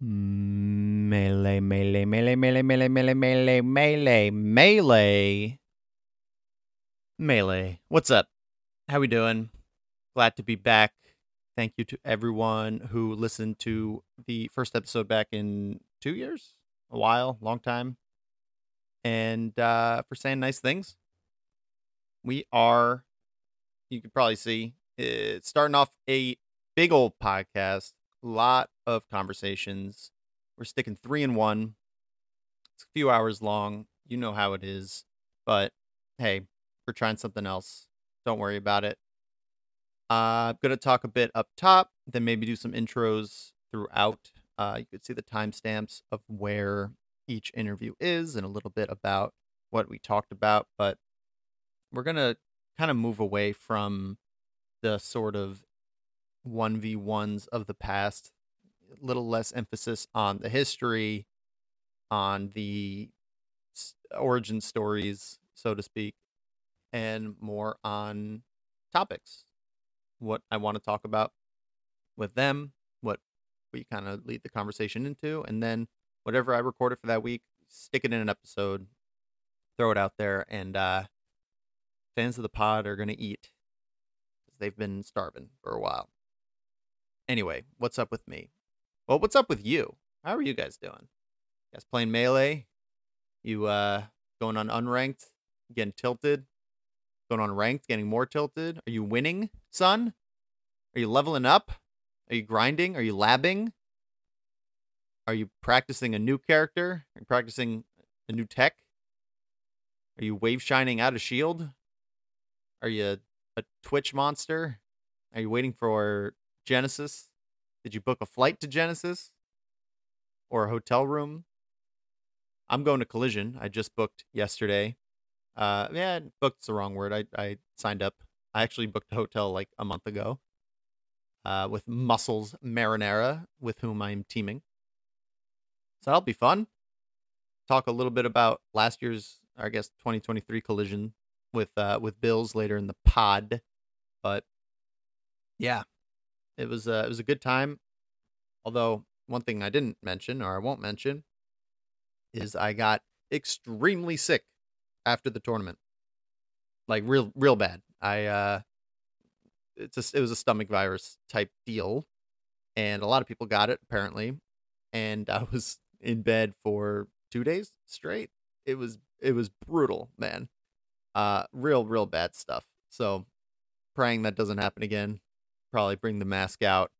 Melee, melee, melee, melee, melee, melee, melee, melee, melee. Melee. What's up? How we doing? Glad to be back. Thank you to everyone who listened to the first episode back in two years, a while, long time, and uh, for saying nice things. We are, you can probably see, it's starting off a big old podcast lot of conversations. We're sticking three in one. It's a few hours long. You know how it is. But hey, we're trying something else. Don't worry about it. Uh, I'm going to talk a bit up top, then maybe do some intros throughout. Uh, you could see the timestamps of where each interview is and a little bit about what we talked about. But we're going to kind of move away from the sort of 1v1s of the past, little less emphasis on the history, on the origin stories, so to speak, and more on topics. What I want to talk about with them, what we kind of lead the conversation into, and then whatever I recorded for that week, stick it in an episode, throw it out there, and uh, fans of the pod are going to eat because they've been starving for a while. Anyway, what's up with me? Well, what's up with you? How are you guys doing? You guys playing melee? You uh going on unranked, getting tilted? Going on ranked, getting more tilted? Are you winning, son? Are you leveling up? Are you grinding? Are you labbing? Are you practicing a new character? Are you practicing a new tech? Are you wave shining out of shield? Are you a Twitch monster? Are you waiting for Genesis? Did you book a flight to Genesis or a hotel room? I'm going to Collision. I just booked yesterday. Uh, yeah, booked's the wrong word. I, I signed up. I actually booked a hotel like a month ago uh, with Muscles Marinara, with whom I'm teaming. So that'll be fun. Talk a little bit about last year's, I guess, 2023 Collision with uh, with Billz later in the pod. But yeah, it was uh, it was a good time. Although one thing I didn't mention or I won't mention is I got extremely sick after the tournament. Like real real bad. I uh it's just it was a stomach virus type deal and a lot of people got it apparently and I was in bed for 2 days straight. It was it was brutal, man. Uh real real bad stuff. So praying that doesn't happen again probably bring the mask out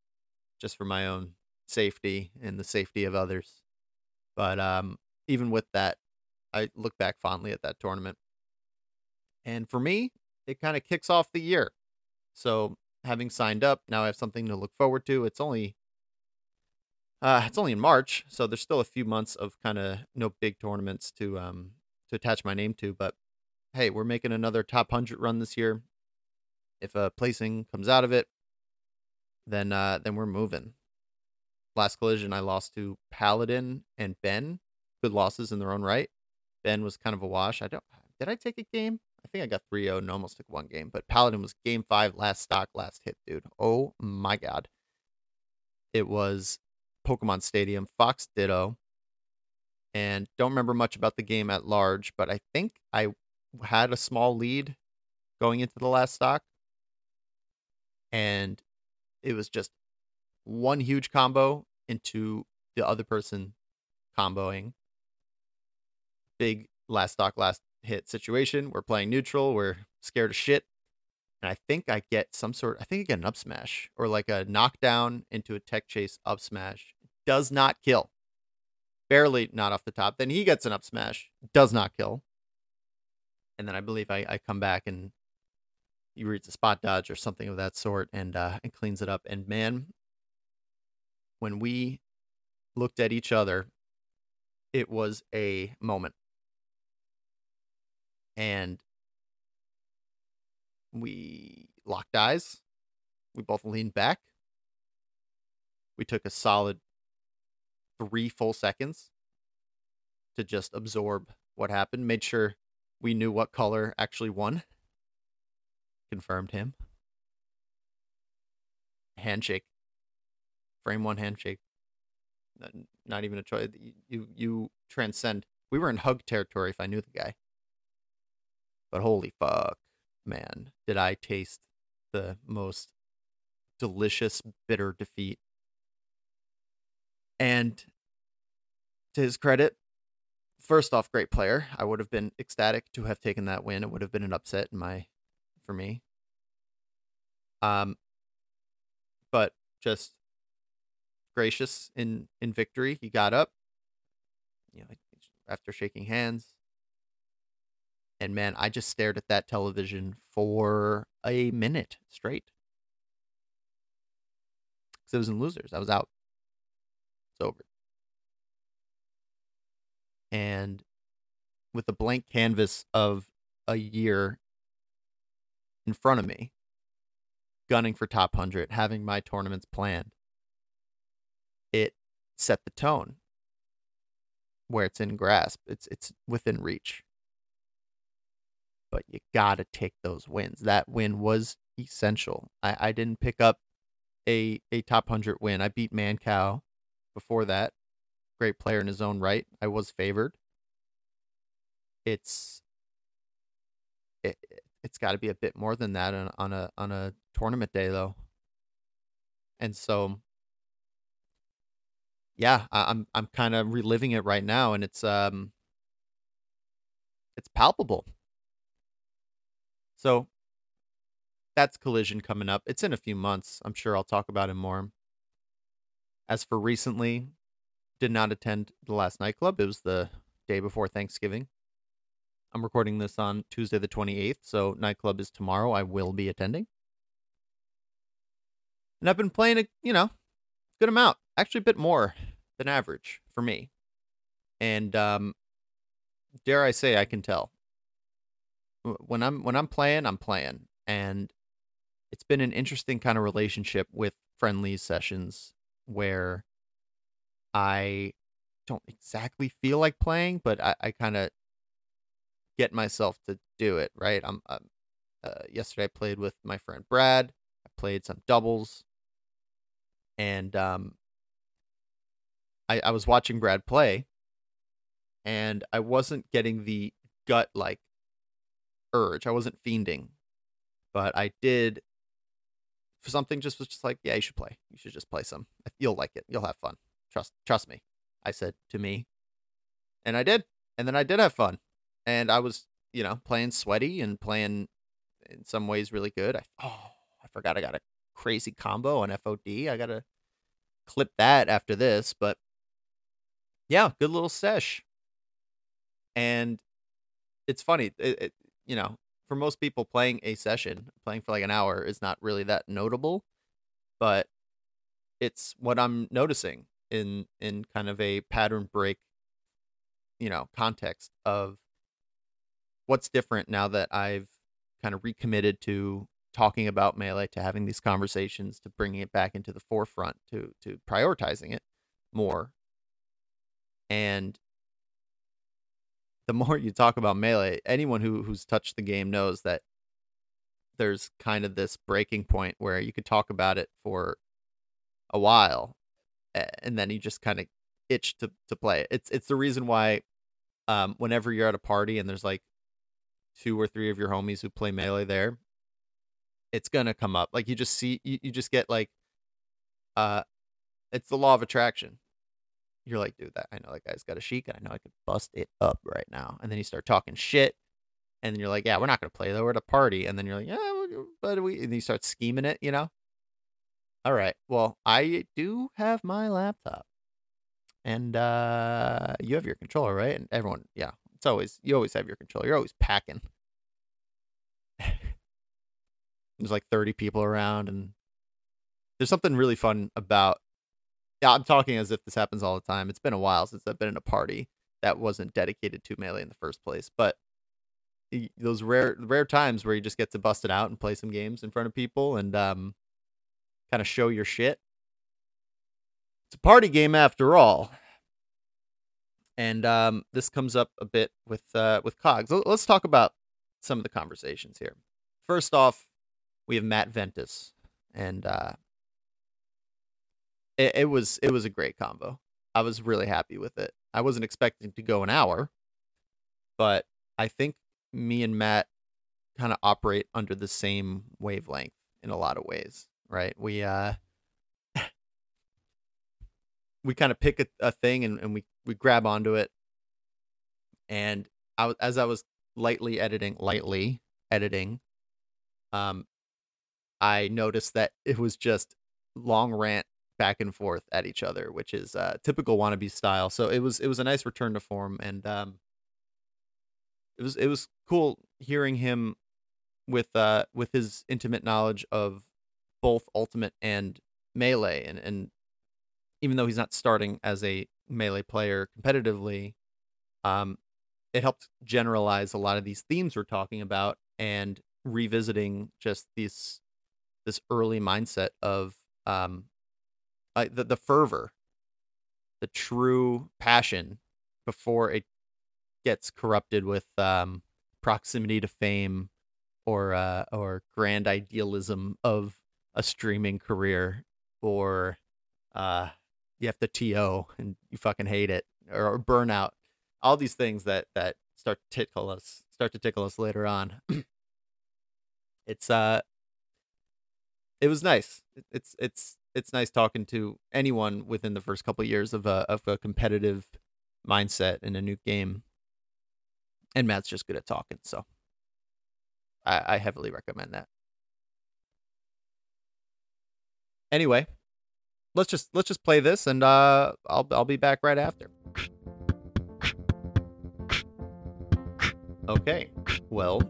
just for my own safety and the safety of others. But um, even with that, I look back fondly at that tournament. And for me, it kind of kicks off the year. So having signed up, now I have something to look forward to. It's only uh, it's only in March, so there's still a few months of kind of no big tournaments to um to attach my name to. But hey, we're making another top hundred run this year. If a placing comes out of it, then uh then we're moving. Last collision I lost to Paladin and Ben. Good losses in their own right. Ben was kind of a wash. I don't did I take a game? I think I got 3-0 and almost took one game, but Paladin was game 5 last stock last hit, dude. Oh my god. It was Pokemon Stadium, Fox Ditto. And don't remember much about the game at large, but I think I had a small lead going into the last stock. And it was just one huge combo into the other person comboing. Big last stock, last hit situation. We're playing neutral. We're scared of shit. And I think I get some sort, I think I get an up smash or like a knockdown into a tech chase up smash. Does not kill. Barely not off the top. Then he gets an up smash. Does not kill. And then I believe I, I come back and he reads a spot dodge or something of that sort and uh, and cleans it up. And man, when we looked at each other, it was a moment. And we locked eyes. We both leaned back. We took a solid three full seconds to just absorb what happened, made sure we knew what color actually won confirmed him. Handshake. Frame one handshake. Not even a choice. You you transcend. We were in hug territory if I knew the guy. But holy fuck, man, did I taste the most delicious bitter defeat. And to his credit, first off, great player. I would have been ecstatic to have taken that win. It would have been an upset in my for me. Um but just gracious in in victory. He got up, you know, after shaking hands. And man, I just stared at that television for a minute straight. Because it was in losers. I was out. It's over. And with a blank canvas of a year in front of me, gunning for top 100, having my tournaments planned, it set the tone where it's in grasp. It's it's within reach. But you gotta take those wins. That win was essential. I, I didn't pick up a a top hundred win. I beat Mancow before that. Great player in his own right. I was favored. It's it, it's got to be a bit more than that on, on a on a tournament day though. And so yeah, I, I'm I'm kind of reliving it right now, and it's um, it's palpable. So that's collision coming up. It's in a few months. I'm sure I'll talk about it more. As for recently, did not attend the last nightclub. It was the day before Thanksgiving. I'm recording this on Tuesday the 28th, so nightclub is tomorrow. I will be attending. And I've been playing a, you know, good amount. Actually a bit more than average for me. And um dare I say I can tell. When I'm when I'm playing, I'm playing. And it's been an interesting kind of relationship with friendly sessions where I don't exactly feel like playing, but I, I kind of get myself to do it. Right. I'm. I'm uh, yesterday I played with my friend Brad. I played some doubles, and um, I I was watching Brad play, and I wasn't getting the gut like urge. I wasn't fiending, but I did for something just was just like, yeah, you should play. You should just play some. You'll like it. You'll have fun. Trust trust me. I said to me. And I did. And then I did have fun. And I was, you know, playing sweaty and playing in some ways really good. I oh, I forgot I got a crazy combo on FOD. I got to clip that after this, but yeah, good little sesh. And it's funny, it, it, you know, for most people playing a session, playing for like an hour is not really that notable, but it's what I'm noticing in in kind of a pattern break, you know, context of what's different now that I've kind of recommitted to talking about melee, to having these conversations, to bringing it back into the forefront, to to prioritizing it more. And the more you talk about melee, anyone who who's touched the game knows that there's kind of this breaking point where you could talk about it for a while and then you just kind of itch to to play it. It's it's the reason why um whenever you're at a party and there's like two or three of your homies who play melee there, it's gonna come up. Like you just see you, you just get like uh it's the law of attraction you're like, dude, that I know that guy's got a sheik, and I know I could bust it up right now. And then you start talking shit, and then you're like, yeah, we're not gonna play though. We're at a party, and then you're like, yeah, but we, and you start scheming it, you know. All right, well, I do have my laptop, and uh you have your controller, right? And everyone, yeah, it's always you always have your control. You're always packing. There's like 30 people around, and there's something really fun about yeah, I'm talking as if this happens all the time. It's been a while since I've been in a party that wasn't dedicated to melee in the first place, but those rare rare times where you just get to bust it out and play some games in front of people and um kind of show your shit. It's a party game after all. And um this comes up a bit with uh with Kogs. Let's talk about some of the conversations here. First off, we have Matt Ventus and uh it, it was it was a great combo. I was really happy with it. I wasn't expecting to go an hour, but I think me and Matt kind of operate under the same wavelength in a lot of ways, right? We uh we kind of pick a, a thing and, and we we grab onto it. And I as I was lightly editing, lightly editing, um, I noticed that it was just long rant back and forth at each other, which is uh, typical wannabe style. So it was it was a nice return to form, and um, it was it was cool hearing him with uh with his intimate knowledge of both ultimate and melee, and and even though he's not starting as a melee player competitively, um, it helped generalize a lot of these themes we're talking about and revisiting just this this early mindset of um uh, the the fervor, the true passion before it gets corrupted with um proximity to fame or uh or grand idealism of a streaming career or uh you have to TO and you fucking hate it or, or burnout. All these things that that start to tickle us start to tickle us later on. it's uh it was nice. It's it's it's nice talking to anyone within the first couple of years of a of a competitive mindset in a new game. And Matt's just good at talking, so I, I heavily recommend that. Anyway, let's just let's just play this and uh I'll I'll be back right after. Okay. Well,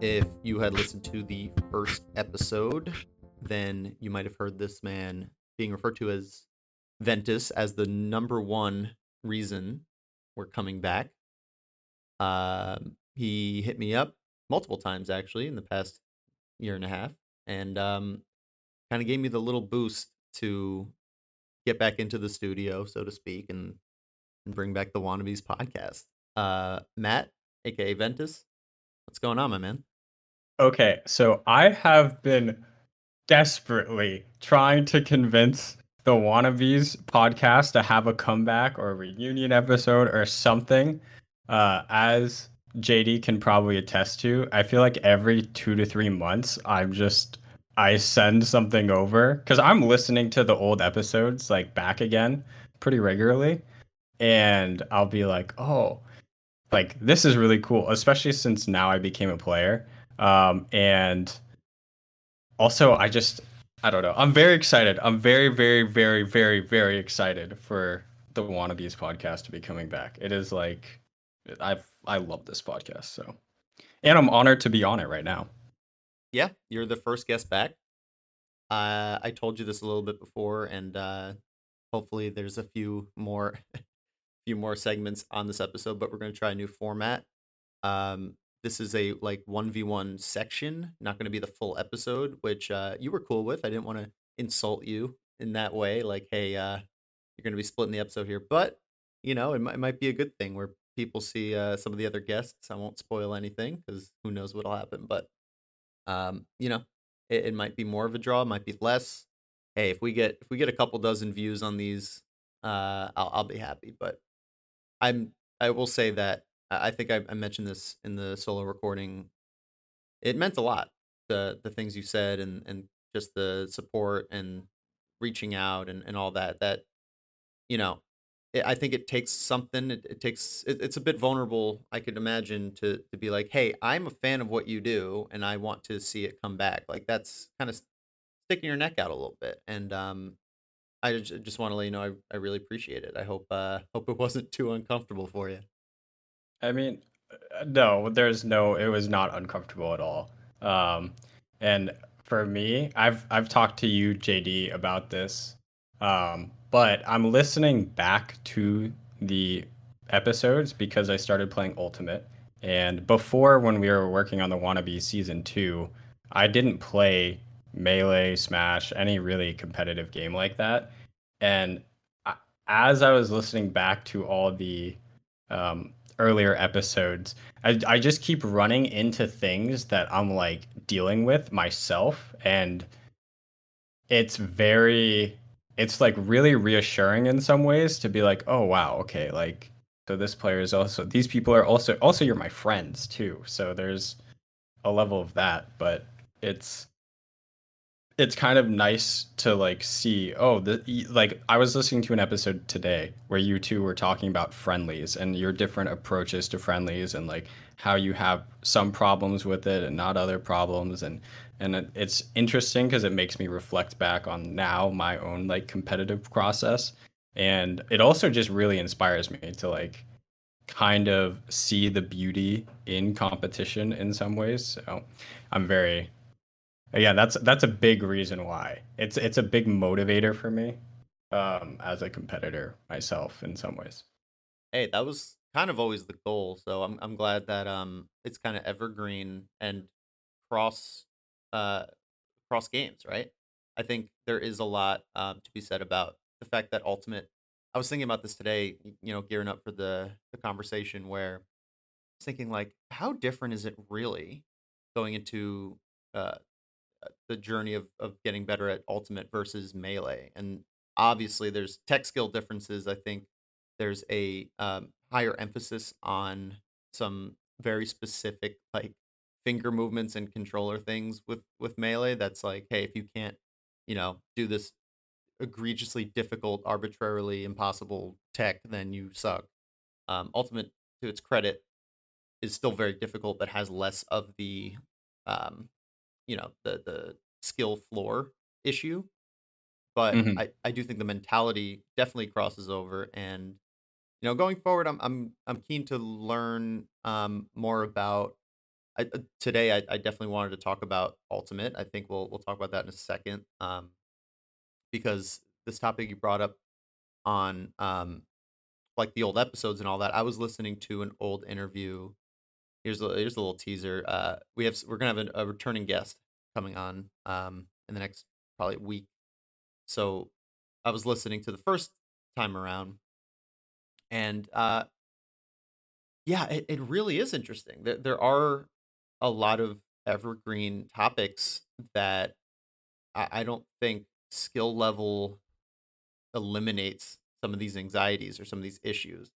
if you had listened to the first episode, then you might have heard this man being referred to as Ventus as the number one reason we're coming back. Uh, he hit me up multiple times actually in the past year and a half, and um, kind of gave me the little boost to get back into the studio, so to speak, and and bring back the Wannabes podcast. Uh, Matt, aka Ventus, what's going on, my man? Okay, so I have been desperately trying to convince the Wannabes podcast to have a comeback or a reunion episode or something. Uh, as JD can probably attest to, I feel like every two to three months, I'm just I send something over because I'm listening to the old episodes like back again pretty regularly, and I'll be like, oh, like this is really cool, especially since now I became a player. Um, and also, I just I don't know. I'm very excited. I'm very, very, very, very, very excited for the Wannabes podcast to be coming back. It is like I've I love this podcast so, and I'm honored to be on it right now. Yeah, you're the first guest back. Uh, I told you this a little bit before, and uh, hopefully there's a few more, few more segments on this episode. But we're going to try a new format. Um, this is a like one v one section, not going to be the full episode, which uh, you were cool with. I didn't want to insult you in that way, like, hey, uh, you're going to be splitting the episode here, but you know, it, might, it might be a good thing where people see uh, some of the other guests. I won't spoil anything because who knows what'll happen, but um, you know, it, it might be more of a draw, might be less. Hey, if we get if we get a couple dozen views on these, uh, I'll I'll be happy. But I'm I will say that I think I, I mentioned this in the solo recording. It meant a lot the the things you said and and just the support and reaching out and and all that. That you know I think it takes something. It, it takes. It, it's a bit vulnerable. I could imagine to to be like, "Hey, I'm a fan of what you do, and I want to see it come back." Like that's kind of sticking your neck out a little bit. And um, I just, just want to let you know I, I really appreciate it. I hope uh hope it wasn't too uncomfortable for you. I mean, uh, no, there's no. It was not uncomfortable at all. Um, and for me, I've I've talked to you, JD, about this. Um, but I'm listening back to the episodes because I started playing Ultimate. And before, when we were working on the Wannabe season two, I didn't play Melee, Smash, any really competitive game like that. And as I was listening back to all the um, earlier episodes, I, I just keep running into things that I'm like dealing with myself. And it's very it's like really reassuring in some ways to be like, oh wow, okay, like so this player is also these people are also also you're my friends too. So there's a level of that, but it's it's kind of nice to like see oh the like i was listening to an episode today where you two were talking about friendlies and your different approaches to friendlies and like how you have some problems with it and not other problems and and it, it's interesting because it makes me reflect back on now my own like competitive process and it also just really inspires me to like kind of see the beauty in competition in some ways so i'm very yeah, that's that's a big reason why. It's it's a big motivator for me um as a competitor myself in some ways. Hey, that was kind of always the goal. So I'm I'm glad that um it's kind of evergreen and cross uh cross games, right? I think there is a lot um to be said about the fact that ultimate I was thinking about this today, you know, gearing up for the the conversation where I was thinking like how different is it really going into uh uh, the journey of of getting better at ultimate versus melee and obviously there's tech skill differences i think there's a um, higher emphasis on some very specific like finger movements and controller things with with melee that's like hey if you can't you know do this egregiously difficult arbitrarily impossible tech then you suck. Um ultimate to its credit is still very difficult but has less of the um you know the the skill floor issue. But hmm i i do think the mentality definitely crosses over and you know going forward i'm i'm i'm keen to learn um more about I, uh, today I, I definitely wanted to talk about ultimate i think we'll we'll talk about that in a second um because this topic you brought up on um like the old episodes and all that i was listening to an old interview Here's a here's a little teaser. Uh, we have we're gonna have a, a returning guest coming on um in the next probably week. So I was listening to the first time around, and uh, yeah, it, it really is interesting. There there are a lot of evergreen topics that I, I don't think skill level eliminates some of these anxieties or some of these issues.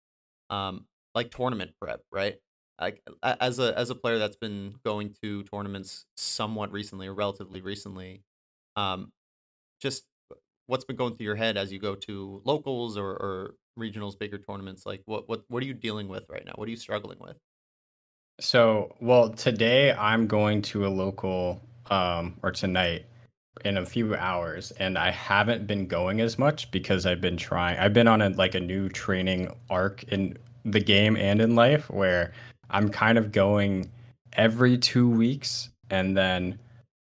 um, like tournament prep, right? Like as a as a player that's been going to tournaments somewhat recently or relatively recently, um, just what's been going through your head as you go to locals or, or regionals, bigger tournaments? Like what what what are you dealing with right now? What are you struggling with? So, well, today I'm going to a local um or tonight in a few hours and I haven't been going as much because I've been trying I've been on a like a new training arc in the game and in life where I'm kind of going every 2 weeks and then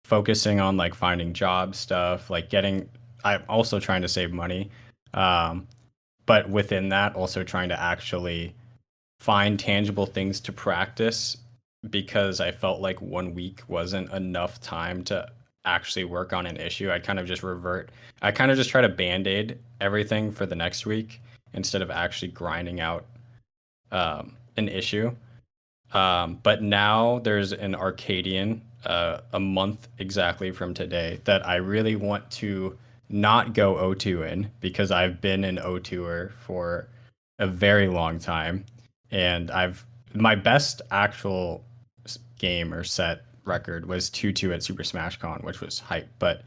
focusing on like finding job stuff, like getting I'm also trying to save money. Um but within that also trying to actually find tangible things to practice because I felt like one week wasn't enough time to actually work on an issue. I'd kind of just revert. I kind of just try to band aid everything for the next week instead of actually grinding out um, an issue. Um, but now there's an Arcadian uh, a month exactly from today that I really want to not go O2 in because I've been an O2er for a very long time. And I've my best actual game or set record was 2-2 at Super Smash Con, which was hype. But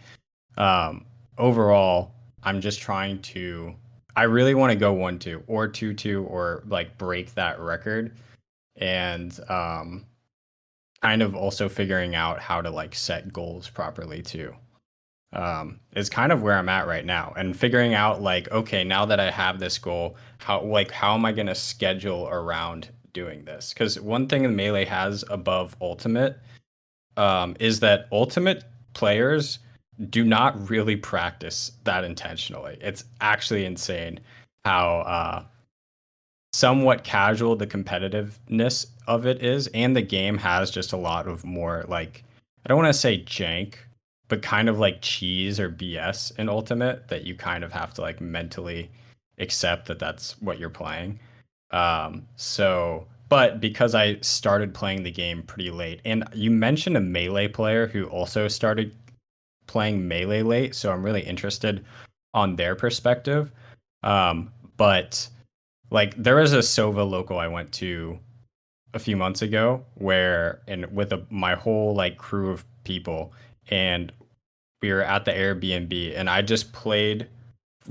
um, overall, I'm just trying to I really want to go 1-2 or 2-2 or like break that record and um, kind of also figuring out how to like set goals properly too um, is kind of where I'm at right now and figuring out like okay now that I have this goal how like how am I to schedule around doing this? Because one thing the melee has above ultimate um, is that ultimate players do not really practice that intentionally. It's actually insane how uh, somewhat casual the competitiveness of it is and the game has just a lot of more like i don't want to say jank but kind of like cheese or bs in ultimate that you kind of have to like mentally accept that that's what you're playing um so but because i started playing the game pretty late and you mentioned a melee player who also started playing melee late so i'm really interested on their perspective. Um, but like there was a Sova local I went to a few months ago where and with a, my whole like crew of people and we were at the Airbnb and I just played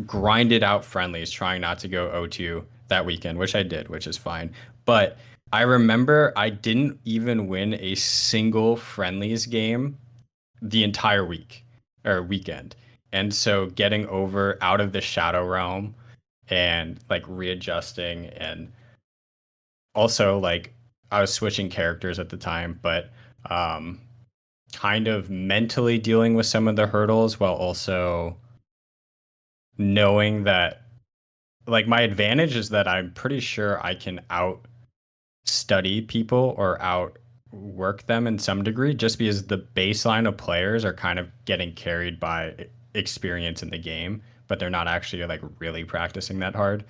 grinded out friendlies trying not to go O2 that weekend, which I did, which is fine. But I remember I didn't even win a single friendlies game the entire week or weekend. And so getting over out of the shadow realm and like readjusting and also like I was switching characters at the time, but um kind of mentally dealing with some of the hurdles while also knowing that like my advantage is that I'm pretty sure I can out study people or out work them in some degree just because the baseline of players are kind of getting carried by experience in the game but they're not actually like really practicing that hard.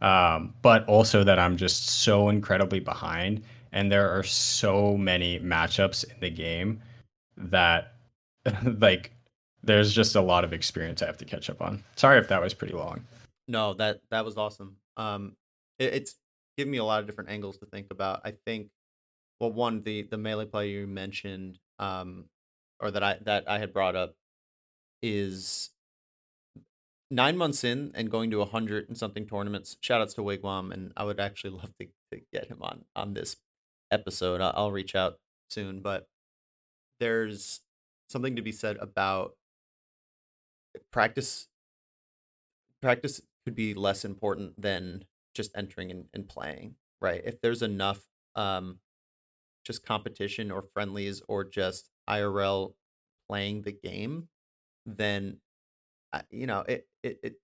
Um, but also that i'm just so incredibly behind and there are so many matchups in the game that like there's just a lot of experience i have to catch up on sorry if that was pretty long No, that that was awesome. Um, it, it's given me a lot of different angles to think about. I think, well, one the the melee play you mentioned, um, or that I that I had brought up, is nine months in and going to a hundred and something tournaments. Shout outs to Wigwam, and I would actually love to, to get him on on this episode. I'll, I'll reach out soon, but there's something to be said about practice. Practice could be less important than just entering and, and playing, right? If there's enough um just competition or friendlies or just IRL playing the game, then uh, you know it it, it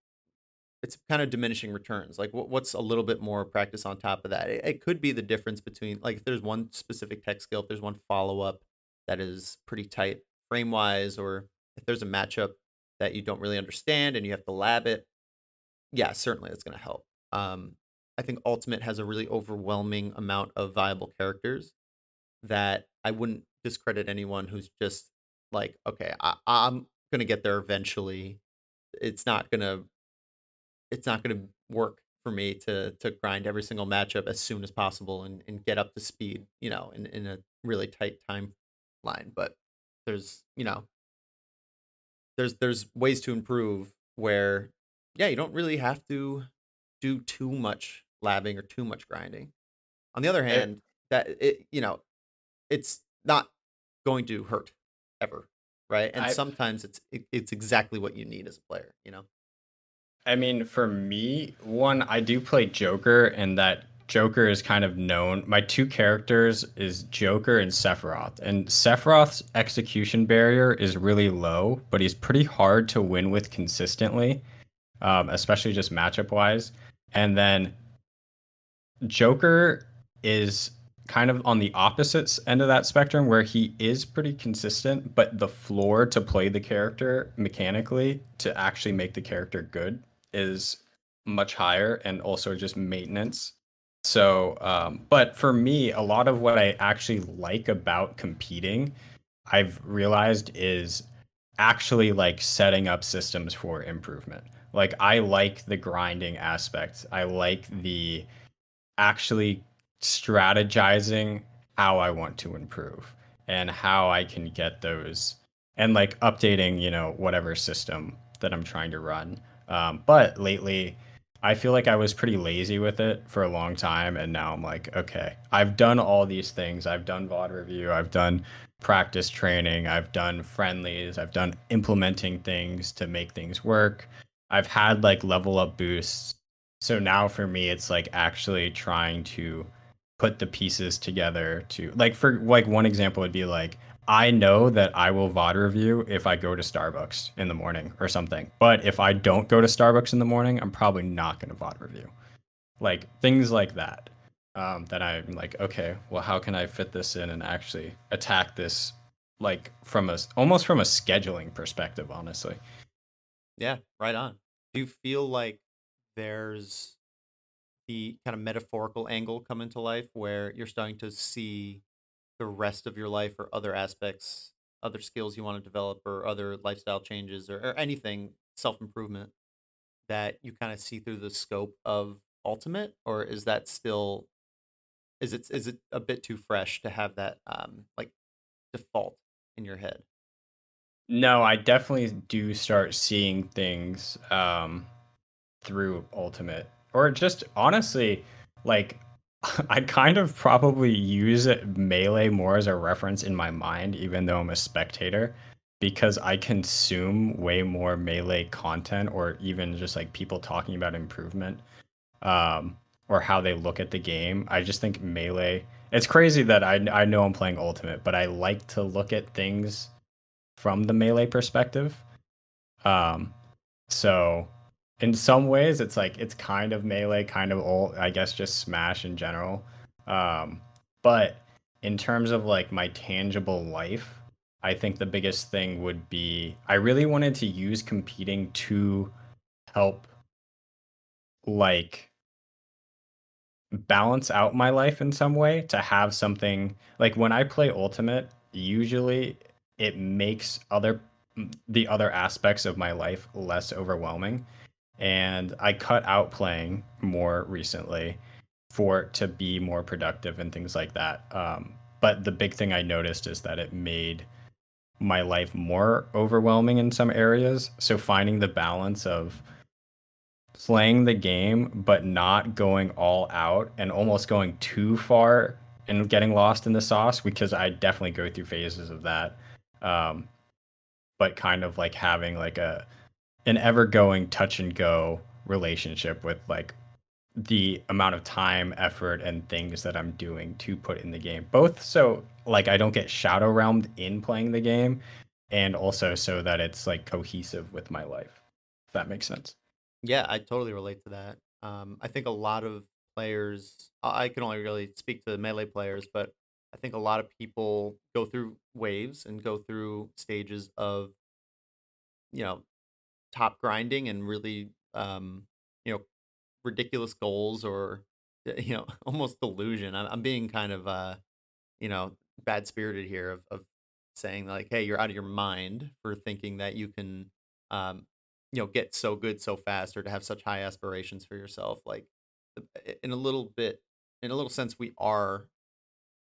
it's kind of diminishing returns. Like what, what's a little bit more practice on top of that? It, it could be the difference between like if there's one specific tech skill, if there's one follow up that is pretty tight frame wise, or if there's a matchup that you don't really understand and you have to lab it, yeah, certainly that's going to help. Um, I think Ultimate has a really overwhelming amount of viable characters that I wouldn't discredit anyone who's just like, okay, I, I'm gonna get there eventually. It's not gonna it's not gonna work for me to to grind every single matchup as soon as possible and, and get up to speed, you know, in, in a really tight time line. But there's you know there's there's ways to improve where yeah, you don't really have to do too much labbing or too much grinding. On the other hand, that it you know, it's not going to hurt ever, right? And I sometimes it's it, it's exactly what you need as a player, you know. I mean, for me, one, I do play Joker, and that Joker is kind of known. My two characters is Joker and Sephiroth, and Sephiroth's execution barrier is really low, but he's pretty hard to win with consistently, um, especially just matchup wise. And then Joker is kind of on the opposite end of that spectrum where he is pretty consistent, but the floor to play the character mechanically to actually make the character good is much higher and also just maintenance. So, um, but for me, a lot of what I actually like about competing, I've realized is actually like setting up systems for improvement. Like I like the grinding aspect. I like the actually strategizing how I want to improve and how I can get those and like updating, you know, whatever system that I'm trying to run. Um, but lately, I feel like I was pretty lazy with it for a long time. And now I'm like, okay, I've done all these things. I've done VOD review, I've done practice training, I've done friendlies, I've done implementing things to make things work. I've had like level up boosts so now for me, it's like actually trying to put the pieces together to like for like one example would be like I know that I will VOD review if I go to Starbucks in the morning or something. But if I don't go to Starbucks in the morning, I'm probably not going to VOD review. Like things like that. Um, that I'm like, okay, well, how can I fit this in and actually attack this like from a almost from a scheduling perspective, honestly. Yeah, right on. Do you feel like there's the kind of metaphorical angle come into life where you're starting to see the rest of your life or other aspects, other skills you want to develop or other lifestyle changes or, or anything self improvement that you kind of see through the scope of Ultimate, or is that still is it is it a bit too fresh to have that um like default in your head? No, I definitely do start seeing things um, through Ultimate, or just honestly, like I kind of probably use Melee more as a reference in my mind, even though I'm a spectator, because I consume way more Melee content, or even just like people talking about improvement, um, or how they look at the game. I just think Melee. It's crazy that I I know I'm playing Ultimate, but I like to look at things from the melee perspective. Um, so in some ways, it's like it's kind of melee, kind of old, I guess, just Smash in general. Um, but in terms of like my tangible life, I think the biggest thing would be I really wanted to use competing to help like balance out my life in some way to have something like when I play Ultimate, usually it makes other the other aspects of my life less overwhelming and i cut out playing more recently for to be more productive and things like that. Um, but the big thing i noticed is that it made my life more overwhelming in some areas. So finding the balance of playing the game but not going all out and almost going too far and getting lost in the sauce because i definitely go through phases of that. Um, but kind of like having like a an ever going touch and go relationship with like the amount of time, effort, and things that I'm doing to put in the game. Both so like I don't get shadow realmed in playing the game, and also so that it's like cohesive with my life. If that makes sense. Yeah, I totally relate to that. Um, I think a lot of players, I can only really speak to the melee players, but I think a lot of people go through waves and go through stages of, you know, top grinding and really, um, you know, ridiculous goals or, you know, almost delusion. I'm, I'm being kind of, uh, you know, bad spirited here of, of saying like, hey, you're out of your mind for thinking that you can, um, you know, get so good so fast or to have such high aspirations for yourself. Like, in a little bit, in a little sense, we are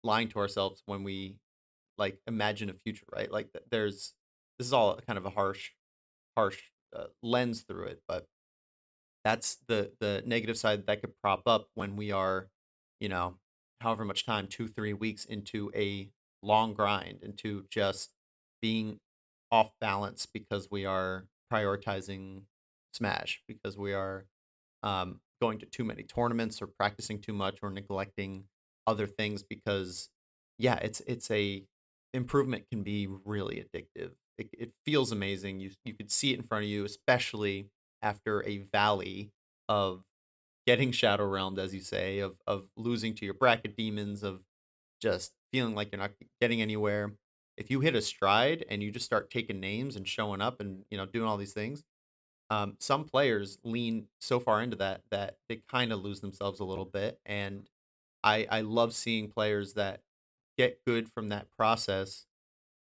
lying to ourselves when we like imagine a future, right? Like there's this is all kind of a harsh, harsh uh, lens through it, but that's the the negative side that could prop up when we are, you know, however much time, two three weeks into a long grind, into just being off balance because we are prioritizing Smash, because we are um, going to too many tournaments or practicing too much or neglecting other things because yeah it's it's a improvement can be really addictive it, it feels amazing you you could see it in front of you especially after a valley of getting shadow realmed as you say of of losing to your bracket demons of just feeling like you're not getting anywhere. If you hit a stride and you just start taking names and showing up and you know doing all these things um, some players lean so far into that that they kind of lose themselves a little bit and I I love seeing players that get good from that process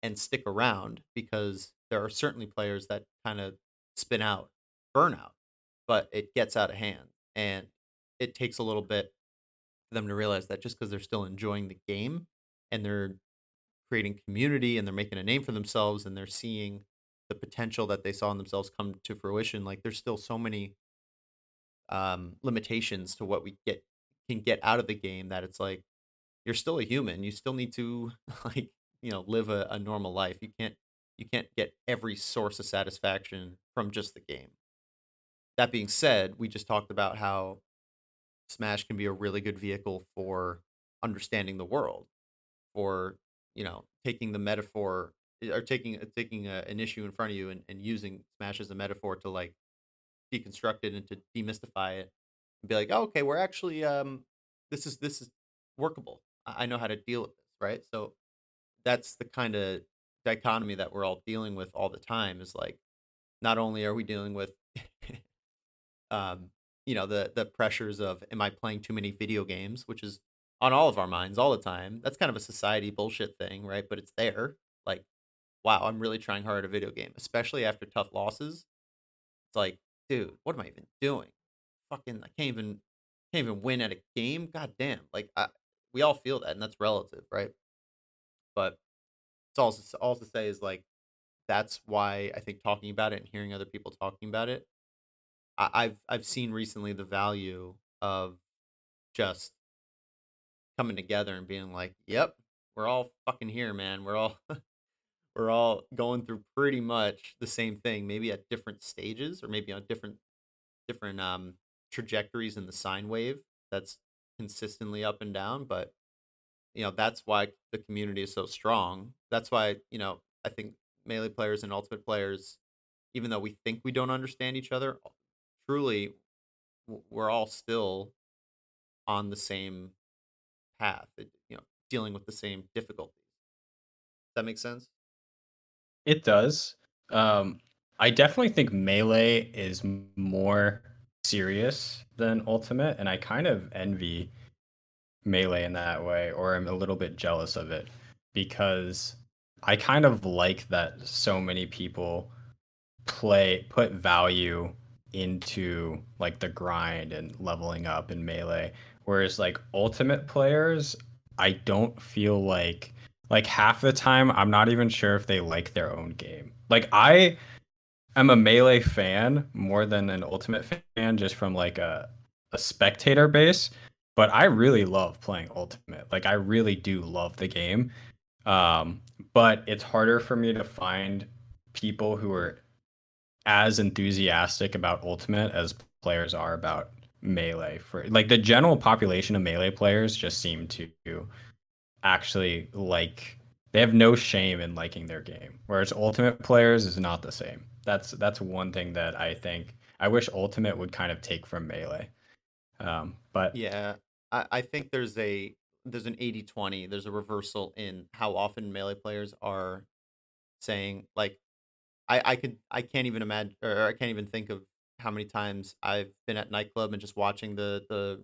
and stick around because there are certainly players that kind of spin out, burnout, but it gets out of hand and it takes a little bit for them to realize that just because they're still enjoying the game and they're creating community and they're making a name for themselves and they're seeing the potential that they saw in themselves come to fruition like there's still so many um limitations to what we get can get out of the game that it's like you're still a human. You still need to like, you know, live a, a normal life. You can't you can't get every source of satisfaction from just the game. That being said, we just talked about how Smash can be a really good vehicle for understanding the world, for you know, taking the metaphor eh, or taking uh, taking a, an issue in front of you and, and using Smash as a metaphor to like deconstruct it and to demystify it and be like, oh, okay, we're actually um this is this is workable. I know how to deal with this, right? So that's the kind of dichotomy that we're all dealing with all the time is like not only are we dealing with um you know the the pressures of am I playing too many video games, which is on all of our minds all the time. That's kind of a society bullshit thing, right? But it's there. Like, wow, I'm really trying hard at a video game, especially after tough losses. It's like, dude, what am I even doing? Fucking, I can't even can't even win at a game. God damn, like I, we all feel that, and that's relative, right? But it's also all to say is like that's why I think talking about it and hearing other people talking about it, I, I've I've seen recently the value of just coming together and being like, "Yep, we're all fucking here, man. We're all we're all going through pretty much the same thing, maybe at different stages or maybe on different different um trajectories in the sine wave that's consistently up and down, but you know, that's why the community is so strong. That's why, you know, I think melee players and ultimate players even though we think we don't understand each other, truly we're all still on the same path, you know, dealing with the same difficulties. That makes sense? It does. Um, I definitely think melee is more serious than ultimate, and I kind of envy melee in that way, or I'm a little bit jealous of it because I kind of like that so many people play put value into like the grind and leveling up in melee. Whereas like ultimate players i don't feel like like half the time i'm not even sure if they like their own game. Like i am a melee fan more than an ultimate fan just from like a, a spectator base but i really love playing ultimate like i really do love the game um but it's harder for me to find people who are as enthusiastic about Ultimate as players are about Melee. For like the general population of Melee players just seem to actually like they have no shame in liking their game, whereas Ultimate players is not the same. That's that's one thing that I think I wish Ultimate would kind of take from Melee. Um, but yeah, I, I think there's a there's an 80-20 there's a reversal in how often melee players are saying like I I could I can't even imagine or I can't even think of how many times I've been at nightclub and just watching the the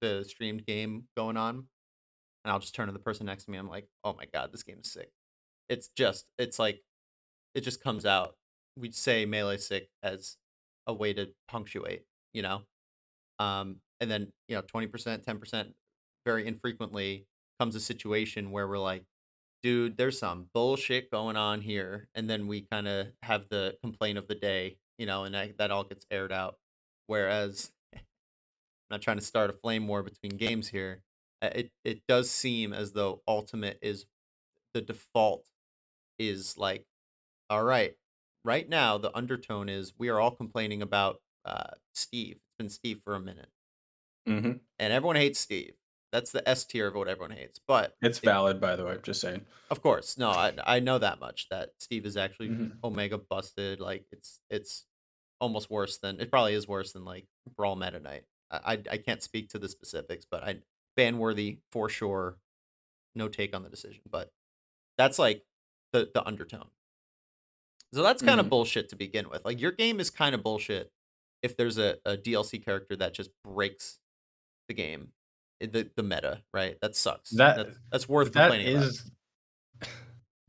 the streamed game going on, and I'll just turn to the person next to me. I'm like, oh my god, this game is sick. It's just it's like it just comes out. We'd say melee sick as a way to punctuate, you know. Um, and then you know, twenty percent, ten percent, very infrequently comes a situation where we're like, dude, there's some bullshit going on here. And then we kind of have the complaint of the day, you know, and that, that all gets aired out. Whereas, I'm not trying to start a flame war between games here. uh, It it does seem as though Ultimate is the default is like, all right, right now the undertone is we are all complaining about uh, Steve. It's been Steve for a minute, mm-hmm. and everyone hates Steve. That's the S tier of what everyone hates. But it's it, valid, by the way. I'm just saying. Of course, no, I I know that much that Steve is actually mm-hmm. Omega busted. Like it's it's almost worse than it probably is worse than like Brawl Meta Knight. I, I, I can't speak to the specifics, but I ban worthy for sure. No take on the decision, but that's like the the undertone. So that's kind mm-hmm. of bullshit to begin with. Like your game is kind of bullshit if there's a, a DLC character that just breaks the game eh, the the meta, right? That sucks. That that's, that's worth that is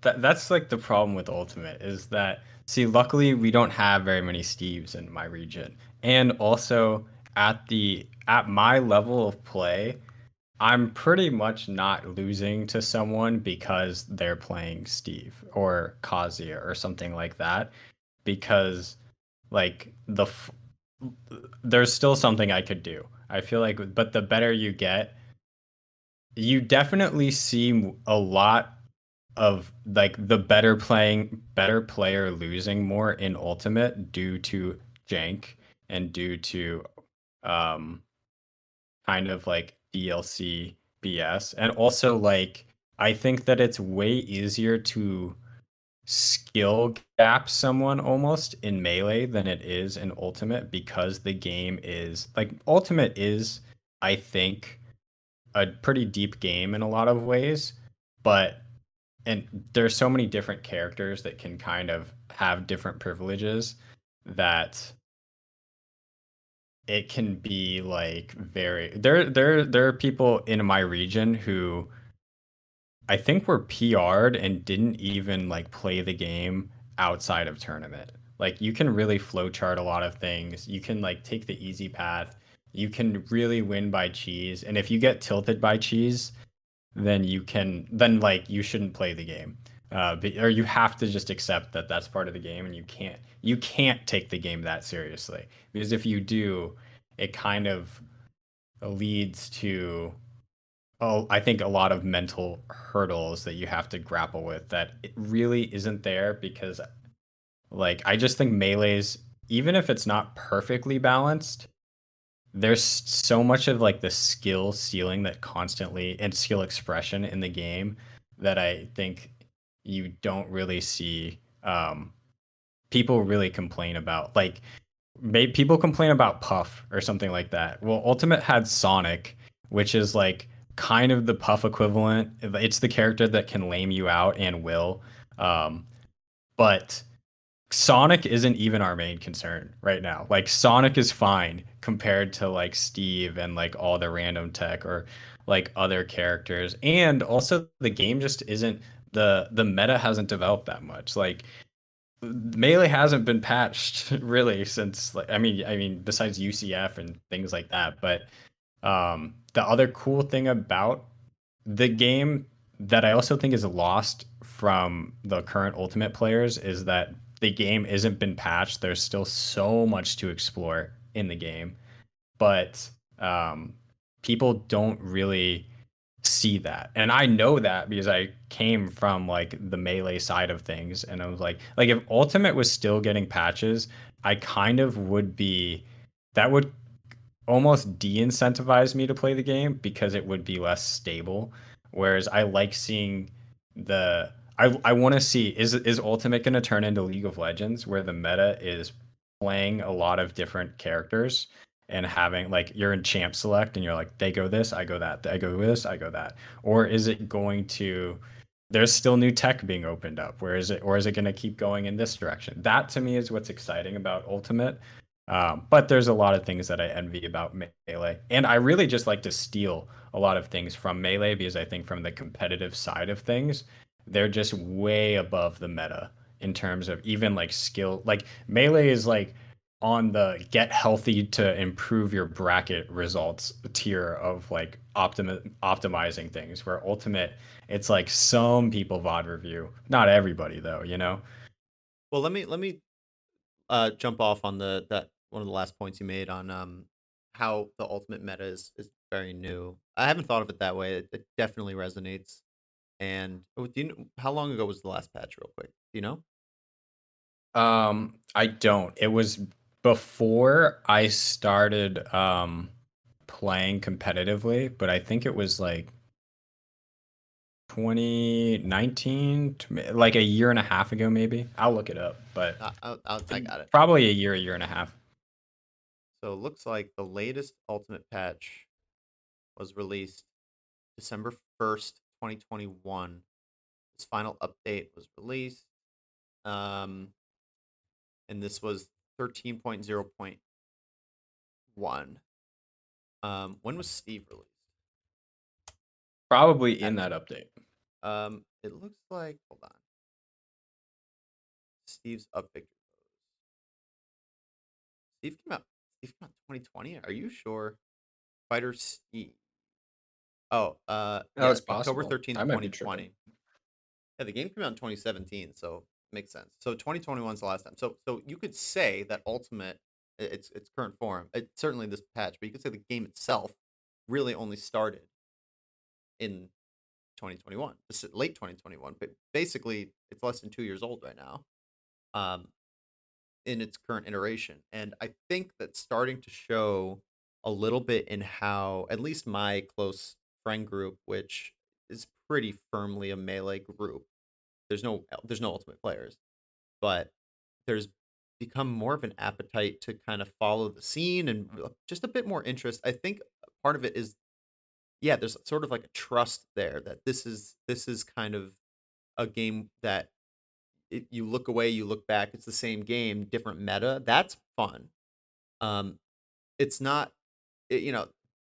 that that's like the problem with Ultimate is that see, luckily we don't have very many Steves in my region, and also at the at my level of play, I'm pretty much not losing to someone because they're playing Steve or Kazuya or something like that, because like the there's still something I could do. I feel like, but the better you get, you definitely see a lot of like the better playing, better player losing more in Ultimate due to jank and due to um kind of like DLC BS. And also like I think that it's way easier to skill gap someone almost in melee than it is in ultimate because the game is like ultimate is i think a pretty deep game in a lot of ways but and there's so many different characters that can kind of have different privileges that it can be like very there there there are people in my region who I think were PR'd and didn't even like play the game outside of tournament. Like you can really flowchart a lot of things. You can like take the easy path. You can really win by cheese. And if you get tilted by cheese, then you can then like you shouldn't play the game. Uh, but, or you have to just accept that that's part of the game, and you can't you can't take the game that seriously because if you do, it kind of leads to I think a lot of mental hurdles that you have to grapple with that it really isn't there because like I just think melee's even if it's not perfectly balanced, there's so much of like the skill ceiling that constantly and skill expression in the game that I think you don't really see um, people really complain about. Like, may, people complain about Puff or something like that. Well, Ultimate had Sonic, which is like kind of the Puff equivalent. It's the character that can lame you out and will. Um, but Sonic isn't even our main concern right now. Like Sonic is fine compared to like Steve and like all the random tech or like other characters. And also the game just isn't the the meta hasn't developed that much. Like melee hasn't been patched really since like I mean I mean besides UCF and things like that. But um the other cool thing about the game that I also think is lost from the current ultimate players is that the game isn't been patched. There's still so much to explore in the game, but um, people don't really see that. And i know that because i came from like the melee side of things. And i was like like if ultimate was still getting patches i kind of would be that would almost de-incentivize me to play the game because it would be less stable whereas i like seeing the I I want to see is is Ultimate going to turn into League of Legends where the meta is playing a lot of different characters and having like you're in champ select and you're like they go this, I go that, I go this, I go that, or is it going to there's still new tech being opened up. Where is it, or is it going to keep going in this direction? That to me is what's exciting about Ultimate. Um, but there's a lot of things that I envy about Melee, and I really just like to steal a lot of things from Melee because I think from the competitive side of things, they're just way above the meta in terms of even like skill. Like melee is like on the get healthy to improve your bracket results tier of like optimi- optimizing things where ultimate it's like some people VOD review not everybody though you know well let me let me uh jump off on the that one of the last points you made on um how the ultimate meta is is very new i haven't thought of it that way it, it definitely resonates and oh, do you know, how long ago was the last patch, real quick? Do you know? Um, I don't. It was before I started um playing competitively, but I think it was like 2019, like a year and a half ago, maybe. I'll look it up, but I, I'll, I'll, I got it. Probably a year, a year and a half. So it looks like the latest Ultimate patch was released December 1st, 2021. This final update was released. Um, and this was 13.0.1. Um, when was Steve released? Probably in that update. Um, it looks like hold on. Steve's up victory Steve came out. Steve came out 2020. Are you sure? Fighter Steve. Oh, uh, Oh, yeah, it's October possible. 13th, I might be 2020. Yeah, the game came out in 2017, so makes sense. So 2021 is the last time. So so you could say that Ultimate, its its current form, it, certainly this patch, but you could say the game itself really only started in 2021, this is late 2021. But basically, it's less than two years old right now, um, in its current iteration. And I think that's starting to show a little bit in how at least my close friend group, which is pretty firmly a melee group. There's no there's no ultimate players, but there's become more of an appetite to kind of follow the scene and uh, just a bit more interest. I think part of it is yeah, there's sort of like a trust there that this is this is kind of a game that it, you look away, you look back, it's the same game, different meta. That's fun. Um, it's not, it, you know,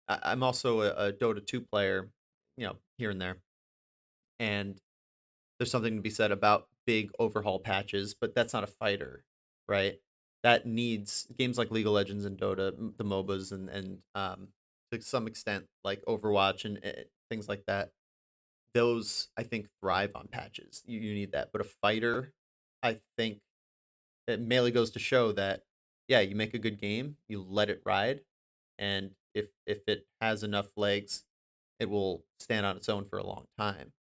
I, I'm also a, a Dota 2 player, you know, here and there. And there's something to be said about big overhaul patches, but that's not a fighter. right? That needs games like League of Legends and Dota, the MOBAs, and and um, to some extent like Overwatch and uh, things like that. Those I think thrive on patches. You, you need that, but a fighter, I think, it merely goes to show that yeah, you make a good game, you let it ride, and if if it has enough legs, it will stand on its own for a long time.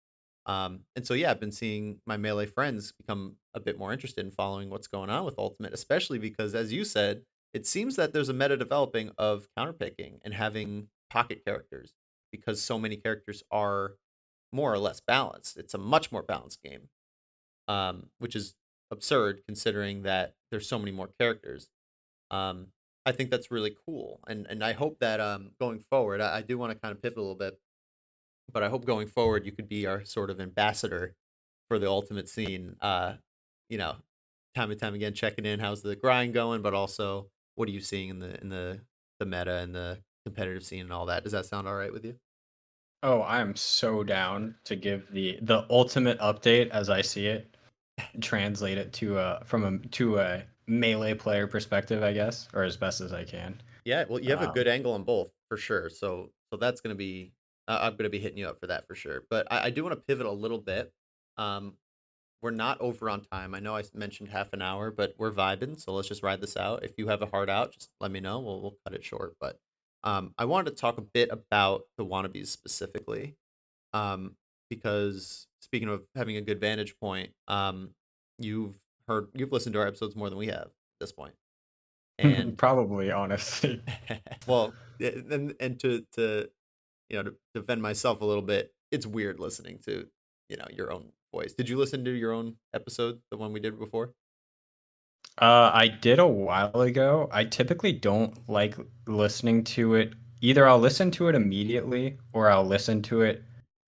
Um, and so yeah, I've been seeing my melee friends become a bit more interested in following what's going on with Ultimate, especially because, as you said, it seems that there's a meta developing of counterpicking and having pocket characters because so many characters are more or less balanced. It's a much more balanced game, um, which is absurd considering that there's so many more characters. Um, I think that's really cool, and and I hope that um, going forward, I, I do want to kind of pivot a little bit but I hope going forward you could be our sort of ambassador for the ultimate scene. Uh, you know, time and time again checking in, how's the grind going, but also what are you seeing in the in the the meta and the competitive scene and all that. Does that sound all right with you? Oh, I am so down to give the the ultimate update as I see it, translate it to a from a to a melee player perspective, I guess, or as best as I can. Yeah, well, you have a Um, good angle on both for sure. So so that's gonna be uh, I'm gonna be hitting you up for that for sure. But I, I do want to pivot a little bit. Um, we're not over on time. I know I mentioned half an hour, but we're vibing, so let's just ride this out. If you have a hard out, just let me know. We'll we'll cut it short. But um, I wanted to talk a bit about the wannabes specifically, um, because speaking of having a good vantage point, um, you've heard you've listened to our episodes more than we have at this point, and probably honestly. well, and and to to you know to defend myself a little bit, it's weird listening to you know your own voice. Did you listen to your own episode, the one we did before? Uh, I did a while ago. I typically don't like listening to it. Either I'll listen to it immediately or I'll listen to it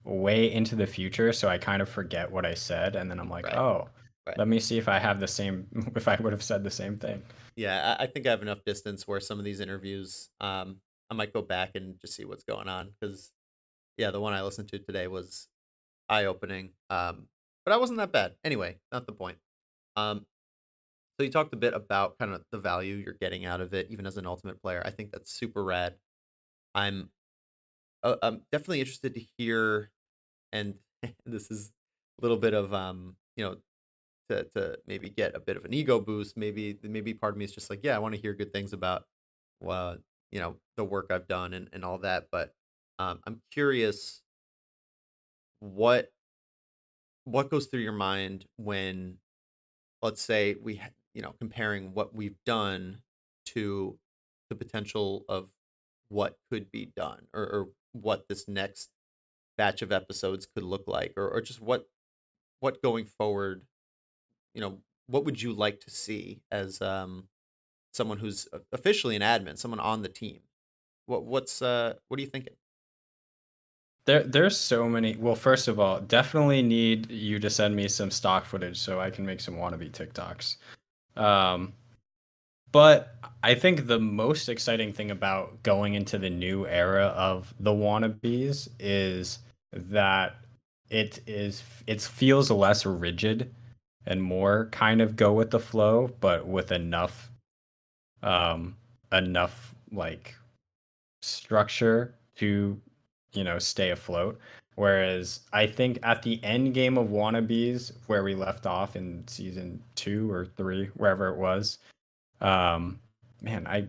way into the future, so I kind of forget what I said, and then I'm like, Right, oh, right. let me see if I have the same, if I would have said the same thing. Yeah, I, I think I have enough distance where some of these interviews, um, I might go back and just see what's going on because yeah, the one I listened to today was eye opening. Um, but I wasn't that bad. Anyway, not the point. Um, so you talked a bit about kind of the value you're getting out of it, even as an ultimate player. I think that's super rad. I'm uh, I'm definitely interested to hear, and this is a little bit of um, you know, to to maybe get a bit of an ego boost. Maybe maybe part of me is just like, yeah, I want to hear good things about, well, you know, the work I've done and and all that. But um, I'm curious what what goes through your mind when let's say we you know comparing what we've done to the potential of what could be done or, or what this next batch of episodes could look like or, or just what what going forward you know what would you like to see as um someone who's officially an admin someone on the team what what's uh what are you thinking There, there's so many. Well, first of all, definitely need you to send me some stock footage so I can make some wannabe TikToks. Um, but I think the most exciting thing about going into the new era of the wannabes is that it is it feels less rigid and more kind of go with the flow, but with enough um enough like structure to you know stay afloat. Whereas I think at the end game of wannabes, where we left off in season two or three, wherever it was, um, man, I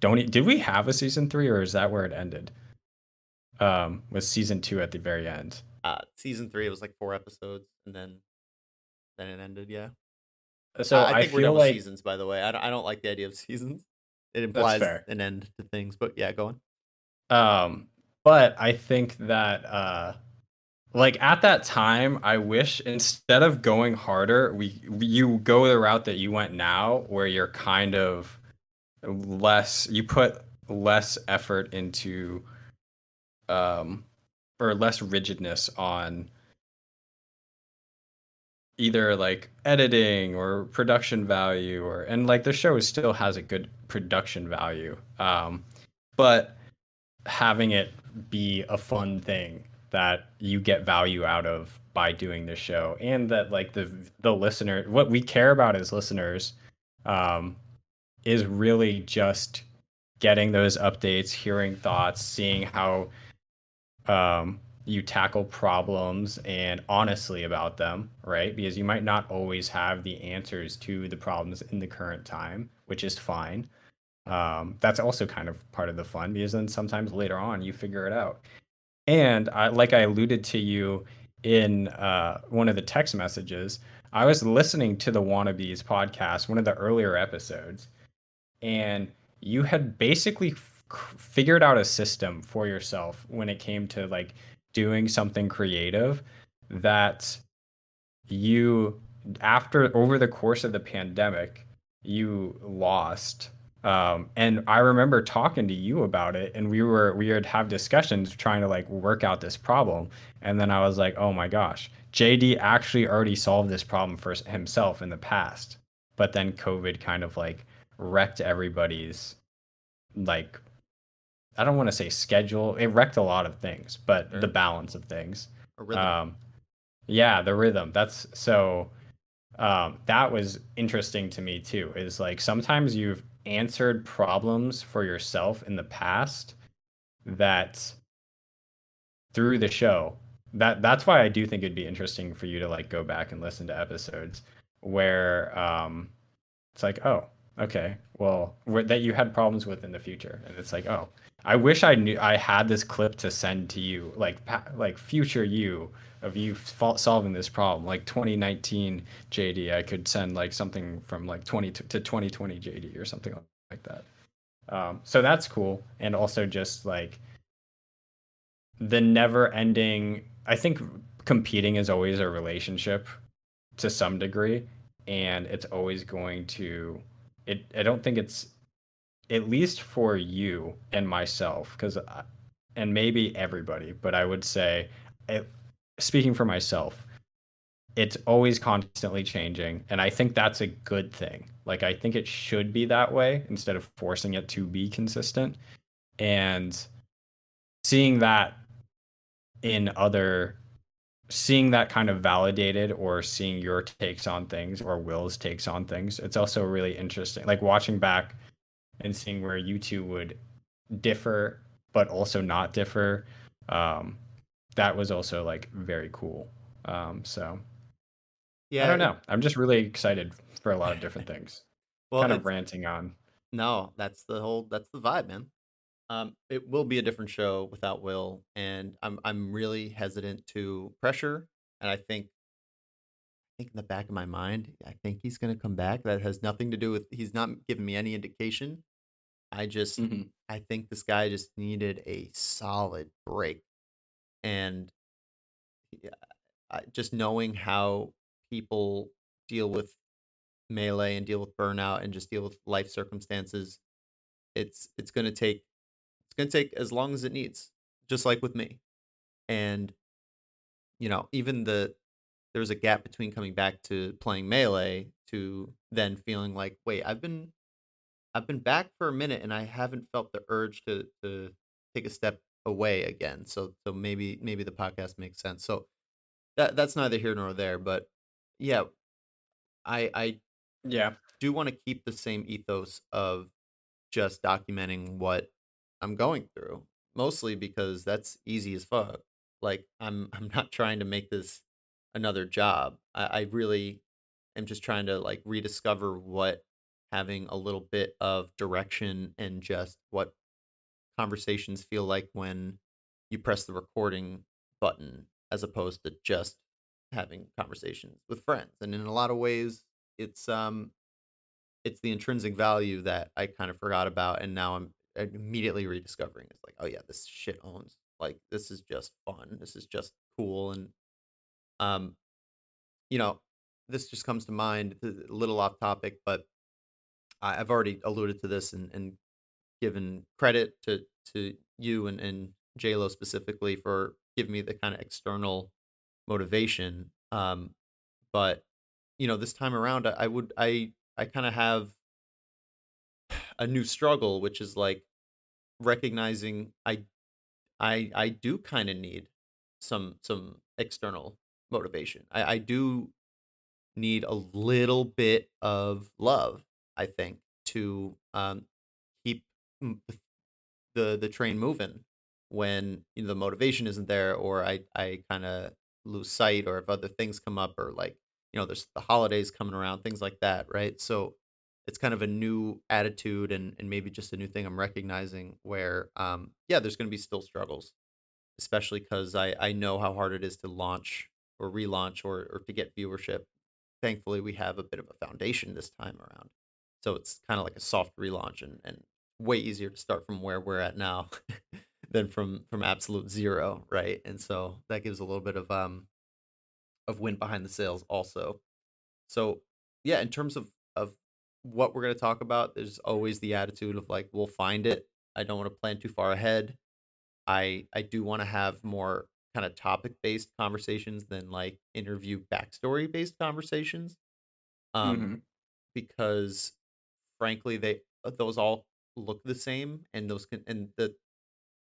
don't. e- Did we have a season three, or is that where it ended? Um, was season two at the very end? uh season three it was like four episodes and then then it ended yeah So Uh, I I, think we're feel done with like seasons, by the way. I don't, I don't like the idea of seasons. It implies an end to things, but yeah, go on. Um, but I think that uh, like at that time, I wish instead of going harder, we you go the route that you went now, where you're kind of less, you put less effort into, um, or less rigidness on either like editing or production value or and like the show still has a good production value um but having it be a fun thing that you get value out of by doing the show and that like the the listener what we care about as listeners um, is really just getting those updates, hearing thoughts, seeing how um, you tackle problems and honestly about them, right? Because you might not always have the answers to the problems in the current time, which is fine. Um, that's also kind of part of the fun because then sometimes later on you figure it out. And I, like I alluded to you in uh, one of the text messages, I was listening to the Wannabes podcast, one of the earlier episodes, and you had basically figured out a system for yourself when it came to like doing something creative that you after over the course of the pandemic you lost um, and I remember talking to you about it, and we were we would have discussions trying to like work out this problem. And then I was like, oh my gosh, JD actually already solved this problem for himself in the past, but then COVID kind of like wrecked everybody's like I don't want to say schedule. It wrecked a lot of things, but sure. the balance of things. Um, yeah, the rhythm. That's so. Um, that was interesting to me too. Is like sometimes you've answered problems for yourself in the past that through the show. That that's why I do think it'd be interesting for you to like go back and listen to episodes where um it's like oh okay well that you had problems with in the future. And it's like oh I wish I knew I had this clip to send to you like like future you of you solving this problem. Like 2019 jd i could send like something from like 20 to, to 2020 jd or something like that. Um, so that's cool. And also just like the never ending i think competing is always a relationship to some degree. And it's always going to it i don't think it's at least for you and myself because and maybe everybody but i would say it, speaking for myself, it's always constantly changing. And I think that's a good thing. Like, I think it should be that way instead of forcing it to be consistent. And seeing that in other, seeing that kind of validated or seeing your takes on things or Will's takes on things, it's also really interesting. Like, watching back and seeing where you two would differ, but also not differ. Um, that was also like very cool. Um, so yeah, I don't know. I'm just really excited for a lot of different things. well, kind of ranting on. No, that's the whole. That's the vibe, man. Um, it will be a different show without Will, and I'm I'm really hesitant to pressure, and I think I think in the back of my mind, I think he's going to come back. That has nothing to do with he's not giving me any indication. I just mm-hmm. I think this guy just needed a solid break and just knowing how people deal with melee and deal with burnout and just deal with life circumstances it's it's going to take it's going to take as long as it needs just like with me. And you know even the there was a gap between coming back to playing melee to then feeling like wait i've been i've been back for a minute and i haven't felt the urge to to take a step away again. So so maybe maybe the podcast makes sense. So that that's neither here nor there. But yeah, I I yeah do want to keep the same ethos of just documenting what I'm going through. Mostly because that's easy as fuck. Like I'm I'm not trying to make this another job. I, I really am just trying to like rediscover what having a little bit of direction and just what conversations feel like when you press the recording button as opposed to just having conversations with friends and in a lot of ways it's um it's the intrinsic value that i kind of forgot about and now i'm immediately rediscovering it's like oh yeah this shit owns like this is just fun this is just cool and um you know this just comes to mind a little off topic but i've already alluded to this and, and given credit to to you and and Lo specifically for giving me the kind of external motivation. Um, but you know, this time around, I, I would I I kind of have a new struggle, which is like recognizing I I I do kind of need some some external motivation. I, I do need a little bit of love I think, to um, the the train moving when you know the motivation isn't there, or I I kind of lose sight, or if other things come up, or like you know there's the holidays coming around, things like that, right? So it's kind of a new attitude and and maybe just a new thing I'm recognizing where um yeah there's going to be still struggles especially because I I know how hard it is to launch or relaunch or or to get viewership. Thankfully, we have a bit of a foundation this time around, so it's kind of like a soft relaunch and and way easier to start from where we're at now than from from absolute zero, right? And so that gives a little bit of um of wind behind the sails also. So yeah, in terms of of what we're going to talk about, there's always the attitude of like we'll find it. I don't want to plan too far ahead. I I do want to have more kind of topic based conversations than like interview backstory based conversations. Um, hmm because frankly, they those all look the same, and those can and the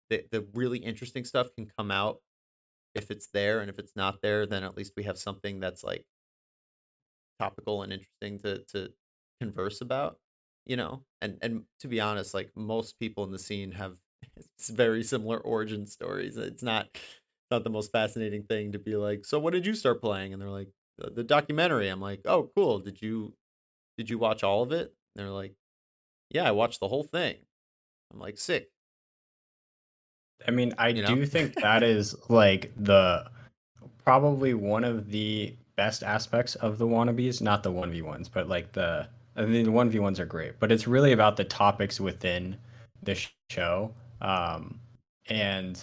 the the really interesting stuff can come out if it's there, and if it's not there, then at least we have something that's like topical and interesting to to converse about. You know, and and to be honest, like most people in the scene have very similar origin stories. It's not not the most fascinating thing to be like, "So what did you start playing?" And they're like, "The, documentary." I'm like, "Oh, cool. Did you did you watch all of it?" And they're like, "Yeah, I watched the whole thing." I'm like, "Sick." I mean, I You know? do think that is like the probably one of the best aspects of the wannabes, not the 1v1s, but like the I mean the 1v1s are great, but it's really about the topics within the show. Um and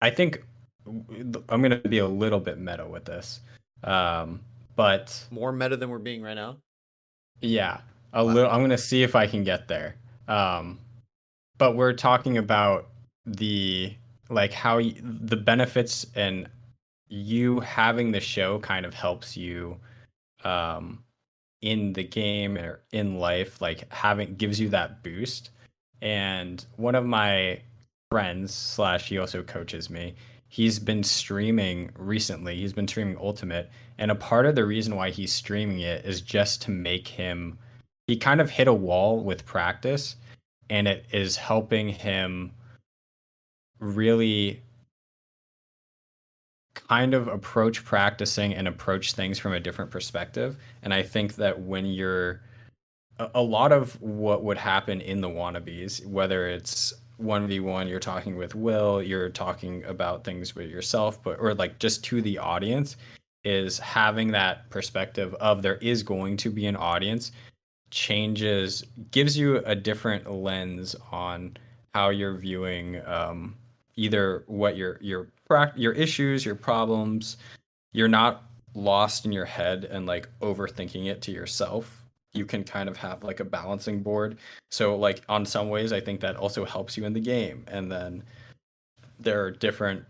I think I'm going to be a little bit meta with this. Um but More meta than we're being right now. yeah, a Wow. little I'm going to see if I can get there. Um but we're talking about the like how y- the benefits and you having the show kind of helps you um in the game or in life like having gives you that boost and one of my friends slash he also coaches me he's been streaming recently he's been streaming ultimate and a part of the reason why he's streaming it is just to make him he kind of hit a wall with practice and it is helping him really kind of approach practicing and approach things from a different perspective. And I think that when you're a, lot of what would happen in the wannabes, whether it's 1v1, you're talking with Will, you're talking about things with yourself, but or like just to the audience, is having that perspective of there is going to be an audience changes gives you a different lens on how you're viewing um, either what your your your issues, your problems. You're not lost in your head and like overthinking it to yourself. You can kind of have like a balancing board. So like on some ways, I think that also helps you in the game. And then there are different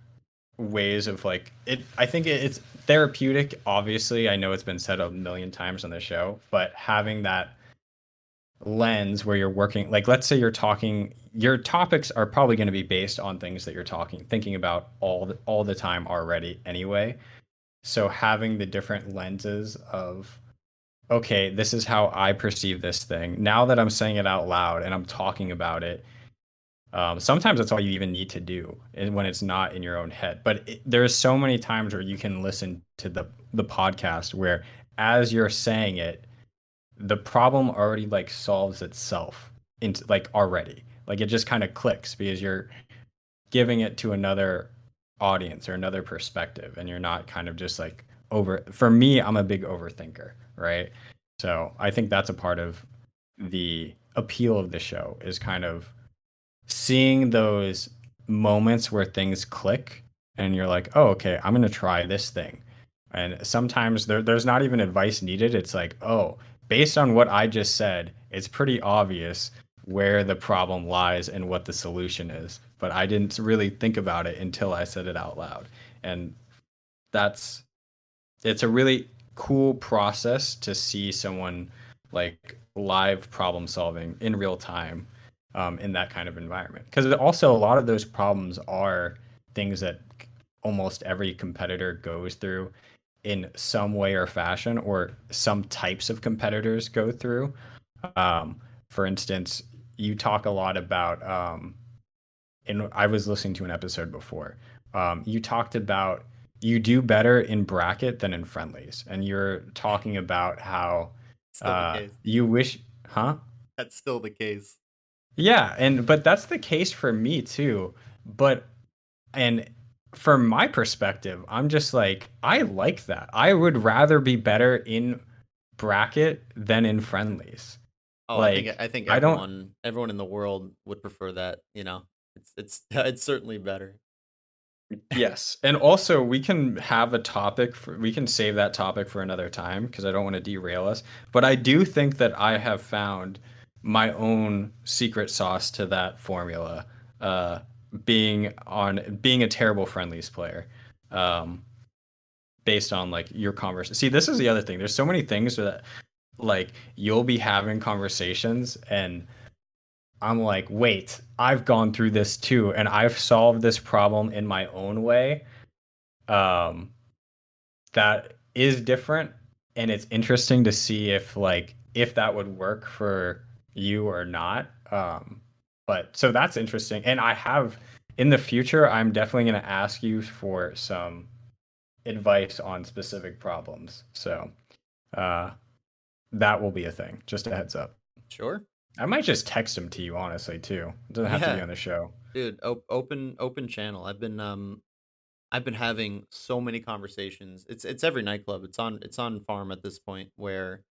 ways of like it. I think it's therapeutic. Obviously, I know it's been said a million times on the show, but having that lens where you're working like let's say you're talking your topics are probably going to be based on things that you're talking thinking about all the, all the time already anyway. So having the different lenses of okay this is how i perceive this thing. Now that i'm saying it out loud and i'm talking about it um, sometimes that's all you even need to do when it's not in your own head. But it, there's so many times where you can listen to the the podcast where as you're saying it the problem already like solves itself into like already. Like it just kind of clicks because you're giving it to another audience or another perspective and you're not kind of just like over for me i'm a big overthinker right? So i think that's a part of the appeal of the show is kind of seeing those moments where things click and you're like oh okay i'm going to try this thing. And sometimes there, there's not even advice needed. It's like oh based on what i just said it's pretty obvious where the problem lies and what the solution is. But i didn't really think about it until i said it out loud. And that's it's a really cool process to see someone like live problem solving in real time um, in that kind of environment. Because also a lot of those problems are things that almost every competitor goes through in some way or fashion or some types of competitors go through Um, for instance, you talk a lot about um, and I was listening to an episode before. Um, you talked about you do better in bracket than in friendlies, and you're talking about how uh, you wish, huh? That's still the case. Yeah, and but that's the case for me too. But and from my perspective, I'm just like I like that. I would rather be better in bracket than in friendlies. Oh, like, I think I think everyone I don't, everyone in the world would prefer that. You know, it's it's it's certainly better. Yes, and also we can have a topic. For, we can save that topic for another time because I don't want to derail us. But I do think that I have found my own secret sauce to that formula. Uh, being on being a terrible friendlies player. Um, based on like your conversation. See, this is the other thing. There's so many things that like you'll be having conversations and I'm like, wait, I've gone through this too, and I've solved this problem in my own way. Um, that is different, and it's interesting to see if like if that would work for you or not. Um, but so that's interesting, and I have in the future, I'm definitely going to ask you for some advice on specific problems. So, uh, that will be a thing. Just a heads up. Sure. I might just text them to you, honestly, too. It doesn't have yeah. to be on the show. Dude, op- open open channel. I've been um I've been having so many conversations. It's it's every nightclub. It's on it's on farm at this point where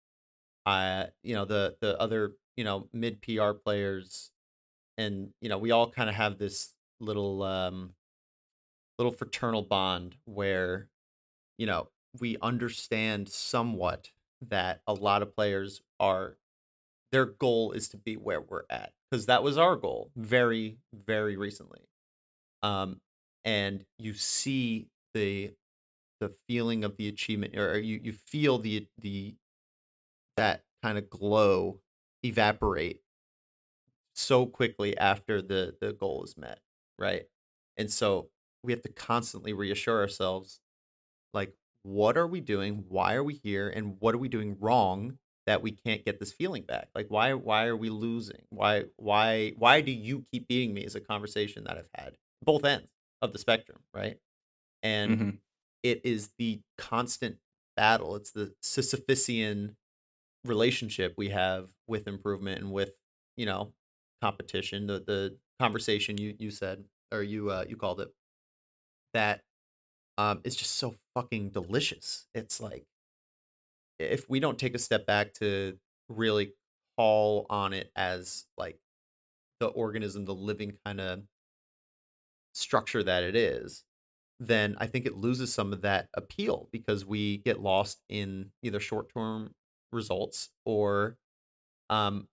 I you know the the other, you know, mid PR players and you know, we all kind of have this little um little fraternal bond where you know, we understand somewhat that a lot of players are their goal is to be where we're at because that was our goal very very recently. Um and you see the the feeling of the achievement or you you feel the the that kind of glow evaporate so quickly after the the goal is met right? And so we have to constantly reassure ourselves like what are we doing? Why are we here? And what are we doing wrong that we can't get this feeling back? Like why why are we losing? Why why why do you keep beating me is a conversation that i've had both ends of the spectrum right? And mm-hmm. it is the constant battle. It's the sisyphusian relationship we have with improvement and with you know competition the the conversation you you said or you uh you called it that um is just so fucking delicious. It's like if we don't take a step back to really call on it as like the organism, the living kind of structure that it is, then I think it loses some of that appeal because we get lost in either short term results or um,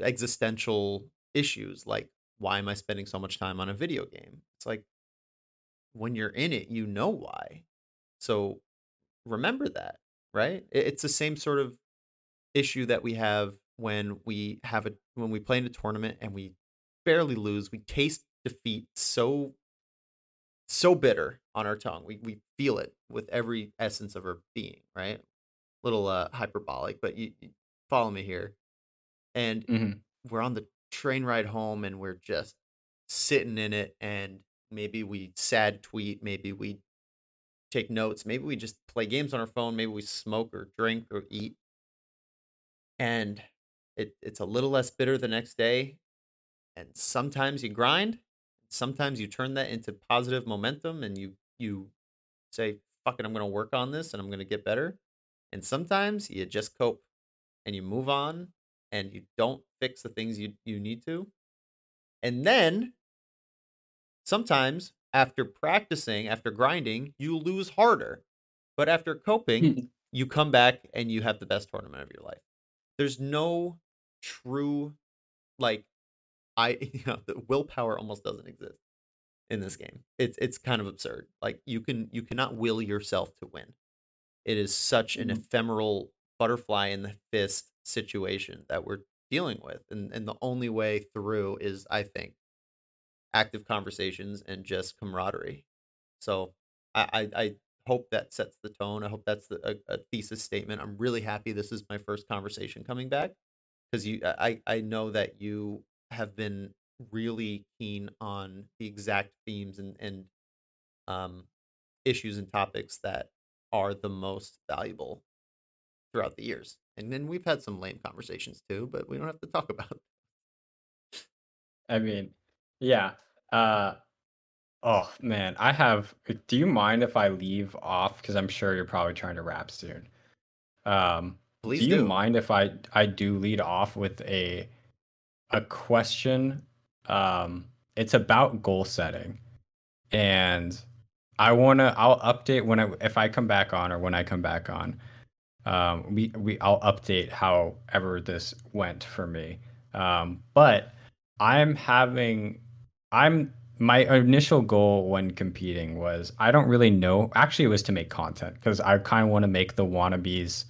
existential issues like why am I spending so much time on a video game? It's like when you're in it, you know why. So remember that right? It's the same sort of issue that we have when we have a when we play in a tournament and we barely lose. We taste defeat so so bitter on our tongue. We we feel it with every essence of our being, right? Little uh hyperbolic, but you, you follow me here. And mm-hmm. we're on the train ride home and we're just sitting in it and maybe we sad tweet, maybe we take notes. Maybe we just play games on our phone. Maybe we smoke or drink or eat. And it, it's a little less bitter the next day. And sometimes you grind. Sometimes you turn that into positive momentum and you you say, fuck it, I'm gonna work on this and I'm gonna get better. And sometimes you just cope and you move on and you don't fix the things you, you need to. And then sometimes after practicing, after grinding, you lose harder. But after coping, you come back and you have the best tournament of your life. There's no true like I you know the willpower almost doesn't exist in this game. It's it's kind of absurd. Like you can you cannot will yourself to win. It is such an mm-hmm. ephemeral butterfly in the fist situation that we're dealing with. And and the only way through is I think active conversations and just camaraderie. So I, I, I hope that sets the tone. I hope that's the, a, a, thesis statement. I'm really happy this is my first conversation coming back. because you I I know that you have been really keen on the exact themes and and um issues and topics that are the most valuable throughout the years. And then we've had some lame conversations too, but we don't have to talk about. I mean, yeah. Uh, oh man, I have. Do you mind if I leave off? Because I'm sure you're probably trying to wrap soon. Um, Please do you do. mind if I I do lead off with a a question? Um, it's about goal setting, and I wanna I'll update when I if I come back on or when I come back on. Um, we we I'll update however this went for me. Um, but I'm having I'm my initial goal when competing was I don't really know. Actually, it was to make content because I kind of want to make the wannabes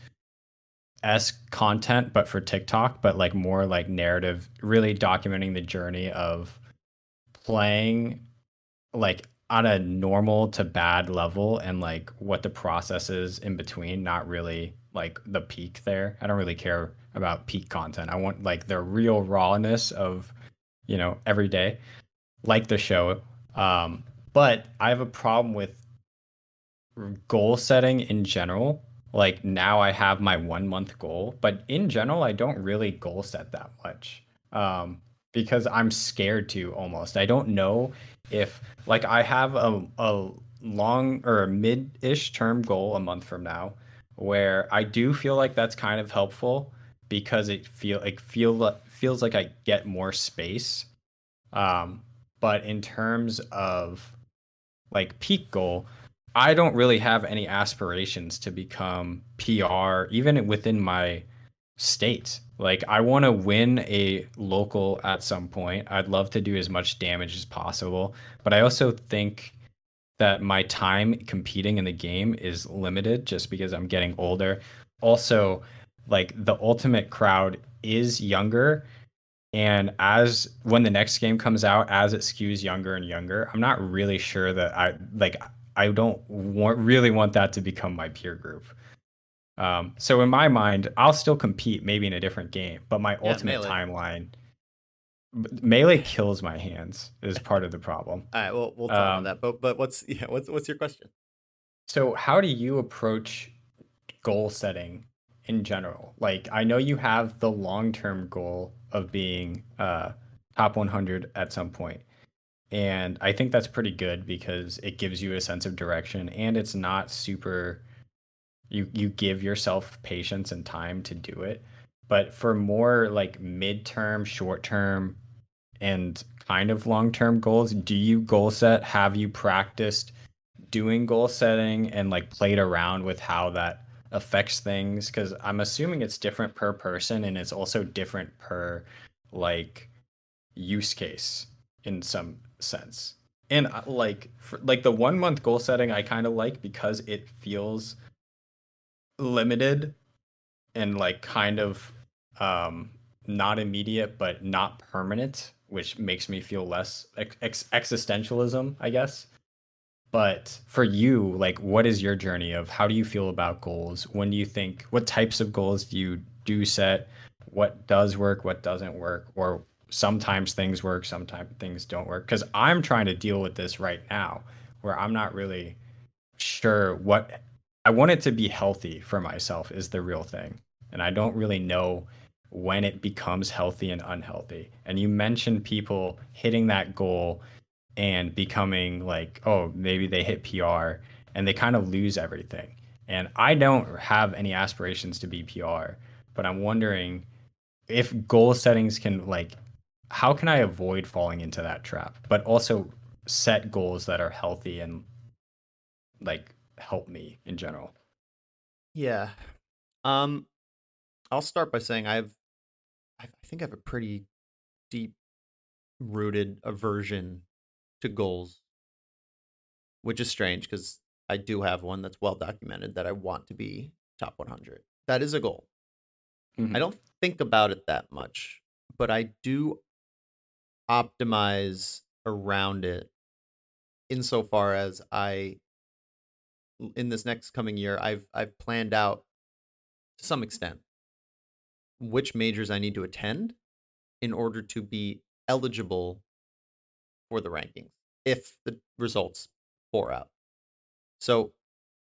s content, but for TikTok, but like more like narrative, really documenting the journey of playing like on a normal to bad level and like what the process is in between, not really like the peak there. I don't really care about peak content. I want like the real rawness of, you know, every day, like the show. Um, but I have a problem with goal setting in general. Like now I have my one month goal, but in general, I don't really goal set that much. Um, because I'm scared to almost. I don't know if like I have a, a long or a mid-ish term goal a month from now where I do feel like that's kind of helpful because it feel like feel feels like I get more space. Um, but in terms of like peak goal, I don't really have any aspirations to become PR even within my state. Like I want to win a local at some point. I'd love to do as much damage as possible, but I also think that my time competing in the game is limited just because I'm getting older. Also, like the ultimate crowd is younger and as when the next game comes out as it skews younger and younger, I'm not really sure that I like I don't want really want that to become my peer group. Um, so in my mind, I'll still compete maybe in a different game, but my Yeah, ultimate melee. timeline melee kills my hands is part of the problem. All right, well we'll talk about Um, that. But but what's yeah, what's what's your question? so how do you approach goal setting in general? Like I know you have the long-term goal of being uh top 100 at some. And I think that's pretty good because it gives you a sense of direction and it's not super you you give yourself patience and time to do it. But for more like midterm, short term, and kind of long term goals, do you goal set? Have you practiced doing goal setting and like played around with how that affects things? Because I'm assuming it's different per person and it's also different per like use case in some sense. And uh, like for, like the one month goal setting, I kind of like because it feels limited and like kind of um not immediate but not permanent which makes me feel less ex- existentialism i guess. But for you like what is your journey of how do you feel about goals? When do you think what types of goals do you do set? What does work what doesn't work? Or sometimes things work sometimes things don't work? Because i'm trying to deal with this right now where i'm not really sure what I want it to be healthy for myself is the real thing. And I don't really know when it becomes healthy and unhealthy. And you mentioned people hitting that goal and becoming like, oh, maybe they hit PR and they kind of lose everything. And I don't have any aspirations to be PR, but I'm wondering if goal settings can like how can I avoid falling into that trap, but also set goals that are healthy and like help me in general. Yeah. Um I'll start by saying I've I I think I have a pretty deep rooted aversion to goals, which is strange because I do have one that's well documented that I want to be top 100. That is a goal. I Mhm. don't think about it that much, but I do optimize around it insofar as I in this next coming year I've I've planned out to some extent which majors I need to attend in order to be eligible for the rankings if the results pour out. So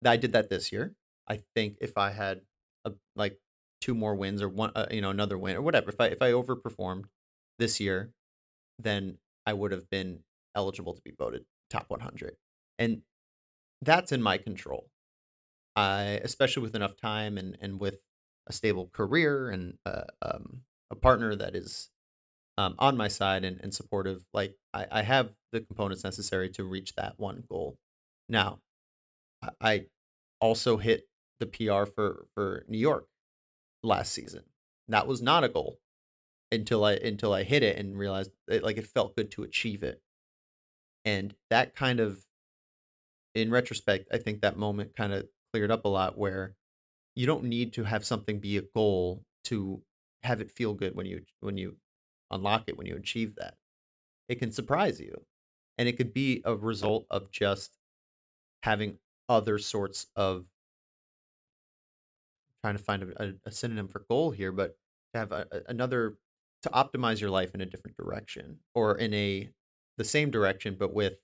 I did that this year. I think if I had a, like two more wins or one, uh, you know, another win or whatever, if I if I overperformed this year, then I would have been eligible to be voted top 100, and that's in my control. I, especially with enough time and and with a stable career and uh, um, a partner that is um, on my side and, and supportive, like I, I have the components necessary to reach that one goal. Now, I also hit the PR for for New York last season. That was not a goal until I until I hit it and realized it, like it felt good to achieve it. And that kind of in retrospect, I think that moment kind of cleared up a lot where you don't need to have something be a goal to have it feel good when you when you unlock it when you achieve that. It can surprise you. And it could be a result of just having other sorts of trying to find a, a, synonym for goal here, but to have a- another to optimize your life in a different direction or in a the same direction but with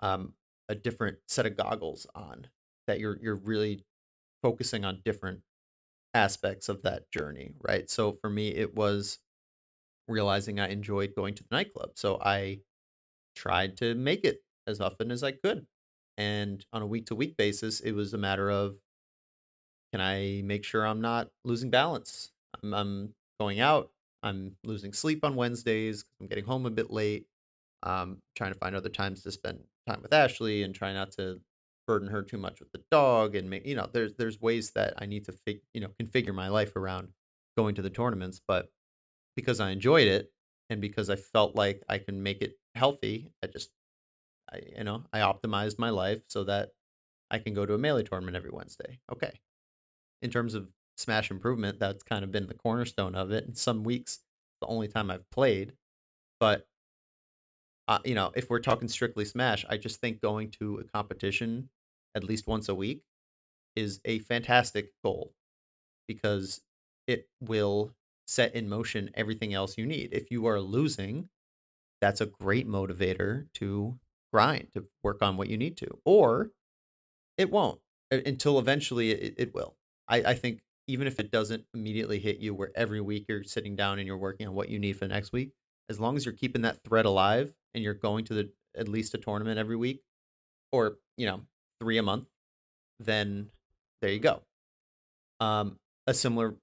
um a different set of goggles on that you're you're really focusing on different aspects of that journey, right? So for me it was realizing I enjoyed going to the nightclub. So I tried to make it as often as I could. And on a week to week basis, it was a matter of can I make sure I'm not losing balance? I'm, I'm going out. I'm losing sleep on Wednesdays. I'm getting home a bit late. Um, trying to find other times to spend time with Ashley and try not to burden her too much with the dog. And make, you know, there's there's ways that I need to fig, you know configure my life around going to the tournaments. But because I enjoyed it and because I felt like I can make it healthy, I just I you know I optimized my life so that I can go to a melee tournament every Wednesday. Okay, in terms of smash improvement, that's kind of been the cornerstone of it. In some weeks, the only time I've played, but uh, you know, if we're talking strictly smash, I just think going to a competition at least once a week is a fantastic goal because it will set in motion everything else you need. If you are losing, that's a great motivator to grind, to work on what you need to, or it won't until eventually it, it will. I, I think even if it doesn't immediately hit you where every week you're sitting down and you're working on what you need for the next week, as long as you're keeping that thread alive and you're going to the at least a tournament every week or, you know, three a month, then there you go. Um, a similar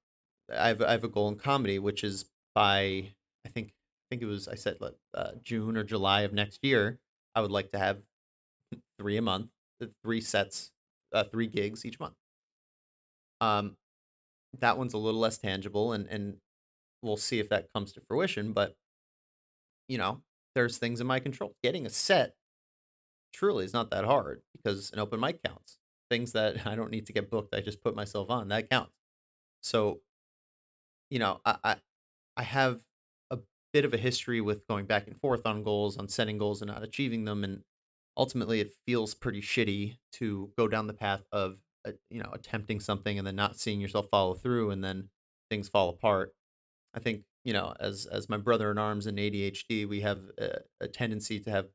I have I have a goal in comedy, which is by I think I think it was I said uh, June or July of next year. I would like to have three a month, uh, three sets, uh, three gigs each month. Um, that one's a little less tangible, and and we'll see if that comes to fruition. But you know, there's things in my control. Getting a set truly is not that hard because an open mic counts. Things that I don't need to get booked, I just put myself on. That counts. So you know, I, I I have a bit of a history with going back and forth on goals, on setting goals and not achieving them, and ultimately it feels pretty shitty to go down the path of uh, you know attempting something and then not seeing yourself follow through, and then things fall apart. I think you know, as as my brother in arms and ADHD, we have a, a tendency to have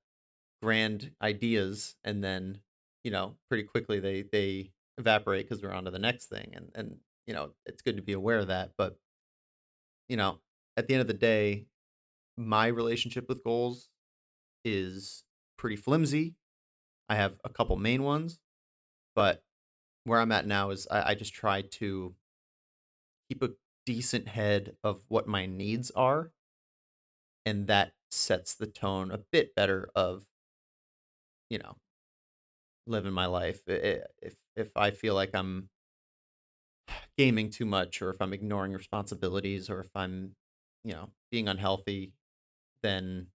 grand ideas, and then you know, pretty quickly they they evaporate because we're on to the next thing, and and you know, it's good to be aware of that, but you know, at the end of the day, my relationship with goals is pretty flimsy. I have a couple main ones, but where I'm at now is I, I just try to keep a decent head of what my needs are. And that sets the tone a bit better of, you know, living my life. If if I feel like I'm gaming too much or if I'm ignoring responsibilities or if I'm, you know, being unhealthy, then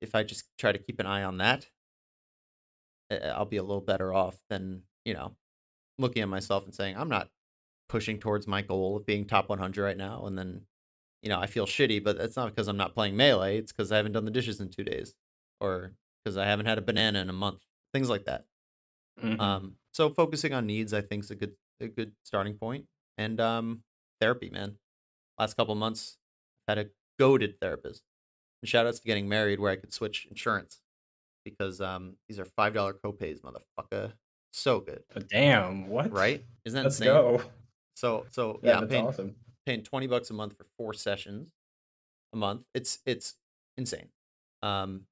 if I just try to keep an eye on that, I'll be a little better off than, you know, looking at myself and saying, I'm not pushing towards my goal of being top 100 right now. And then, you know, I feel shitty, but it's not because I'm not playing Melee. It's because I haven't done the dishes in two days or because I haven't had a banana in a month, things like that. Mm-hmm. Um, so focusing on needs, I think, is a good a good starting point. And um, therapy, man. last couple months, had a goaded therapist. And shout outs to getting married where I could switch insurance because um these are five dollar copays, motherfucker. So good, Damn, what? right? Isn't that Let's insane? go. So so Yeah, yeah, I'm that's paying awesome. paying 20 bucks a month for four sessions a month. It's it's insane. Um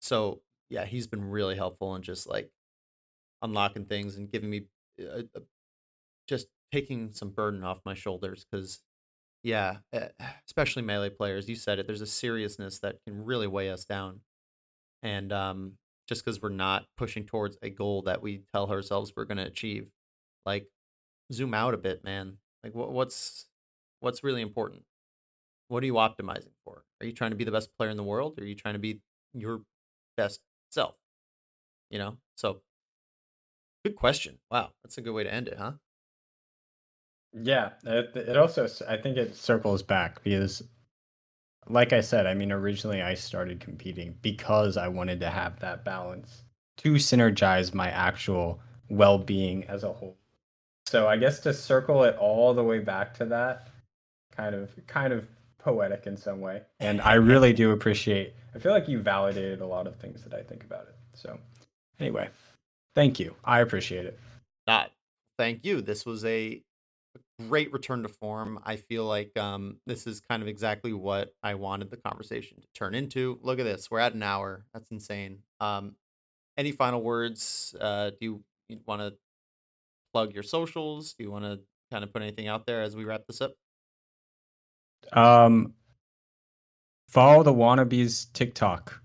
so yeah, he's been really helpful in just like unlocking things and giving me uh, uh, just taking some burden off my shoulders cuz yeah, eh, especially melee players, you said it, there's a seriousness that can really weigh us down. And um just cuz we're not pushing towards a goal that we tell ourselves we're going to achieve, like zoom out a bit, man. Like what what's what's really important? What are you optimizing for? Are you trying to be the best player in the world? Or are you trying to be your best self? You know? So good question. Wow, that's a good way to end it, huh? Yeah, it, it also I think it circles back because like I said, I mean originally I started competing because I wanted to have that balance to synergize my actual well-being as a whole. So I guess to circle it all the way back to that kind of kind of poetic in some way. And I really do appreciate I feel like you validated a lot of things that I think about it. So anyway, thank you. I appreciate it. Not. Thank you. This was a great return to form. I feel like um, this is kind of exactly what I wanted the conversation to turn into. Look at this. We're at an hour. That's insane. Um, any final words? Uh, do you, you want to plug your socials? Do you want to kind of put anything out there as we wrap this up? Um, follow the wannabes TikTok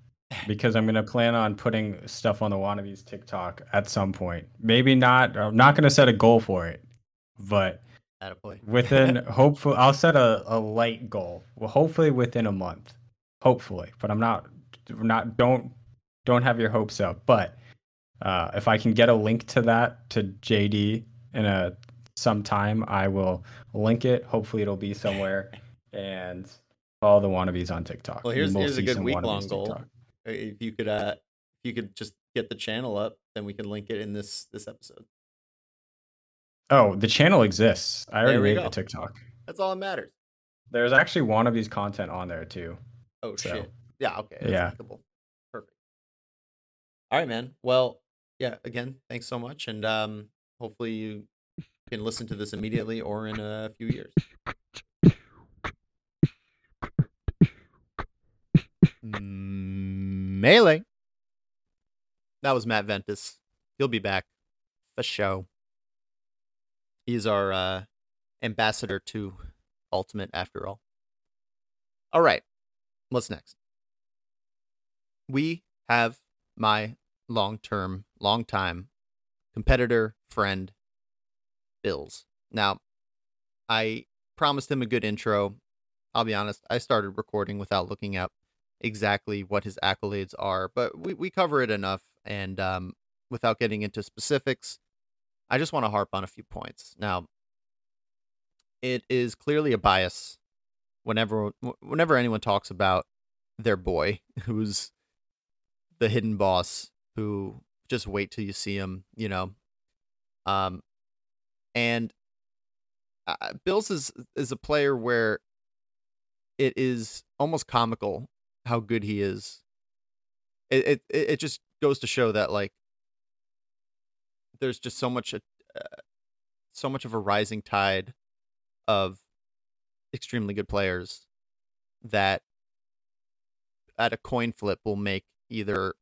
because I'm gonna plan on putting stuff on the wannabes TikTok at some point. Maybe not. I'm not gonna set a goal for it, but within hopefully I'll set a, a light goal. Well, hopefully within a month. Hopefully, but I'm not. Not don't don't have your hopes up. But uh, if I can get a link to that to JD in a sometime, I will link it. Hopefully, it'll be somewhere and follow the wannabes on TikTok. Well, here's here's a good week long goal. TikTok. If you could, uh, if you could just get the channel up, then we can link it in this this episode. Oh, the channel exists. I already made go. the TikTok. That's all that matters. There's actually wannabes content on there too. Oh So, shit. Yeah. Okay. That's yeah. linkable. Perfect. All right, man. Well, yeah. Again, thanks so much, and um, hopefully you can listen to this immediately or in a few years. Melee. That was Matt Ventus. He'll be back for show. He's our uh, ambassador to Ultimate, after all. All right. What's next? We have my long term, long time competitor, friend, Billz. Now, I promised him a good intro. I'll be honest, I started recording without looking up exactly what his accolades are, but we, we cover it enough. And um, without getting into specifics, I just want to harp on a few points. Now, it is clearly a bias whenever whenever anyone talks about their boy who's the hidden boss who just wait till you see him you know um and uh, Billz is is a player where it is almost comical how good he is it it, it just goes to show that like there's just so much uh, so much of a rising tide of extremely good players that at a coin flip will make either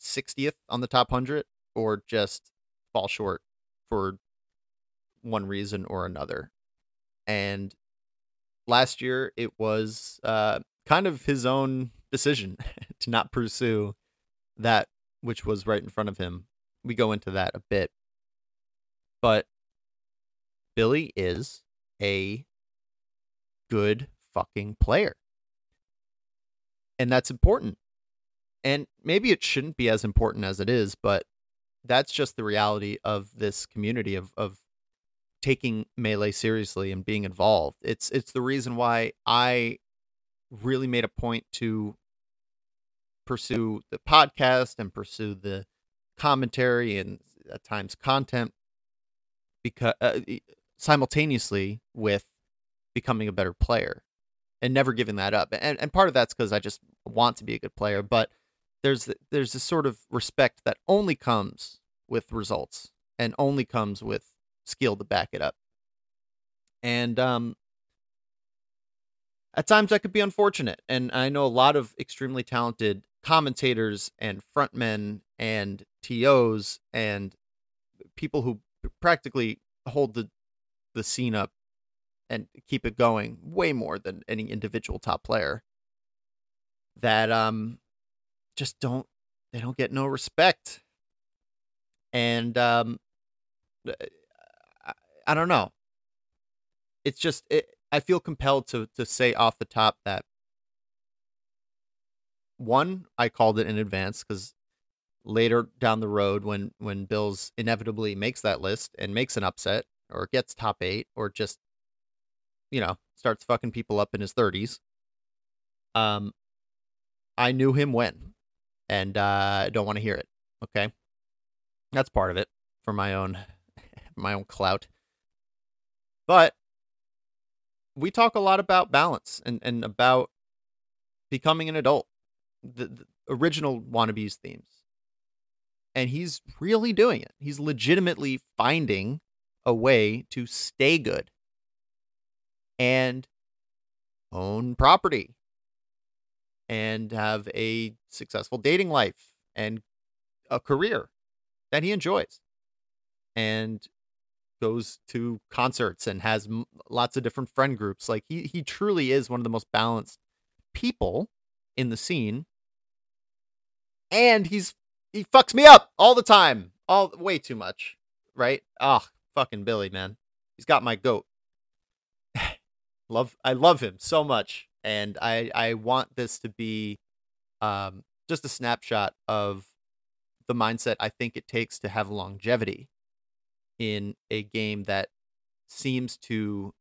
60th on the top 100 or just fall short for one reason or another. And last year it was uh, kind of his own decision to not pursue that which was right in front of him. We go into that a bit. But Billy is a good fucking player. And that's important. And maybe it shouldn't be as important as it is, but that's just the reality of this community of of taking melee seriously and being involved. It's it's the reason why I really made a point to pursue the podcast and pursue the commentary and at times content because uh, simultaneously with becoming a better player and never giving that up. And and part of that's because I just want to be a good player, but there's there's this sort of respect that only comes with results and only comes with skill to back it up. And um at times that could be unfortunate. And I know a lot of extremely talented commentators and frontmen and TOs and people who practically hold the the scene up and keep it going way more than any individual top player that um just don't they don't get no respect and um uh, I, I don't know it's just it, i feel compelled to to say off the top that one i called it in advance because later down the road when when Billz inevitably makes that list and makes an upset or gets top eight or just you know starts fucking people up in his 30s um i knew him when and uh, I don't want to hear it. Okay, that's part of it for my own my own clout. But we talk a lot about balance and and about becoming an adult. The, the original wannabes themes, and he's really doing it. He's legitimately finding a way to stay good and own property and have a successful dating life and a career that he enjoys and goes to concerts and has m- lots of different friend groups like he he truly is one of the most balanced people in the scene. And he's he fucks me up all the time all way too much right? Ah oh, fucking billy man. He's got my goat. Love i love him so much and I I want this to be um, just a snapshot of the mindset I think it takes to have longevity in a game that seems to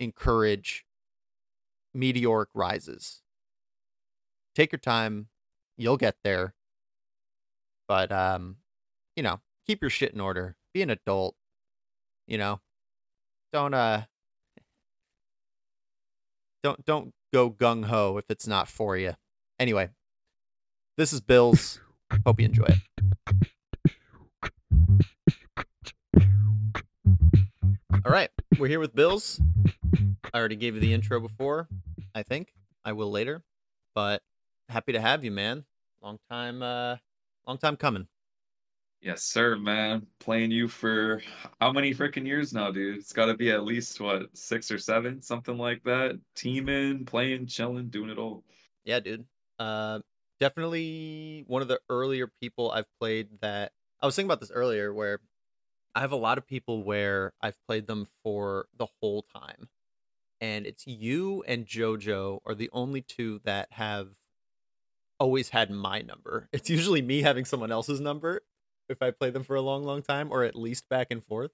encourage meteoric rises. Take your time, you'll get there. But um, you know, keep your shit in order. Be an adult. You know, don't uh don't don't go gung ho if it's not for you. Anyway, this is Billz. Hope you enjoy it. All right, we're here with Billz. I already gave you the intro before. I think I will later, but happy to have you, man. Long time, uh, long time coming. Yes, sir, man. Playing you for how many freaking years now, dude? It's got to be at least what six or seven, something like that. Teaming, playing, chilling, doing it all. Yeah, dude. Uh, definitely one of the earlier people I've played that I was thinking about this earlier, where I have a lot of people where I've played them for the whole time, and it's you and JoJo are the only two that have always had my number. It's usually me having someone else's number, if I play them for a long, long time, or at least back and forth.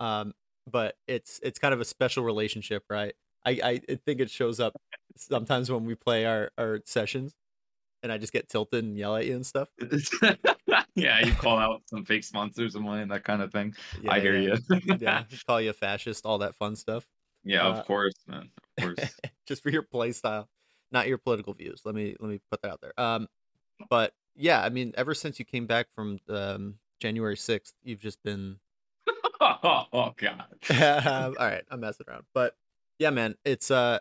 Um, but it's it's kind of a special relationship, right? I, I think it shows up sometimes when we play our, our sessions and I just get tilted and yell at you and stuff. yeah, you call out some fake sponsors of mine, that kind of thing. Yeah, I hear yeah. you. yeah, call you a fascist, all that fun stuff. Yeah, uh, of course, man. Of course. just for your play style, not your political views. Let me let me put that out there. Um, but yeah, I mean, ever since you came back from um, January sixth, you've just been. oh, oh God! all right, I'm messing around, but yeah, man, it's uh,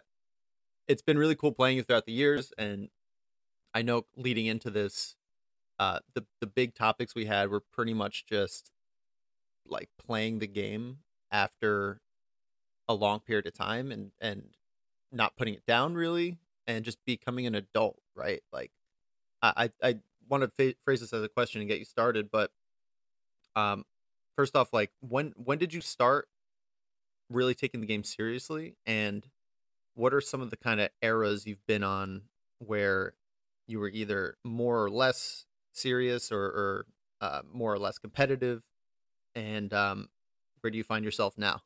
it's been really cool playing you throughout the years, and I know leading into this, uh, the the big topics we had were pretty much just like playing the game after a long period of time and and not putting it down really and just becoming an adult right? Like i i want to phrase this as a question and get you started, but um, first off, like when when did you start really taking the game seriously, and what are some of the kind of eras you've been on where you were either more or less serious or, or uh, more or less competitive, and um, where do you find yourself now?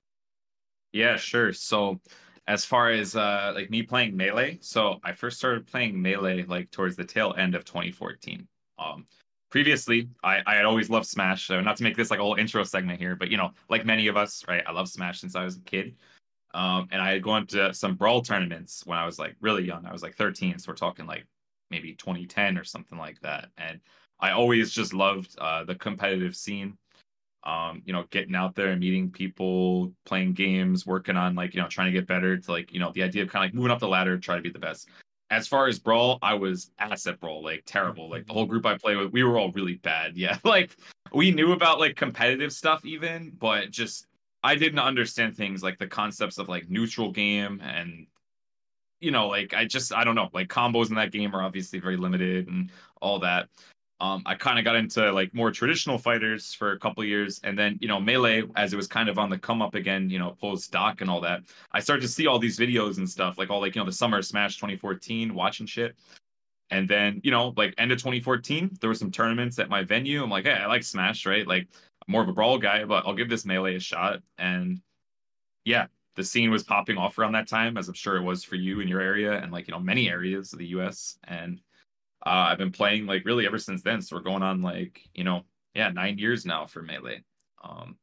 Yeah, sure. So as far as uh like me playing melee so i first started playing melee like towards the tail end of 2014 um, previously, I, I had always loved Smash. So not to make this like a whole intro segment here, but you know, like many of us, right? I love Smash since I was a kid. Um, and I had gone to some brawl tournaments when I was like really young. I was like 13, so we're talking like maybe 2010 or something like that. And I always just loved uh, the competitive scene. Um, you know, getting out there and meeting people, playing games, working on like, you know, trying to get better to like, you know, the idea of kind of like moving up the ladder, try to be the best. As far as brawl, I was ass at brawl, like terrible. Like the whole group I play with, we were all really bad. Yeah. Like we knew about like competitive stuff even, but just I didn't understand things like the concepts of like neutral game and you know, like I just I don't know, like combos in that game are obviously very limited and all that. Um, I kind of got into like more traditional fighters for a couple years, and then you know melee as it was kind of on the come up again, you know post doc and all that. I started to see all these videos and stuff, like all like you know the Summer Smash 2014, watching shit. And then you know like end of 2014, there were some tournaments at my venue. I'm like, hey, I like Smash, right? Like I'm more of a brawl guy, but I'll give this melee a shot. And yeah, the scene was popping off around that time, as I'm sure it was for you in your area and like you know many areas of the U.S. and uh, I've been playing like really ever since then. So we're going on like, you know, yeah, nine years now for Melee. Um,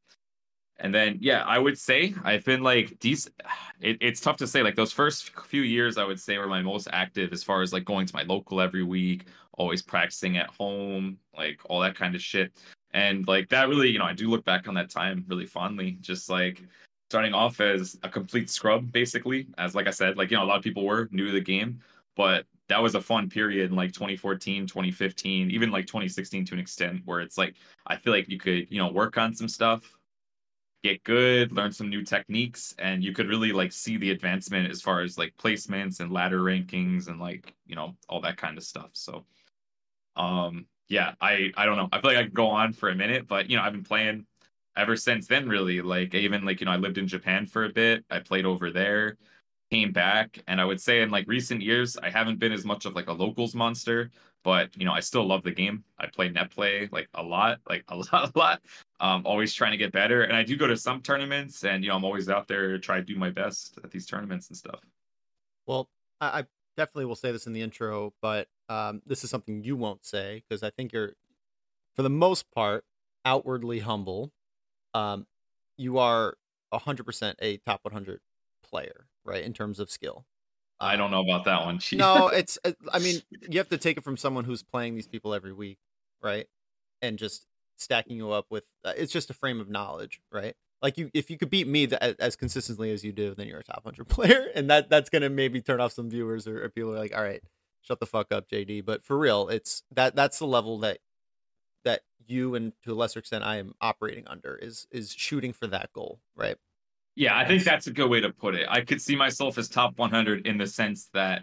and then, yeah, I would say I've been like these. It, it's tough to say. Like those first few years, I would say were my most active as far as like going to my local every week, always practicing at home, like all that kind of shit. And like that really, you know, I do look back on that time really fondly. Just like starting off as a complete scrub, basically, as like I said, like, you know, a lot of people were new to the game, but that was a fun period in like 2014 2015 even like 2016 to an extent where it's like i feel like you could you know work on some stuff get good learn some new techniques and you could really like see the advancement as far as like placements and ladder rankings and like you know all that kind of stuff. So um yeah i i don't know. I feel like i could go on for a minute but you know i've been playing ever since then really. Like even like you know i lived in japan for a bit. I played over there came back and i would say in like recent years i haven't been as much of like a locals monster but you know i still love the game. I play net play like a lot like a lot a lot. Um always trying to get better and i do go to some tournaments and you know i'm always out there to try to do my best at these tournaments and stuff. Well i, I definitely will say this in the intro but um this is something you won't say because i think you're for the most part outwardly humble um you are 100% a top 100 player right? In terms of skill. I don't know about that one. Jeez. No, it's. I mean, you have to take it from someone who's playing these people every week, right? And just stacking you up with. Uh, it's just a frame of knowledge, right? Like you, if you could beat me th- as consistently as you do, then you're a top hundred player, and that that's gonna maybe turn off some viewers or, or people are like, all right, shut the fuck up, JD. But for real, it's that that's the level that that you and to a lesser extent I am operating under is is shooting for that goal, right? Yeah, I think that's a good way to put it. I could see myself as top 100 in the sense that,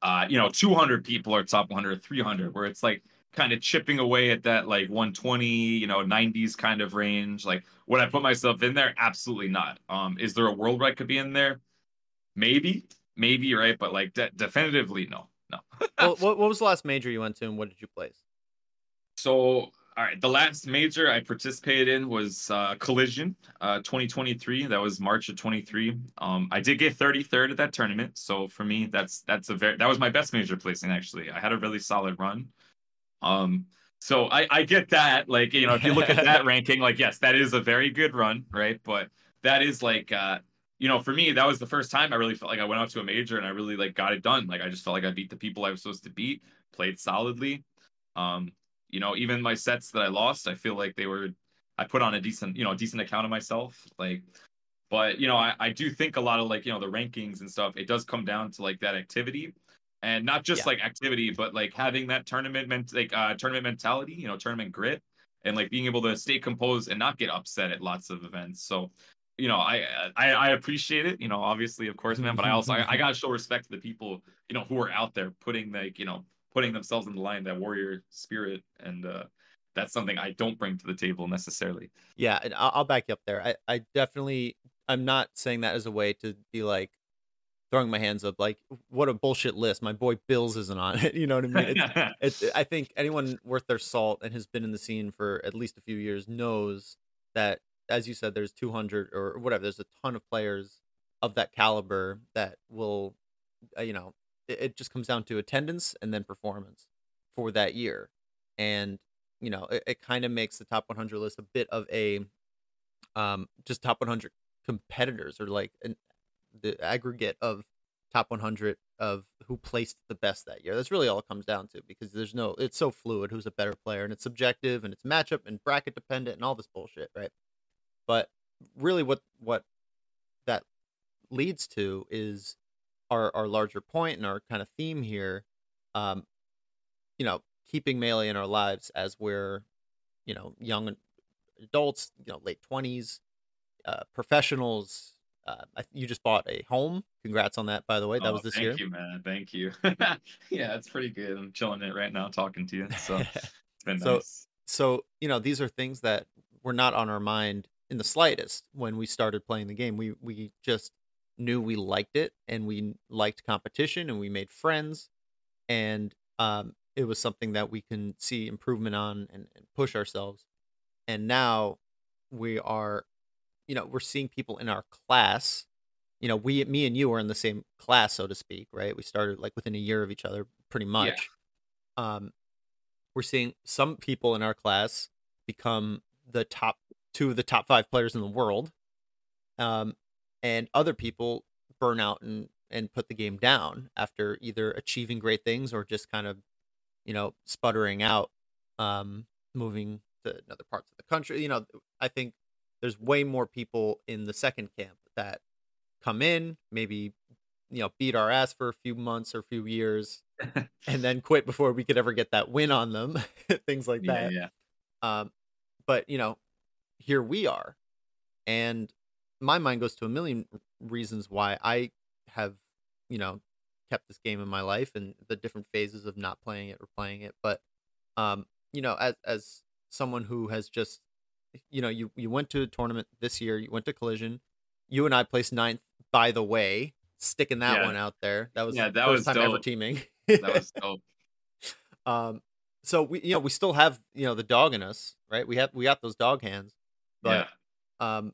uh, you know, 200 people are top 100, 300, where it's like kind of chipping away at that like 120, you know, 90s kind of range. Like, would I put myself in there? Absolutely not. Um, is there a world where I could be in there? Maybe, maybe, right? But like, de- definitively, no, no. well, what, what was the last major you went to, and what did you place? So all right, the last major I participated in was uh, Collision, uh, 2023. That was March of 23. Um, I did get 33rd at that tournament, so for me, that's that's a very that was my best major placing actually. I had a really solid run. Um, so I I get that, like you know, if you look at that ranking, like yes, that is a very good run, right? But that is like uh, you know, for me, that was the first time I really felt like I went out to a major and I really like got it done. Like I just felt like I beat the people I was supposed to beat, played solidly. Um, you know, even my sets that I lost, I feel like they were I put on a decent, you know, decent account of myself. Like, but you know, I, I do think a lot of like, you know, the rankings and stuff, it does come down to like that activity. And not just yeah. like activity, but like having that tournament ment- like uh tournament mentality, you know, tournament grit and like being able to stay composed and not get upset at lots of events. So you know, I, I I appreciate it, you know, obviously, of course, man. But I also I, I gotta show respect to the people, you know, who are out there putting like, you know, putting themselves in the line, that warrior spirit, and uh, that's something I don't bring to the table necessarily. Yeah, and I'll, back you up there. I, I definitely, I'm not saying that as a way to be like throwing my hands up, like what a bullshit list. My boy Billz isn't on it. You know what I mean? It's, it's, I think anyone worth their salt and has been in the scene for at least a few years knows that, as you said, there's 200 or whatever. There's a ton of players of that caliber that will, uh, you know, it, just comes down to attendance and then performance for that year. And, you know, it, it kind of makes the top 100 list a bit of a um just top 100 competitors or like an the aggregate of top 100 of who placed the best that year. That's really all it comes down to because there's no it's so fluid who's a better player and it's subjective and it's matchup and bracket dependent and all this bullshit, right? But really what what that leads to is our our larger point and our kind of theme here um you know, keeping melee in our lives as we're you know, young adults, you know, late 20s, uh, professionals, uh, I, you just bought a home. Congrats on that, by the way. That Oh, was this thank year. Thank you, man. Thank you. yeah, it's pretty good. I'm chilling it right now, talking to you. So it's been So- nice. so you know these are things that were not on our mind in the slightest when we started playing the game. We we just knew we liked it and we liked competition and we made friends and um, it was something that we can see improvement on and, and push ourselves. And now we are, you know, we're seeing people in our class. You know, we, me and you are in the same class, so to speak, right? We started like within a year of each other, pretty much. Um, we're seeing some people in our class become the top two of the top five players in the world, um, and other people burn out and and put the game down after either achieving great things or just kind of, you know, sputtering out, um, moving to other parts of the country. You know, I think there's way more people in the second camp that come in, maybe, you know, beat our ass for a few months or a few years, and then quit before we could ever get that win on them, things like yeah, that. yeah. Um, but you know, here we are, and my mind goes to a million reasons why I have, you know, kept this game in my life and the different phases of not playing it or playing it. But, um, you know, as as someone who has just, you know, you you went to a tournament this year, you went to Collision, you and I placed ninth. By the way, sticking that Yeah. one out there. That was Yeah, that was time ever teaming. That was dope. um so we you know we still have you know the dog in us right we have we got those dog hands yeah. but um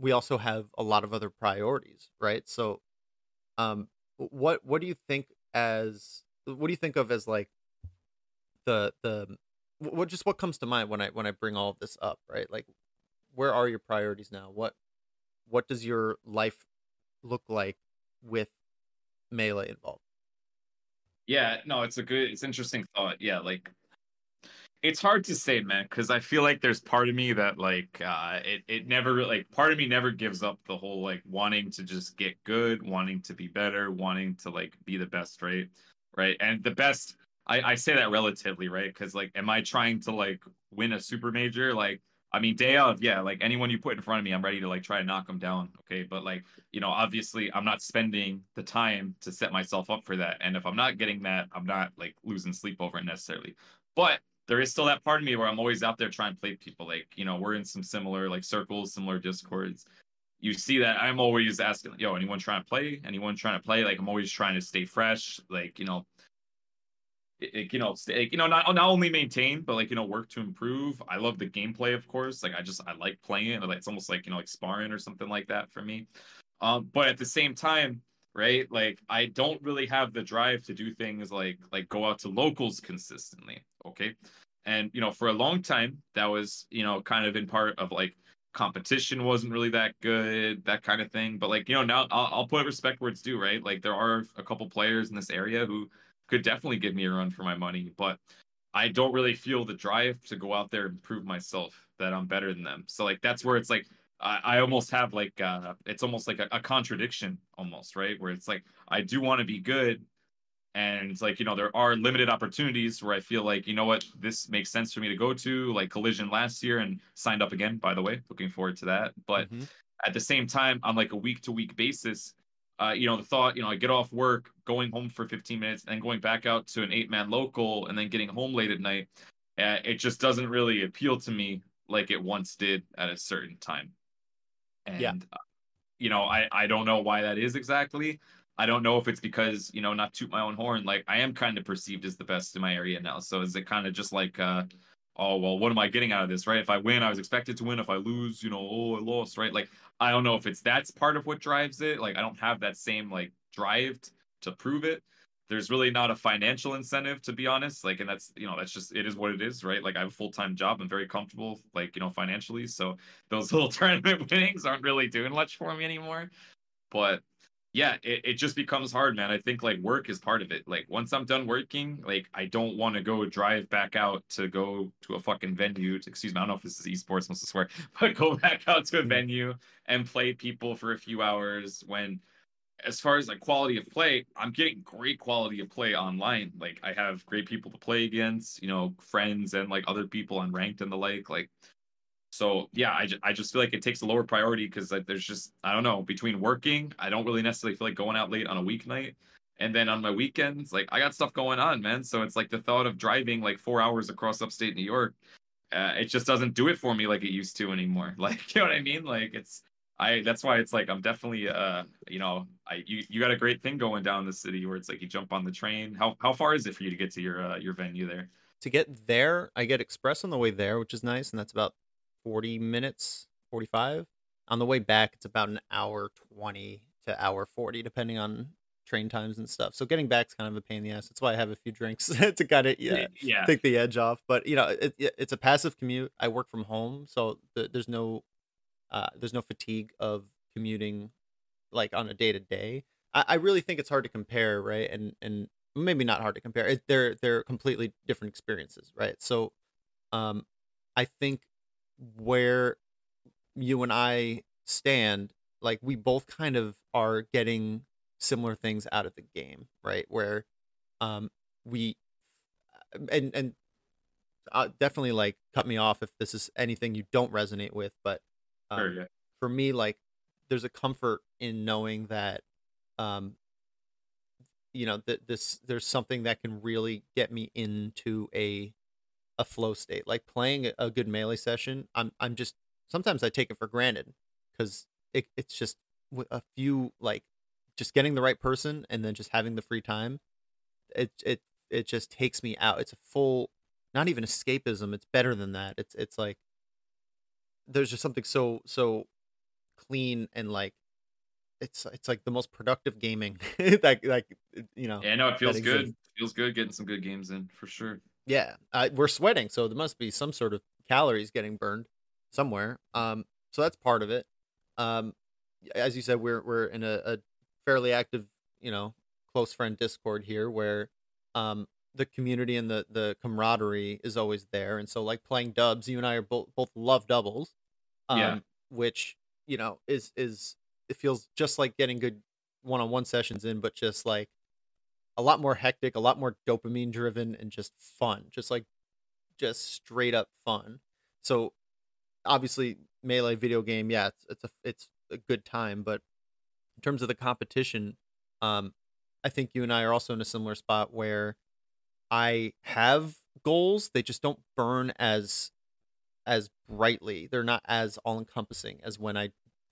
we also have a lot of other priorities right? So um what what do you think as what do you think of as like the the what just what comes to mind when i when i bring all of this up right? Like where are your priorities now? What what does your life look like with melee involved? Yeah, no, it's a good, it's interesting thought. Yeah, like it's hard to say, man, because I feel like there's part of me that like uh it it never like part of me never gives up the whole like wanting to just get good, wanting to be better, wanting to like be the best, right? Right. And the best I, I say that relatively, right? Because like am I trying to like win a super major? Like I mean, day of, yeah, like anyone you put in front of me, I'm ready to like try to knock them down. Okay. But like, you know, obviously I'm not spending the time to set myself up for that. And if I'm not getting that, I'm not like losing sleep over it necessarily. But there is still that part of me where I'm always out there trying to play people. Like, you know, we're in some similar like circles, similar discords. You see that I'm always asking, yo, anyone trying to play? Anyone trying to play? Like, I'm always trying to stay fresh. Like, you know, it- it- you know, stay, you know, not not only maintain, but like you know, work to improve. I love the gameplay, of course. Like I just I like playing it's almost like you know, like sparring or something like that for me. Um, but at the same time, right? Like I don't really have the drive to do things like like go out to locals consistently. Okay, and you know, for a long time, that was you know kind of in part of like competition wasn't really that good, that kind of thing. But like you know, now I'll, I'll put respect where it's due, right? Like there are a couple players in this area who could definitely give me a run for my money, but I don't really feel the drive to go out there and prove myself that I'm better than them. So like that's where it's like I, I almost have like uh it's almost like a, a contradiction almost, right? Where it's like I do want to be good and like you know there are limited opportunities where I feel like you know what this makes sense for me to go to like collision last year and signed up again by the way looking forward to that but Mhm. at the same time on like a week to week basis uh, you know, the thought, you know, I get off work, going home for 15 minutes, and going back out to an eight man local, and then getting home late at night, uh, it just doesn't really appeal to me like it once did at a certain time. And, Yeah. uh, you know, I, I don't know why that is exactly. I don't know if it's because, you know, not toot my own horn, like I am kind of perceived as the best in my area now. So is it kind of just like, uh, oh, well, what am I getting out of this, right? If I win, I was expected to win. If I lose, you know, oh, I lost, right? Like, I don't know if it's that's part of what drives it. Like I don't have that same like drive t- to prove it. There's really not a financial incentive to be honest. Like and that's you know that's just it is what it is, right? Like I have a full-time job. I'm very comfortable like, you know, financially. So those little tournament winnings aren't really doing much for me anymore. But yeah, it, it just becomes hard, man. I think like work is part of it. Like once I'm done working, like I don't want to go drive back out to go to a fucking venue. To, excuse me, I don't know if this is esports, must swear, but go back out to a Mhm. venue and play people for a few hours. When, as far as like quality of play, I'm getting great quality of play online. Like I have great people to play against, you know, friends and like other people on ranked and the like. Like so yeah, I, I just feel like it takes a lower priority because like there's just I don't know between working, I don't really necessarily feel like going out late on a weeknight, and then on my weekends, like I got stuff going on, man. So it's like the thought of driving like four hours across upstate New York, uh, it just doesn't do it for me like it used to anymore. Like you know what I mean? Like it's I that's why it's like I'm definitely uh you know I you you got a great thing going down the city where it's like you jump on the train. How how far is it for you to get to your uh, your venue there? To get there, I get express on the way there, which is nice, and that's about 40 minutes, 45. On the way back, it's about an hour 20 to hour 40, depending on train times and stuff. So getting back's kind of a pain in the ass. That's why I have a few drinks to kind of yeah, yeah. take the edge off. But you know, it, it, it's a passive commute. I work from home, so th- there's no uh, there's no fatigue of commuting like on a day to day. I I really think it's hard to compare, right? And and maybe not hard to compare. It, they're they're completely different experiences, right? So, um, I think where you and I stand, like we both kind of are getting similar things out of the game, right? Where, um, we and and uh, definitely like cut me off if this is anything you don't resonate with, but um, Sure, yeah. for me, like there's a comfort in knowing that, um, you know, that this there's something that can really get me into a a flow state. Like playing a- good melee session, I'm I'm just sometimes I take it for granted because it, it's just with a few like just getting the right person and then just having the free time. It it it just takes me out. It's a full, not even escapism. It's better than that. It's it's like there's just something so so clean and like it's it's like the most productive gaming like like you know Yeah, no, it feels good. Feels good getting some good games in for sure. Yeah uh, we're sweating so there must be some sort of calories getting burned somewhere um so that's part of it um as you said we're we're in a, a fairly active you know close friend discord here where um the community and the the camaraderie is always there and so like playing dubs you and i are both both love doubles um Yeah. which you know is is it feels just like getting good one-on-one sessions in but just like a lot more hectic a lot more dopamine driven and just fun just like just straight up fun. So obviously melee video game yeah it's it's a it's a good time but in terms of the competition um i think you and i are also in a similar spot where i have goals they just don't burn as as brightly. They're not as all encompassing as when i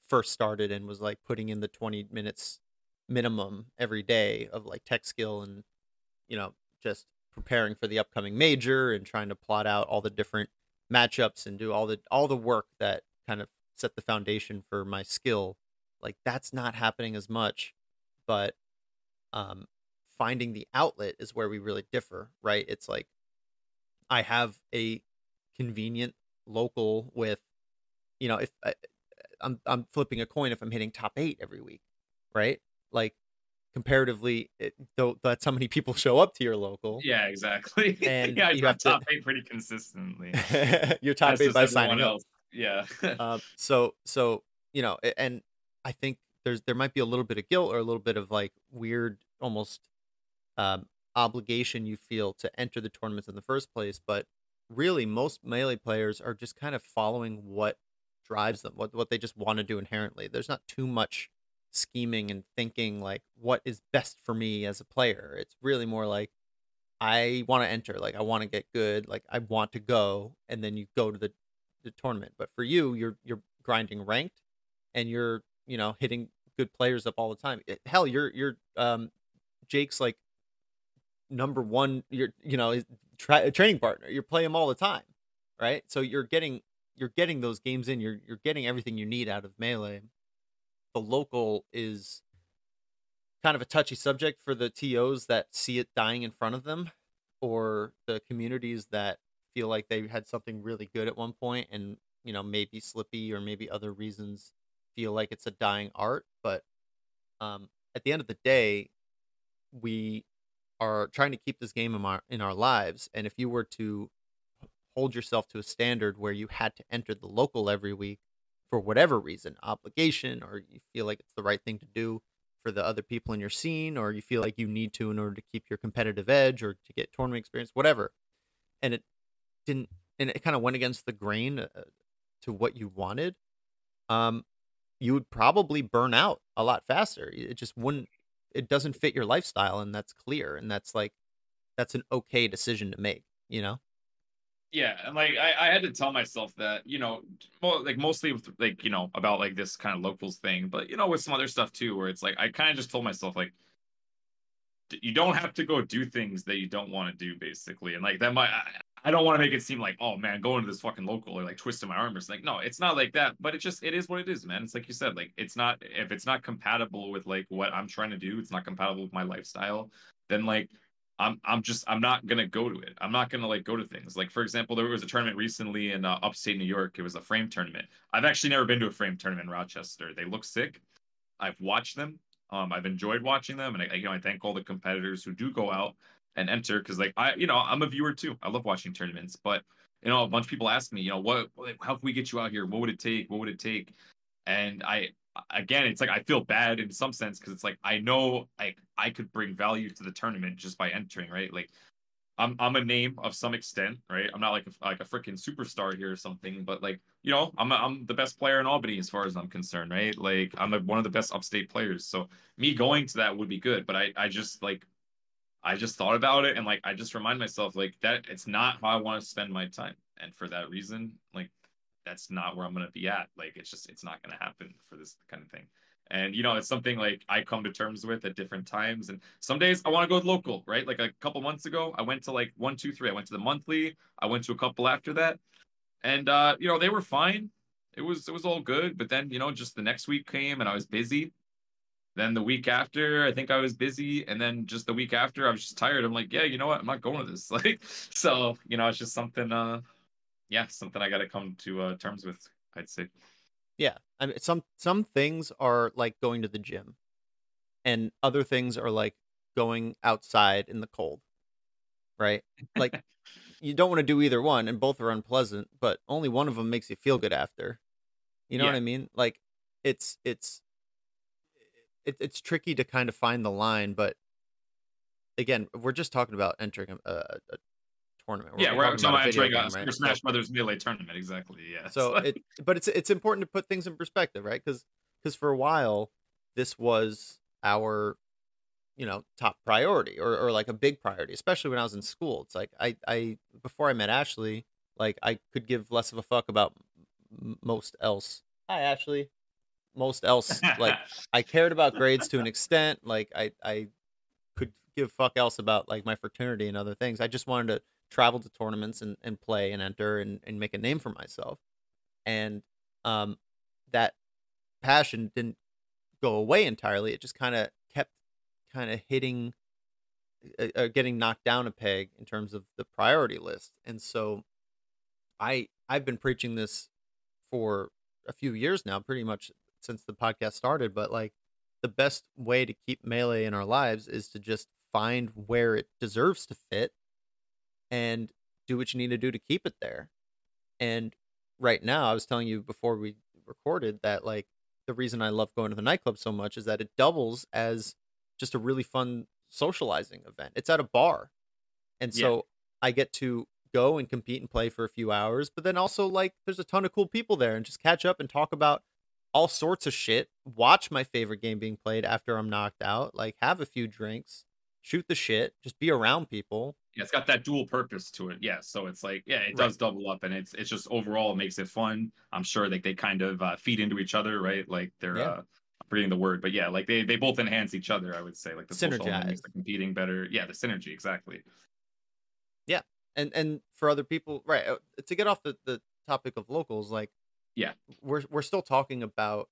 first started and was like putting in the 20 minutes minimum every day of like tech skill and you know just preparing for the upcoming major and trying to plot out all the different matchups and do all the all the work that kind of set the foundation for my skill. Like that's not happening as much but um finding the outlet is where we really differ right? It's like i have a convenient local with you know if I, i'm i'm flipping a coin if i'm hitting top 8 every week right like comparatively it, though that's how many people show up to your local Yeah, exactly. And yeah, you have to- top eight pretty consistently. you're top That's 8 by signing up else. Yeah. uh, so so you know and i think there's there might be a little bit of guilt or a little bit of like weird almost um obligation you feel to enter the tournaments in the first place but really most melee players are just kind of following what drives them what what they just want to do inherently there's not too much scheming and thinking like what is best for me as a player it's really more like i want to enter like i want to get good like i want to go and then you go to the the tournament. But for you, you're you're grinding ranked, and you're you know hitting good players up all the time. It- Hell, you're you're um Jake's like number one. You're you know tra- training partner. You play him all the time, right? So you're getting you're getting those games in. You're you're getting everything you need out of melee. The local is kind of a touchy subject for the TOs that see it dying in front of them, or the communities that feel like they had something really good at one point and you know maybe Slippi or maybe other reasons feel like it's a dying art but um at the end of the day, we are trying to keep this game in our in our lives, and if you were to hold yourself to a standard where you had to enter the local every week for whatever reason, obligation, or you feel like it's the right thing to do for the other people in your scene, or you feel like you need to in order to keep your competitive edge or to get tournament experience, whatever. And it didn't, and it kind of went against the grain uh, to what you wanted. Um, you would probably burn out a lot faster. It just wouldn't. It doesn't fit your lifestyle, and that's clear. And that's like, that's an okay decision to make. You know. Yeah, and like I, I had to tell myself that you know, well, like mostly with like you know about like this kind of locals thing, but you know with some other stuff too, where it's like I kind of just told myself like you don't have to go do things that you don't want to do, basically, and like that might. I, I don't want to make it seem like, oh man, going to this fucking local or like twisting my arm or something. No, it's not like that. But it just it is what it is, man. It's like you said, like it's not if it's not compatible with like what I'm trying to do, it's not compatible with my lifestyle, then like I'm I'm just I'm not gonna go to it. I'm not gonna like go to things. Like for example, there was a tournament recently in uh, upstate New York. It was a frame tournament. I've actually never been to a frame tournament in Rochester. They look sick. I've watched them. Um, I've enjoyed watching them, and I, you know I thank all the competitors who do go out and enter because like I you know I'm a viewer too. I love watching tournaments, but you know a bunch of people ask me, you know what, how can we get you out here? What would it take? What would it take? And I again, it's like I feel bad in some sense because it's like I know I I could bring value to the tournament just by entering, right? Like I'm I'm a name of some extent, right? I'm not like a, like a freaking superstar here or something, but like you know, I'm a, I'm the best player in Albany as far as I'm concerned, right? Like I'm a, one of the best upstate players, so me going to that would be good. But I I just like I just thought about it and like I just remind myself like that it's not how I want to spend my time, and for that reason, like that's not where I'm to be at. Like, it's just, it's not to happen for this kind of thing. And, you know, it's something like I come to terms with at different times. And some days I want to go local, right? Like a couple months ago, I went to like one, two, three. I went to the monthly. I went to a couple after that. And, uh, you know, they were fine. It was, it was all good. But then, you know, just the next week came and I was busy. Then the week after, I think I was busy. And then just the week after, I was just tired. I'm like, yeah, you know what? I'm not going to this. Like, so, you know, it's just something, uh, yeah, something I got to come to uh, terms with. I'd say. Yeah, I mean, some some things are like going to the gym, and other things are like going outside in the cold. Right? Like you don't want to do either one, and both are unpleasant. But only one of them makes you feel good after. You know Yeah. what I mean? Like it's it's it, it's tricky to kind of find the line, but again, we're just talking about entering a, a, tournament. yeah, we're talking about a video a game, right? Smash Brothers Melee tournament. Exactly. Yeah. so it but it's it's important to put things in perspective right because because for a while this was our you know top priority or, or like a big priority especially when i was in school it's like i i before i met ashley like i could give less of a fuck about m- most else hi ashley most else like I cared about grades to an extent. Like I I could give fuck else about like my fraternity and other things. I just wanted to travel to tournaments and, and play and enter and, and make a name for myself. And um that passion didn't go away entirely. It just kind of kept kind of hitting uh, uh, getting knocked down a peg in terms of the priority list. And so I I've been preaching this for a few years now, pretty much since the podcast started, but like the best way to keep melee in our lives is to just find where it deserves to fit and do what you need to do to keep it there. And right now, I was telling you before we recorded that like the reason I love going to the nightclub so much is that it doubles as just a really fun socializing event. It's at a bar. And Yeah. so I get to go and compete and play for a few hours, but then also like there's a ton of cool people there and just catch up and talk about all sorts of shit, watch my favorite game being played after I'm knocked out, like have a few drinks, shoot the shit, just be around people. Yeah, it's got that dual purpose to it. Yeah, so it's like, yeah, it Right. does double up, and it's it's just overall makes it fun. I'm sure like they kind of uh, feed into each other, right? Like they're Yeah. uh, I'm forgetting the word, but yeah, like they they both enhance each other. I would say like the element makes the competing better. Yeah, the synergy exactly. Yeah, and and for other people right uh, to get off the, the topic of locals like Yeah. we're we're still talking about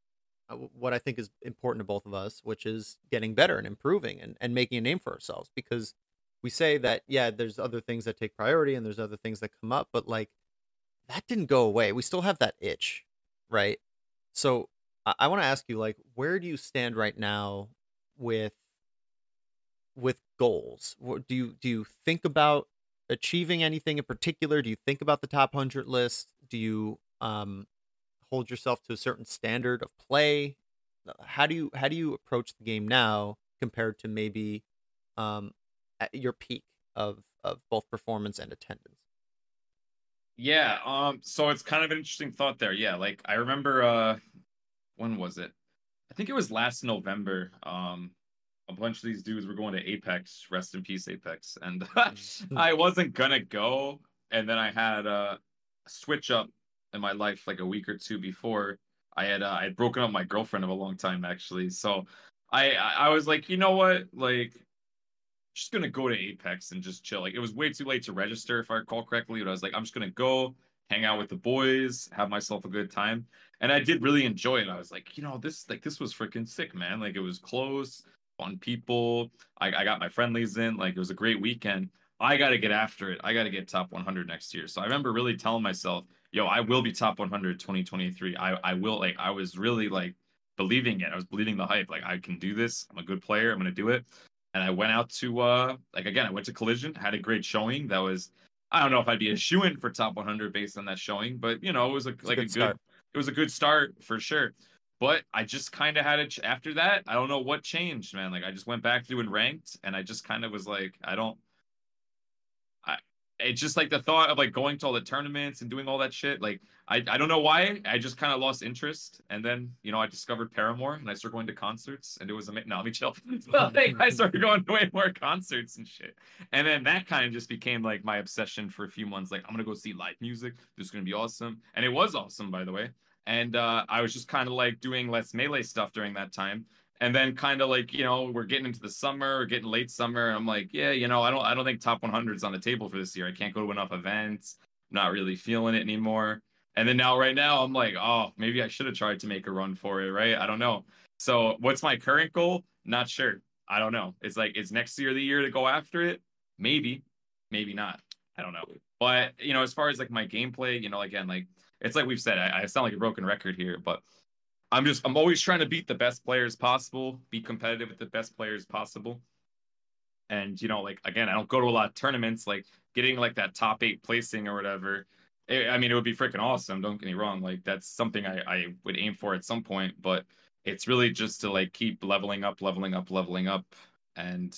uh, what i think is important to both of us which is getting better and improving and, and making a name for ourselves because we say that yeah there's other things that take priority and there's other things that come up but like that didn't go away we still have that itch right so i, I want to ask you like where do you stand right now with with goals? Do you do you think about achieving anything in particular? Do you think about the top hundred list? Do you um, hold yourself to a certain standard of play? Uh, How do you how do you approach the game now compared to maybe um, at your peak of of both performance and attendance? Yeah, um, so it's kind of an interesting thought there. Yeah, like I remember uh when was it? I think it was last November. Um a bunch of these dudes were going to Apex, rest in peace, Apex. And Mm. I wasn't gonna go. And then I had a switch up in my life like a week or two before. I had uh, I had broken up my girlfriend of a long time actually. So I I was like, you know what? Like just gonna go to Apex and just chill. Like it was way too late to register if I recall correctly, but I was like, I'm just gonna go hang out with the boys, have myself a good time. And I did really enjoy it. I was like, you know, this like this was freaking sick, man. Like it was close, fun people. I, I got my friendlies in. Like it was a great weekend. I gotta get after it. I gotta get top 100 next year. So I remember really telling myself, yo, I will be top 100 2023. I I will like I was really like believing it. I was believing the hype. Like I can do this. I'm a good player. I'm gonna do it and I went out to uh like again I went to Collision, had a great showing. That was I don't know if I'd be a shoe in for top 100 based on that showing, but you know it was a, a like a good good it was a good start for sure. But I just kind of had it after that. I don't know what changed, man. Like I just went back through and ranked, and I just kind of was like, I don't. It's just like the thought of like going to all the tournaments and doing all that shit. Like I, I don't know why. I just kind of lost interest. And then, you know, I discovered Paramore and I started going to concerts and it was amazing. No, let me chill. Like, I started going to way more concerts and shit. And then that kind of just became like my obsession for a few months. Like, I'm to go see live music. This is to be awesome. And it was awesome, by the way. And uh, I was just kind of like doing less melee stuff during that time. And then kind of like, you know, we're getting into the summer, we're getting late summer. I'm like, yeah, you know, I don't I don't think top 100 is on the table for this year. I can't go to enough events. I'm not really feeling it anymore. And then now, right now, I'm like, oh, maybe I should have tried to make a run for it, right? I don't know. So, what's my current goal? Not sure. I don't know. It's like, is next year the year to go after it? Maybe, maybe not. I don't know. But you know, as far as like my gameplay, you know, again, like it's like we've said, I, I sound like a broken record here, but I'm just I'm always trying to beat the best players possible, be competitive with the best players possible. And you know, like again, I don't go to a lot of tournaments. Like getting like that top eight placing or whatever. It, I mean, it would be freaking awesome. Don't get me wrong. Like that's something I I would aim for at some point. But it's really just to like keep leveling up, leveling up, leveling up, and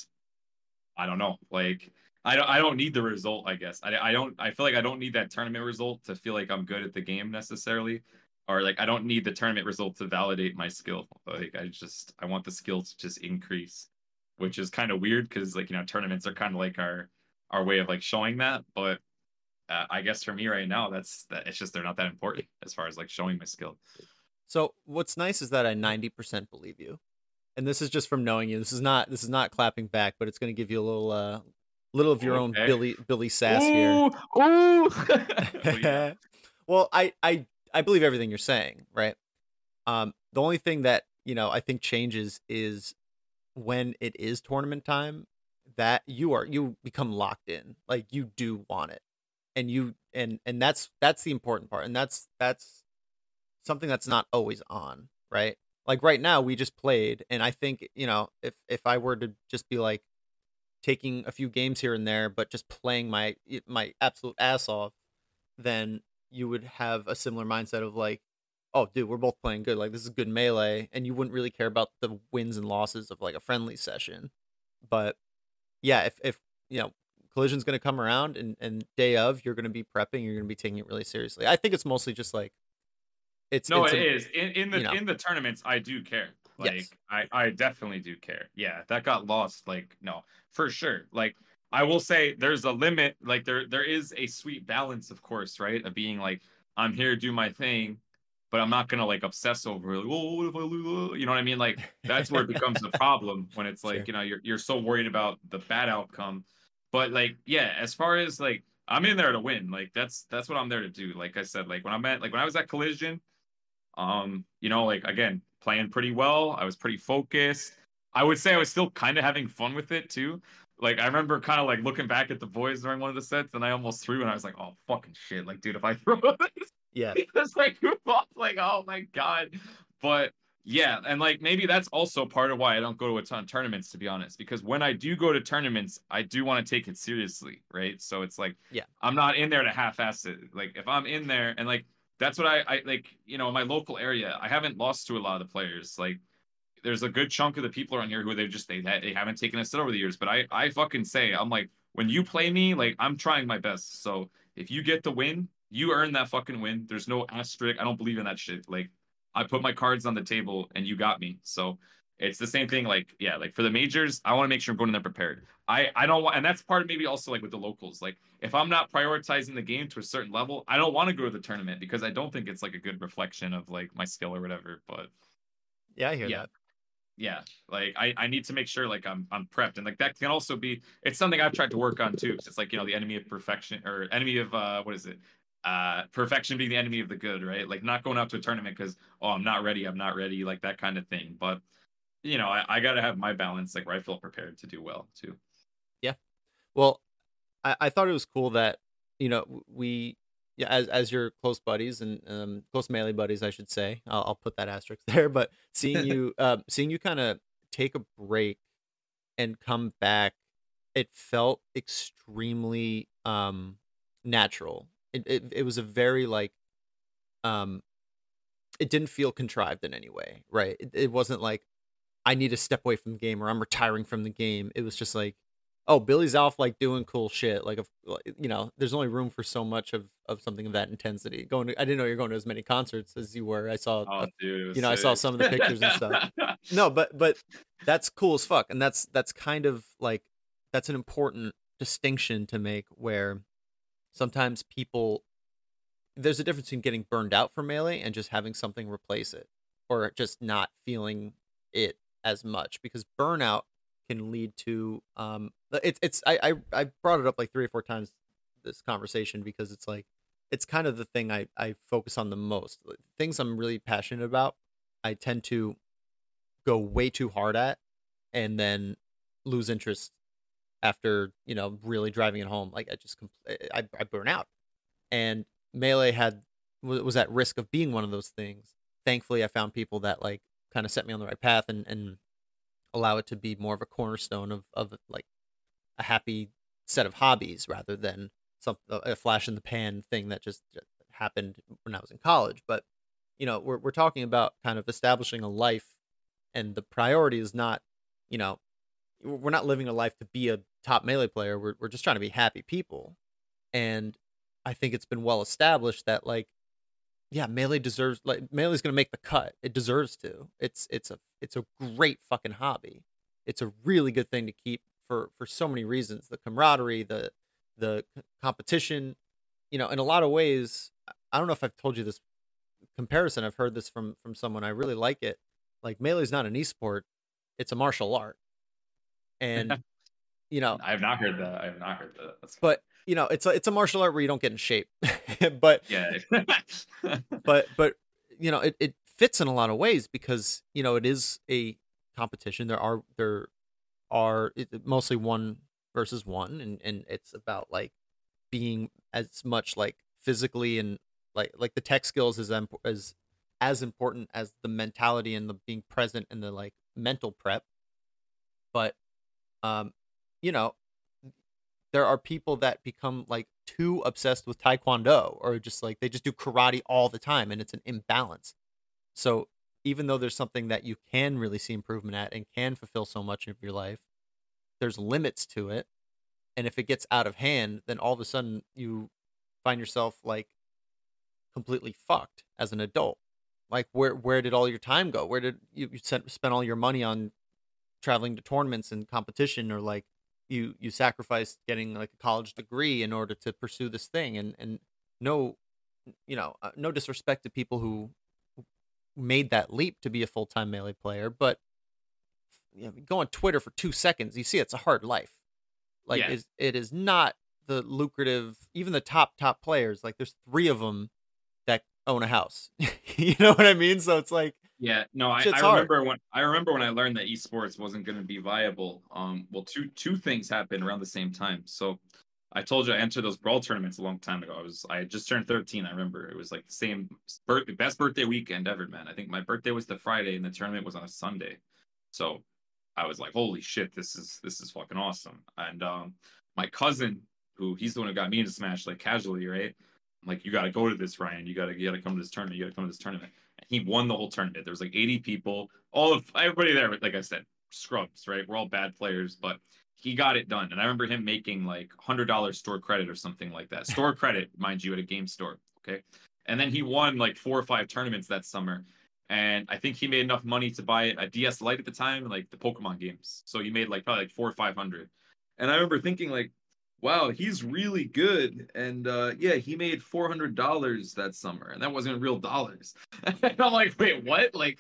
I don't know. Like I don't I don't need the result, I guess. I I don't I feel like I don't need that tournament result to feel like I'm good at the game necessarily. Or like I don't need the tournament result to validate my skill. Like I just I want the skill to just increase, which is kind of weird because like you know tournaments are kind of like our our way of like showing that. But uh, I guess for me right now, that's that it's just they're not that important as far as like showing my skill. So what's nice is that I 90% believe you. And this is just from knowing you. This is not this is not clapping back, but it's going to give you a little uh little of your own Billy Billy sass here. Ooh, ooh. But yeah. well, I I I believe everything you're saying, right? Um the only thing that, you know, I think changes is when it is tournament time that you are you become locked in. Like you do want it. And you and and that's that's the important part. And that's that's something that's not always on, right? Like right now we just played and I think, you know, if if I were to just be like taking a few games here and there but just playing my my absolute ass off, then you would have a similar mindset of like, oh dude, we're both playing good. Like this is good melee and you wouldn't really care about the wins and losses of like a friendly session. But yeah, if if you know, collision's going to come around and and day of you're going to be prepping, you're going to be taking it really seriously. I think it's mostly just like it's No, it's it a- is. In in the you know. in the tournaments, I do care. Like Yes. I I definitely do care. Yeah, that got lost. Like no, for sure. Like I will say, there's a limit. Like there there is a sweet balance, of course, right? Of being like, I'm here to do my thing, but I'm not gonna like obsess over. Like, oh, what if I lose? You know what I mean? Like that's where it becomes a problem when it's like Sure. you know you're you're so worried about the bad outcome. But like yeah, as far as like I'm in there to win. Like that's that's what I'm there to do. Like I said, like when I'm at like when I was at Collision, um, you know, like again, playing pretty well. I was pretty focused. I would say I was still kind of having fun with it too. Like I remember kind of like looking back at the boys during one of the sets, and I almost threw, and I was like, "Oh fucking shit!" Like, dude, if I throw this, yeah. it's like off. Like, oh my god. But Yeah, and like maybe that's also part of why I don't go to a ton of tournaments, to be honest. Because when I do go to tournaments, I do want to take it seriously, right? So it's like, Yeah. I'm not in there to half-ass it. Like if I'm in there and like that's what I, I like, you know, my local area, I haven't lost to a lot of the players. Like there's a good chunk of the people around here who they've just they they haven't taken a sit over the years. But I I fucking say I'm like when you play me, like I'm trying my best. So if you get the win, you earn that fucking win. There's no asterisk. I don't believe in that shit. Like I put my cards on the table and you got me. So it's the same thing. Like, yeah, like for the majors, I want to make sure I'm going in there prepared. I, I don't want, and that's part of maybe also like with the locals. Like, if I'm not prioritizing the game to a certain level, I don't want to go to the tournament because I don't think it's like a good reflection of like my skill or whatever. But Yeah, I hear Yeah. that. Yeah, like I, I need to make sure like I'm I'm prepped and like that can also be it's something I've tried to work on too. It's like you know the enemy of perfection or enemy of uh what is it? Uh perfection being the enemy of the good, right? Like not going out to a tournament because oh I'm not ready, I'm not ready, like that kind of thing. But you know I, I gotta have my balance like where I feel prepared to do well too. Yeah well, I, I thought it was cool that you know we yeah as as your close buddies and um close melee buddies I should say. I'll, I'll put that asterisk there but seeing you um seeing you kind of take a break and come back it felt extremely um natural. It, it it was a very like um it didn't feel contrived in any way right? It, it wasn't like I need to step away from the game or I'm retiring from the game. It was just like oh billy's off like doing cool shit like if uh, you know there's only room for so much of of something of that intensity. Going to, i didn't know you're going to as many concerts as you were. I saw Oh uh, dude, you know, I saw some of the pictures and stuff. no but but that's cool as fuck and that's that's kind of like that's an important distinction to make where sometimes people there's a difference between getting burned out from melee and just having something replace it or just not feeling it as much because burnout can lead to um it's it's I, I I brought it up like three or four times this conversation because it's like it's kind of the thing I I focus on the most. Things I'm really passionate about I tend to go way too hard at and then lose interest after you know really driving it home. Like I just compl- I I burn out. And melee had was at risk of being one of those things. Thankfully I found people that like kind of set me on the right path and and allow it to be more of a cornerstone of of like a happy set of hobbies rather than some uh, a flash in the pan thing that just just happened when I was in college. But you know, we're we're talking about kind of establishing a life, and the priority is not, you know, we're not living a life to be a top melee player. We're we're just trying to be happy people, and I think it's been well established that like, yeah, melee deserves like melee's gonna make the cut. It deserves to. It's it's a it's a great fucking hobby. It's a really good thing to keep for for so many reasons. The camaraderie, the the competition, you know, in a lot of ways. I- don't know if I've told you this comparison. I've heard this from from someone. I really like it. Like melee's not an esport; it's a martial art, and you know, I have not heard that. I have not heard that. That's but you know, it's a it's a martial art where you don't get in shape. but yeah. but but you know it, it fits in a lot of ways because you know it is a competition there are there are it, mostly one versus one and and it's about like being as much like physically and like like the tech skills is as as important as the mentality and the being present and the like mental prep but um you know there are people that become like too obsessed with taekwondo or just like they just do karate all the time and it's an imbalance. So even though there's something that you can really see improvement at and can fulfill so much of your life there's limits to it. And if it gets out of hand then all of a sudden you find yourself like completely fucked as an adult. Like where where did all your time go? Where did you, spend all your money on traveling to tournaments and competition or like you you sacrificed getting like a college degree in order to pursue this thing and and no you know uh, no disrespect to people who made that leap to be a full-time melee player but you know, go on twitter for two seconds you see it's a hard life like Yeah. is it is not the lucrative even the top top players like there's three of them that own a house you know what i mean so it's like Yeah, no, I, I hard. remember when I remember when I learned that esports wasn't going to be viable. Um, well, two two things happened around the same time. So, I told you I entered those brawl tournaments a long time ago. I was I had just turned 13. I remember it was like the same birth, best birthday weekend ever, man. I think my birthday was the Friday and the tournament was on a Sunday. So I was like, holy shit, this is this is fucking awesome. And um my cousin, who he's the one who got me into Smash like casually, right? I'm like, you gotta go to this, Ryan. You gotta you gotta come to this tournament. You gotta come to this tournament. He won the whole tournament. There was like 80 people, all of everybody there, like I said, scrubs, right? We're all bad players, but he got it done. And I remember him making like hundred dollars store credit or something like that. Store credit, mind you, at a game store. Okay. And then he won like four or five tournaments that summer. And I think he made enough money to buy a DS Lite at the time, like the Pokemon games. So he made like probably like four or five hundred. And I remember thinking like, wow, he's really good. And uh, yeah, he made four hundred dollars that summer, and that wasn't real dollars. and I'm like, wait, what? Like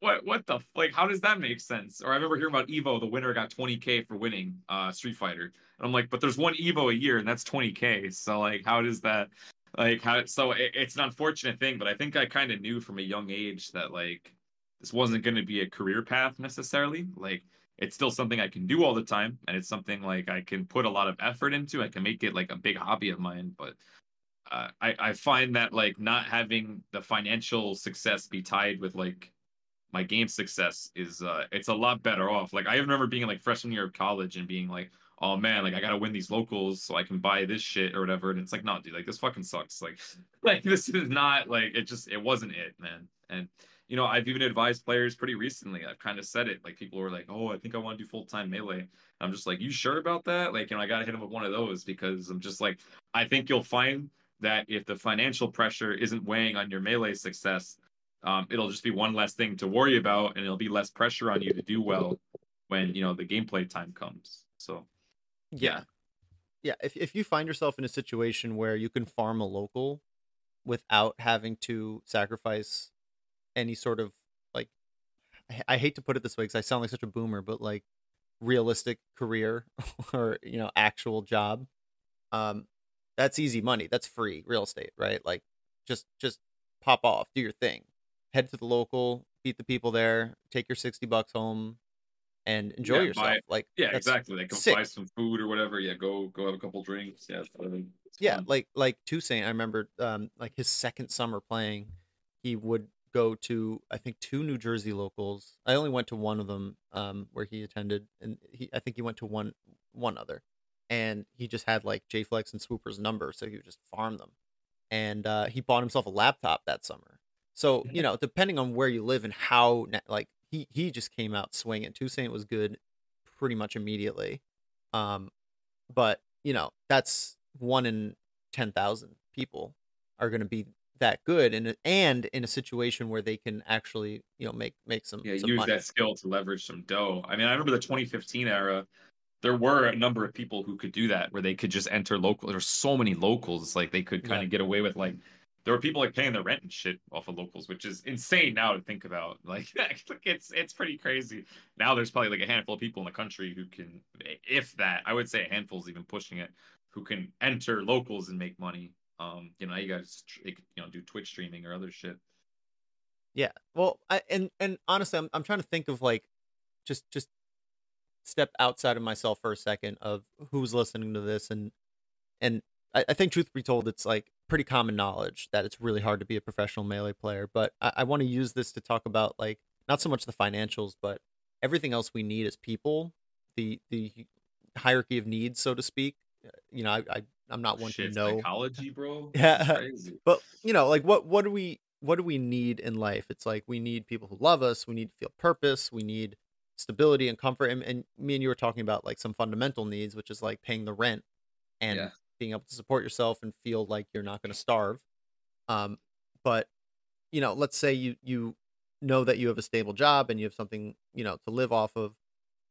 what what the like how does that make sense or i remember hearing about evo the winner got 20k for winning uh street fighter and i'm like but there's one evo a year and that's 20k so like how does that like how so it, it's an unfortunate thing but i think i kind of knew from a young age that like this wasn't going to be a career path necessarily like it's still something i can do all the time and it's something like i can put a lot of effort into i can make it like a big hobby of mine but uh, I, I find that like not having the financial success be tied with like my game success is uh it's a lot better off. Like I remember being like freshman year of college and being like, oh man, like I gotta win these locals so I can buy this shit or whatever. And it's like, no, dude, like this fucking sucks. Like, like this is not like it just it wasn't it, man. And you know, I've even advised players pretty recently. I've kind of said it. Like people were like, "Oh, I think I want to do full time melee." I'm just like, "You sure about that?" Like, you know, I gotta hit them with one of those because I'm just like, I think you'll find that if the financial pressure isn't weighing on your melee success, um, it'll just be one less thing to worry about, and it'll be less pressure on you to do well when you know the gameplay time comes. So, yeah, yeah. If if you find yourself in a situation where you can farm a local without having to sacrifice any sort of like, I, I hate to put it this way because I sound like such a boomer, but like realistic career or you know actual job, um, that's easy money. That's free real estate, right? Like, just just pop off, do your thing head to the local, beat the people there, take your sixty bucks home, and enjoy Yeah, yourself. buy- like yeah, exactly. Like go sick. buy some food or whatever. Yeah, go go have a couple drinks. Yeah, yeah, like like Toussaint. I remember, um, like his second summer playing, he would go to I think two New Jersey locals. I only went to one of them, um, where he attended, and he I think he went to one one other, and he just had like J Flex and Swooper's number, so he would just farm them, and uh, he bought himself a laptop that summer. So you know, depending on where you live and how like he he just came out swinging. Toussaint was good, pretty much immediately, um, but you know that's one in ten thousand people are going to be that good, and and in a situation where they can actually you know make make some yeah, some use money. that skill to leverage some dough. I mean, I remember the 2015 era. There were a number of people who could do that, where they could just enter local. There's so many locals, like they could kind Yeah. of get away with like. There were people like paying their rent and shit off of locals, which is insane now to think about. Like, it's it's pretty crazy. Now there's probably like a handful of people in the country who can, if that, I would say a handful is even pushing it, who can enter locals and make money. Um, you know, you guys, you know, do Twitch streaming or other shit. Yeah. Well, I and and honestly, I'm I'm trying to think of like just just step outside of myself for a second of who's listening to this and and I, I think truth be told, it's like pretty common knowledge that it's really hard to be a professional melee player. But I, I want to use this to talk about like not so much the financials, but everything else we need as people, the the hierarchy of needs, so to speak. You know, I, I I'm not one Shit, to know psychology, bro. Yeah. But you know like what what do we what do we need in life it's like we need people who love us we need to feel purpose we need stability and comfort and, and me and you were talking about like some fundamental needs which is like paying the rent and Yeah. being able to support yourself and feel like you're not going to starve um but you know let's say you you know that you have a stable job and you have something you know to live off of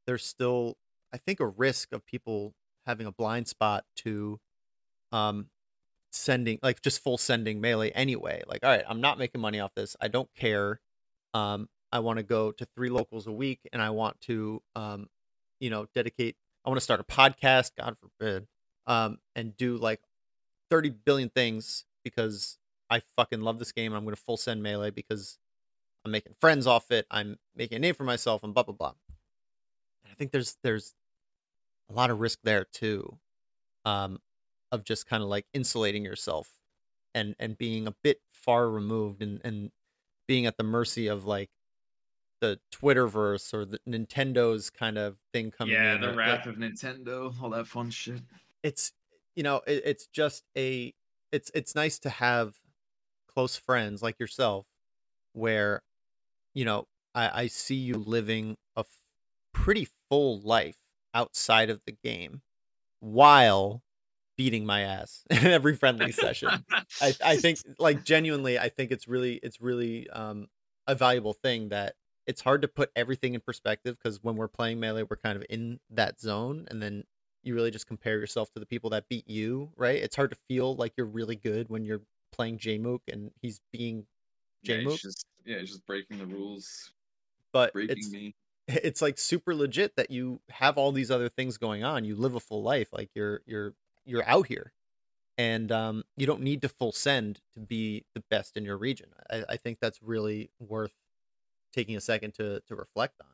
there's still i think a risk of people having a blind spot to um sending like just full sending melee anyway. Like all right i'm not making money off this. I don't care. Um i want to go to three locals a week and i want to um you know dedicate i want to start a podcast god forbid um and do like 30 billion things because i fucking love this game i'm going to full send melee because i'm making friends off it. I'm making a name for myself and blah blah blah. And i think there's there's a lot of risk there too um of just kind of like insulating yourself and and being a bit far removed and and being at the mercy of like the Twitterverse or the Nintendo's kind of thing coming yeah, in. the or, like, wrath of Nintendo, all that fun shit. it's you know it, it's just a it's it's nice to have close friends like yourself where you know i i see you living a f- pretty full life outside of the game while beating my ass in every friendly session i i think like genuinely i think it's really it's really um a valuable thing that it's hard to put everything in perspective because when we're playing melee we're kind of in that zone and then you really just compare yourself to the people that beat you, right? It's hard to feel like you're really good when you're playing Jmook and he's being yeah, Jmook, it's just yeah, it's just breaking the rules, but breaking it's me. it's like super legit that you have all these other things going on. You live a full life, like you're you're you're out here, and um, you don't need to full send to be the best in your region. I, I think that's really worth taking a second to to reflect on.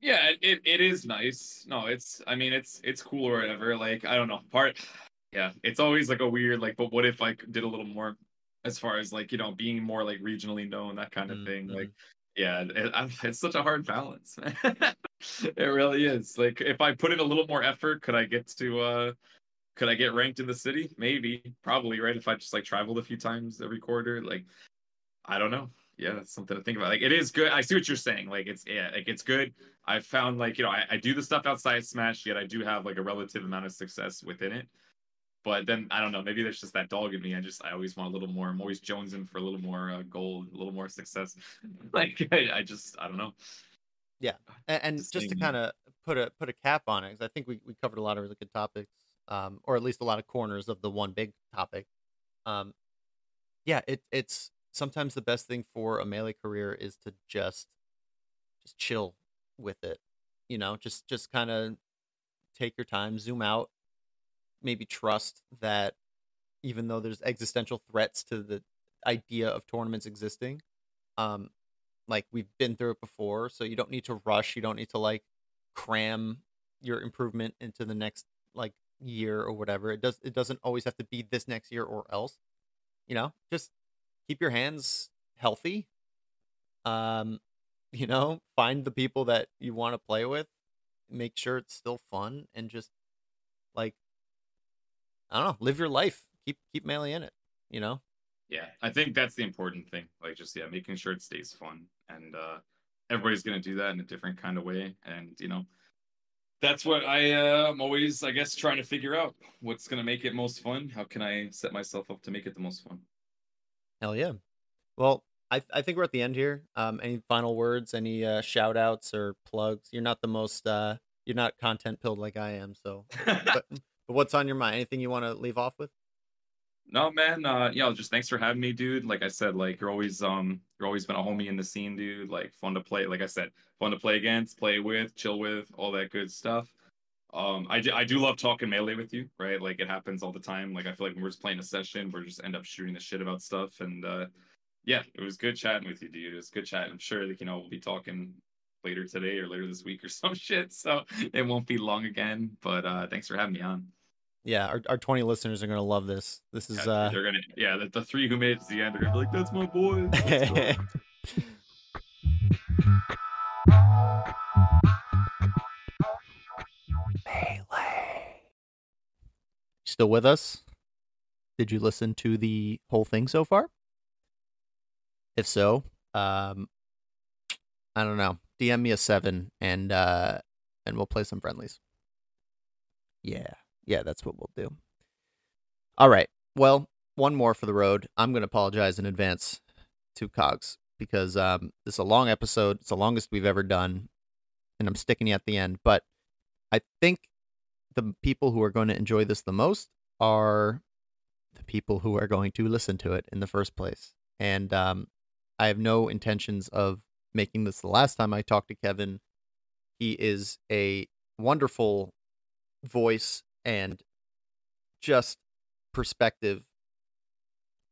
Yeah, it, it, is nice. No, it's I mean it's it's cool or whatever. Like I don't know. Part yeah, it's always like a weird like but what if I did a little more as far as like, you know, being more like regionally known that kind of Mm, thing. Like mhm. Yeah, it, it's such a hard balance. it really is. Like if I put in a little more effort, could I get to uh could I get ranked in the city? Maybe, probably, right? If I just like traveled a few times every quarter, like I don't know. Yeah, that's something to think about. Like it is good. I see what you're saying. Like it's yeah, like it's good. I found like you know I, I do the stuff outside Smash, yet I do have like a relative amount of success within it. But then I don't know. Maybe there's just that dog in me. I just I always want a little more. I'm always jonesing for a little more uh, gold, a little more success. Like I, I just I don't know. And, and Just just to kind of put a put a cap on it, because I think we, we covered a lot of really good topics, um, or at least a lot of corners of the one big topic. Um, yeah, it it's sometimes the best thing for a melee career is to just just chill with it, you know, just just kind of take your time, zoom out, maybe trust that even though there's existential threats to the idea of tournaments existing, um, like we've been through it before, so you don't need to rush. You don't need to like cram your improvement into the next like year or whatever. It does. It doesn't always have to be this next year or else. You know, just keep your hands healthy. Um, you know, find the people that you want to play with. Make sure it's still fun and just like I don't know, live your life. Keep keep melee in it. You know. Yeah, I think that's the important thing. Like just yeah, making sure it stays fun, and uh everybody's gonna do that in a different kind of way, and you know. That's what I uh, am always, I guess, trying to figure out. What's gonna make it most fun? How can I set myself up to make it the most fun? Hell yeah. Well, I I think we're at the end here. Um, any final words? Any uh, shout outs or plugs? You're not the most uh, you're not content pilled like I am. So, but but what's on your mind? Anything you want to leave off with? No, man. Uh, yeah, just thanks for having me, dude. Like I said, like you're always um, you're always been a homie in the scene, dude. Like fun to play. Like I said, fun to play against, play with, chill with, all that good stuff. Um, I do, I do love talking melee with you, right? Like it happens all the time. Like I feel like when we're just playing a session, we're just end up shooting the shit about stuff. And uh, yeah, it was good chatting with you, dude. It was good chatting. I'm sure that you know we'll be talking later today or later this week or some shit. So it won't be long again. But uh, thanks for having me on. Yeah, our, our 20 listeners are gonna love this. This is Yeah, uh they're gonna yeah the, the three who made it to the end are gonna be like that's my boy. Let's go." still with us? Did you listen to the whole thing so far? If so, um I don't know. DM me a seven and uh and we'll play some friendlies. Yeah. Yeah, that's what we'll do. All right. Well, one more for the road. I'm gonna apologize in advance to Kogs because um this is a long episode. It's the longest we've ever done, and I'm sticking you at the end. But I think the people who are going to enjoy this the most are the people who are going to listen to it in the first place. And um, I have no intentions of making this the last time I talk to Kevin. He is a wonderful voice and just perspective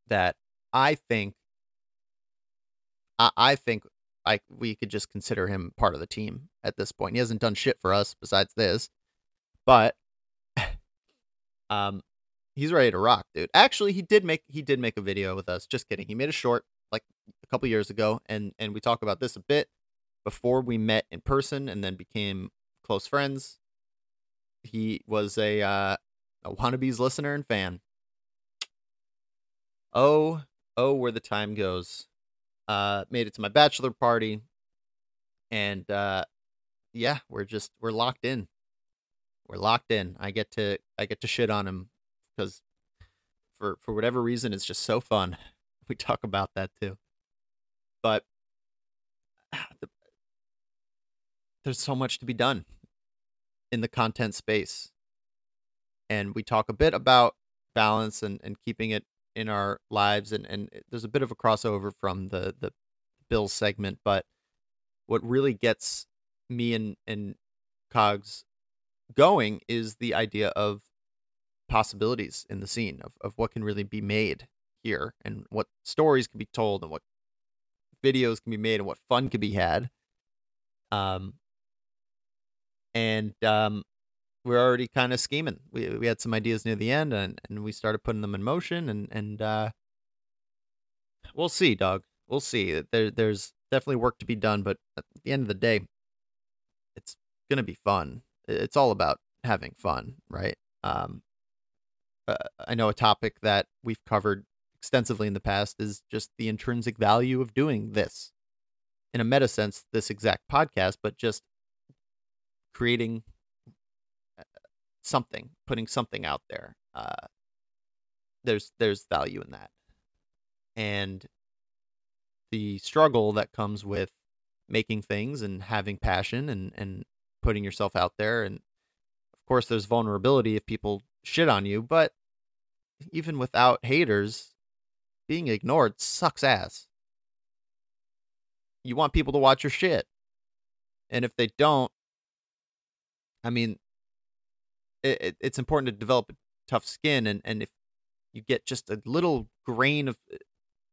that I think I, I think I we could just consider him part of the team at this point. He hasn't done shit for us besides this, but um, he's ready to rock, dude. Actually, he did make he did make a video with us. Just kidding. He made a short like a couple years ago, and and we talk about this a bit before we met in person, and then became close friends. He was a uh, a wannabes listener and fan. Oh, oh, where the time goes. Uh, made it to my bachelor party, and uh, yeah, we're just we're locked in. We're locked in. I get to I get to shit on him because for for whatever reason it's just so fun. We talk about that too. But the, there's so much to be done in the content space. And we talk a bit about balance and, and keeping it in our lives and, and there's a bit of a crossover from the the Billz segment, but what really gets me and, and Kogs going is the idea of possibilities in the scene of, of what can really be made here and what stories can be told and what videos can be made and what fun can be had. Um, and um, we're already kind of scheming. We we had some ideas near the end, and, and we started putting them in motion, and and uh, we'll see, dog. We'll see. There there's definitely work to be done, but at the end of the day, it's gonna be fun. It's all about having fun, right? Um, uh, I know a topic that we've covered extensively in the past is just the intrinsic value of doing this in a meta sense, this exact podcast, but just creating uh, something, putting something out there. Uh, there's there's value in that, and the struggle that comes with making things and having passion and and putting yourself out there, and of course there's vulnerability if people shit on you, but even without haters, being ignored sucks ass. You want people to watch your shit. And if they don't, I mean, it, it, it's important to develop a tough skin. And, and if you get just a little grain of uh,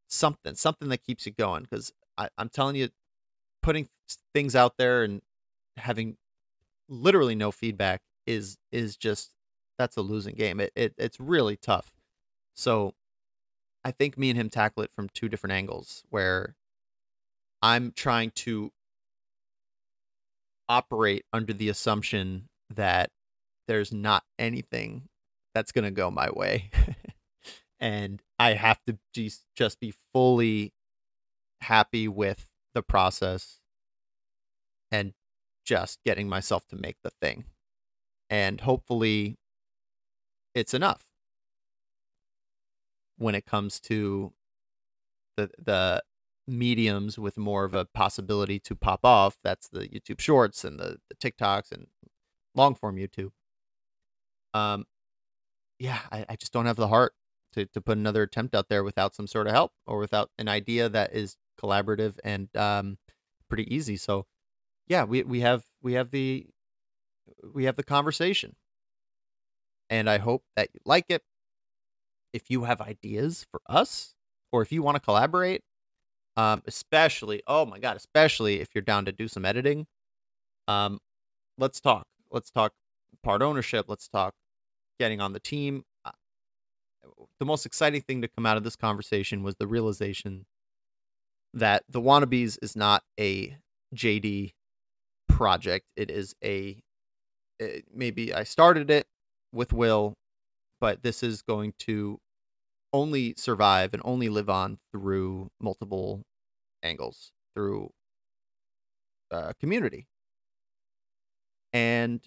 something, something that keeps you going, because I'm telling you, putting things out there and having literally no feedback is is just that's a losing game. It, it it's really tough. So I think me and him tackle it from two different angles where I'm trying to operate under the assumption that there's not anything that's going to go my way. and I have to just, be fully happy with the process and just getting myself to make the thing. And hopefully it's enough when it comes to the the mediums with more of a possibility to pop off. That's the YouTube Shorts and the, the TikToks and long form YouTube. Um, yeah, I, I just don't have the heart to to put another attempt out there without some sort of help or without an idea that is collaborative and um pretty easy. So yeah, we we have we have the we have the conversation. And I hope that you like it if you have ideas for us or if you want to collaborate, um, especially, oh my God, especially if you're down to do some editing, um, let's talk. Let's talk part ownership. Let's talk getting on the team. Uh, the most exciting thing to come out of this conversation was the realization that the wannabes is not a JD project. It is a it, maybe I started it with Will but this is going to only survive and only live on through multiple angles through uh, community. And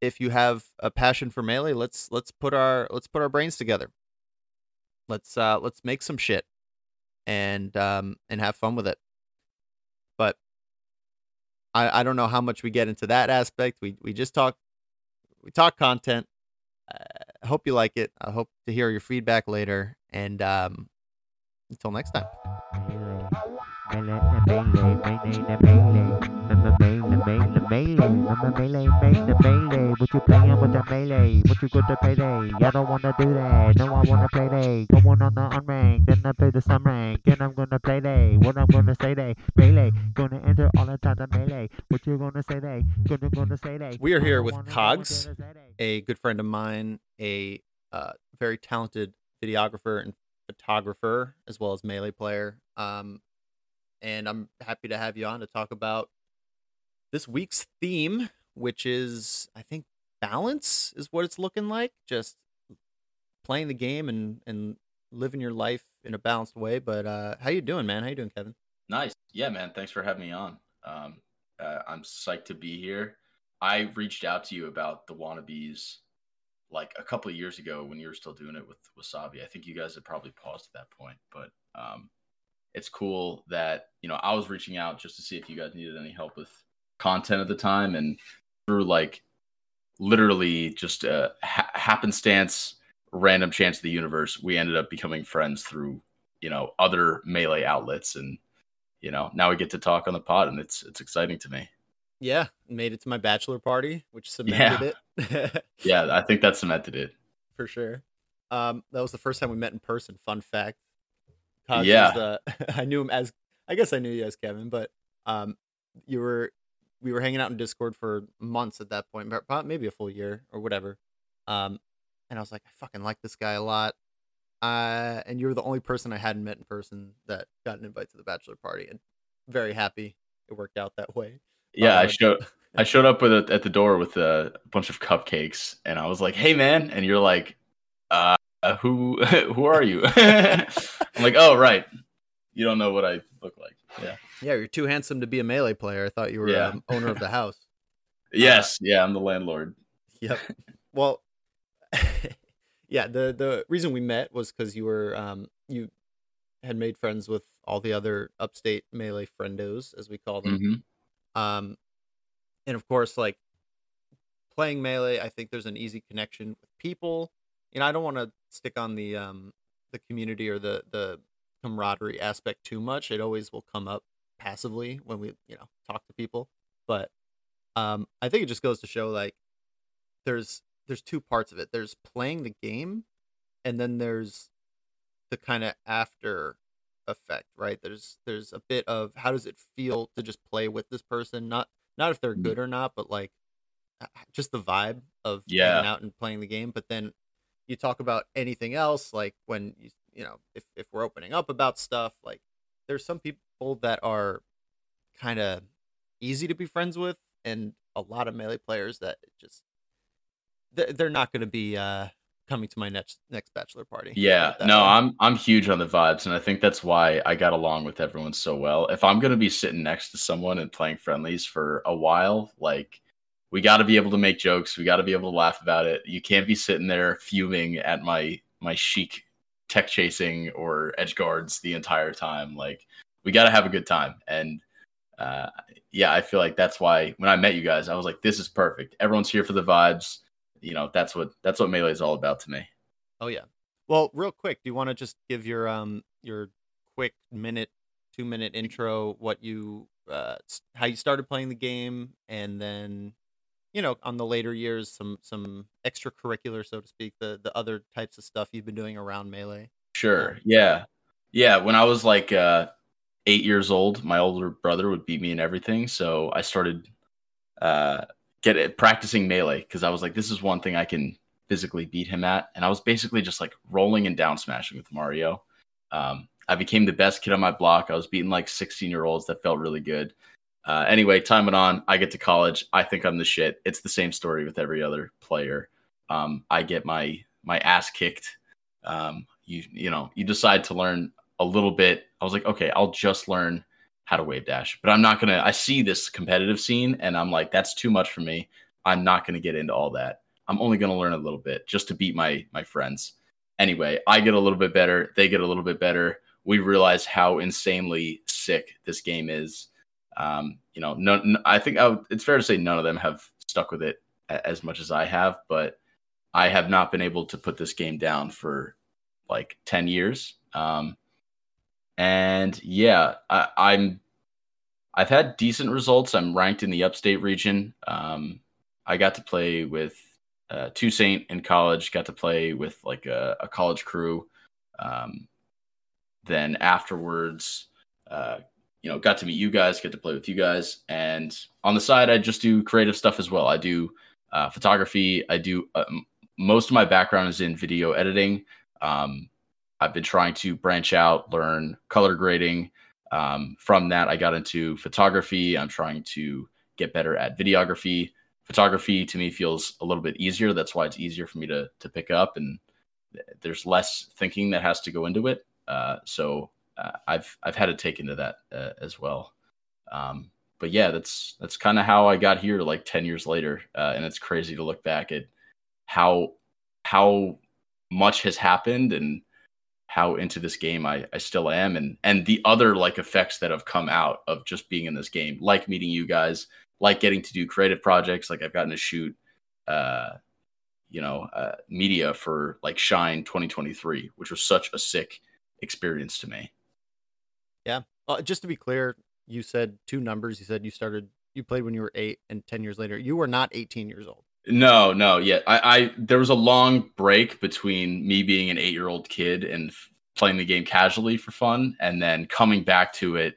if you have a passion for melee let's let's put our let's put our brains together. Let's uh let's make some shit and um and have fun with it. But i i don't know how much we get into that aspect. We we just talk we talk content I hope you like it. I hope to hear your feedback later. And um, until next time. Melee, melee, melee. What you playing with the melee? What you good to payday? I don't wanna do that. No, I wanna play day. Going on the unranked, then I play the sun rank. Then I'm gonna play day. What I'm gonna say day? Melee. Gonna enter all the the melee. What you gonna say day? Gonna gonna say day. We are here with Kogs, a good friend of mine, a uh, very talented videographer and photographer, as well as melee player. Um, and I'm happy to have you on to talk about this week's theme, which is I think balance is what it's looking like. Just playing the game and and living your life in a balanced way. But uh, how you doing, man? How you doing, Kevin? Nice. Yeah, man. Thanks for having me on. Um, uh, I'm psyched to be here. I reached out to you about the wannabes like a couple of years ago when you were still doing it with Wasabi. I think you guys had probably paused at that point, but um, it's cool that you know I was reaching out just to see if you guys needed any help with content at the time, and through like literally just a ha- happenstance, random chance of the universe, we ended up becoming friends through you know other melee outlets, and you know now we get to talk on the pod, and it's it's exciting to me. Yeah, made it to my bachelor party, which cemented it Yeah, I think that cemented it. for sure. Um, that was the first time we met in person. Fun fact. Yeah. I knew him as I guess I knew you as Kevin, but um, you were we were hanging out in Discord for months at that point, maybe a full year or whatever. Um, and I was like, I fucking like this guy a lot. Uh, and you were the only person I hadn't met in person that got an invite to the bachelor party, and very happy it worked out that way. Yeah, I Uh, showed I showed up with a, at the door with a bunch of cupcakes, and I was like, "Hey, man!" And you're like, "Uh, who who are you?" I'm like, "Oh, right. You don't know what I look like." Yeah. Yeah, you're too handsome to be a melee player. I thought you were Yeah. um, owner of the house. Yes. Yeah, I'm the landlord. Yep. Well, yeah. The the reason we met was because you were um you had made friends with all the other upstate melee friendos, as we call them. hmm Um, and of course, like playing melee, I think there's an easy connection with people. You know, I don't want to stick on the um the community or the the camaraderie aspect too much. It always will come up passively when we you know talk to people, but um, I think it just goes to show like there's there's two parts of it. There's playing the game, and then there's the kind of after effect, right? There's there's a bit of how does it feel to just play with this person, not not if they're Mhm. good or not, but like just the vibe of Yeah. out and playing the game. But then you talk about anything else, like when you you know if if we're opening up about stuff, like there's some people that are kind of easy to be friends with, and a lot of melee players that just they're, they're not going to be uh coming to my next next bachelor party. Yeah. No, way. I'm I'm huge on the vibes, and I think that's why I got along with everyone so well. If I'm gonna be sitting next to someone and playing friendlies for a while, like we got to be able to make jokes. We got to be able to laugh about it. You can't be sitting there fuming at my my Sheik tech chasing or edge guards the entire time. Like we got to have a good time. And uh, yeah, I feel like that's why when I met you guys, I was like, this is perfect. Everyone's here for the vibes. You know, that's what that's what melee is all about to me. Oh yeah. Well, real quick, do you want to just give your um your quick minute, two minute intro, what you uh how you started playing the game, and then you know on the later years some some extracurricular, so to speak, the the other types of stuff you've been doing around melee. Sure. Yeah. Yeah. When I was like uh, eight years old, my older brother would beat me in everything. So I started uh, get it, practicing melee because I was like, this is one thing I can physically beat him at. And I was basically just like rolling and down smashing with Mario. Um, I became the best kid on my block. I was beating like 16 year olds. That felt really good. Uh, anyway, time went on. I get to college. I think I'm the shit. It's the same story with every other player. Um, I get my my ass kicked. Um, you you know you decide to learn a little bit. I was like, okay, I'll just learn how to wave dash, but I'm not gonna. I see this competitive scene, and I'm like, that's too much for me. I'm not gonna get into all that. I'm only gonna learn a little bit just to beat my my friends. Anyway, I get a little bit better. They get a little bit better. We realize how insanely sick this game is. Um, you know, none, I think I would, it's fair to say none of them have stuck with it as much as I have, but I have not been able to put this game down for like 10 years. Um, and yeah, I, I'm, I've had decent results. I'm ranked in the upstate region. Um, I got to play with uh, Toussaint in college, got to play with like a, a college crew. Um, then afterwards, uh, you know, got to meet you guys, get to play with you guys. And on the side, I just do creative stuff as well. I do uh, photography. I do um, most of my background is in video editing. Um, I've been trying to branch out, learn color grading. Um, from that, I got into photography. I'm trying to get better at videography. Photography to me feels a little bit easier. That's why it's easier for me to to pick up, and there's less thinking that has to go into it. Uh, so uh, I've I've had to take into that uh, as well. Um, but yeah, that's that's kind of how I got here, like ten years later, uh, and it's crazy to look back at how how much has happened and how into this game I, I still am and and the other like effects that have come out of just being in this game like meeting you guys like getting to do creative projects like i've gotten to shoot uh you know uh, media for like shine 2023 which was such a sick experience to me Yeah. Uh, just to be clear, you said two numbers. You said you started, you played when you were eight, and 10 years later, you were not 18 years old. no no yeah i i there was a long break between me being an eight year old kid and f- playing the game casually for fun and then coming back to it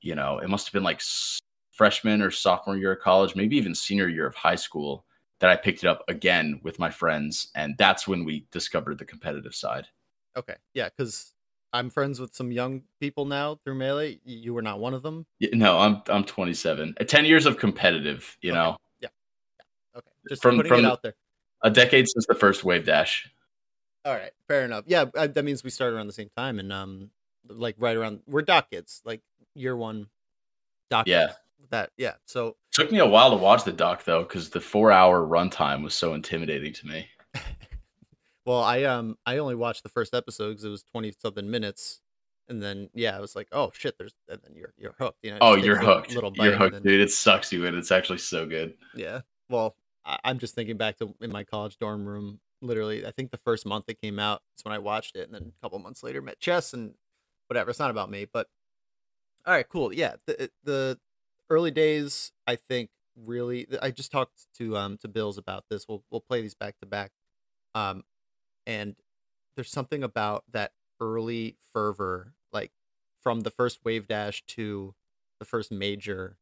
you know it must have been like s- freshman or sophomore year of college maybe even senior year of high school that i picked it up again with my friends and that's when we discovered the competitive side Okay. Yeah. Cause I'm friends with some young people now through Melee. You were not one of them. Y- no i'm i'm 27 Uh, 10 years of competitive you Okay. know Okay. Just From- putting from it out there. a decade since the first wave dash All right. Fair enough. Yeah. uh, That means we started around the same time and, um, like right around, we're doc kids, like year one doc. Yeah. kids. That, yeah. So, took me a while to watch the doc though because the four hour runtime was so intimidating to me well, I, um, I only watched the first episode because it was 20 something minutes. And then, yeah, I was like, oh shit, there's, and then you're, you're hooked. You know, oh you're hooked Little you're hooked then- dude it sucks you in it's actually so good Yeah. Well, I- I'm just thinking back to in my college dorm room. Literally, I think the first month it came out is when I watched it, and then a couple months later met Chess and whatever. It's not about me, but all right, cool. Yeah, the the early days, I think, really. I just talked to um to Billz about this. We'll we'll play these back to back, um, and there's something about that early fervor, like from the first wave dash to the first major,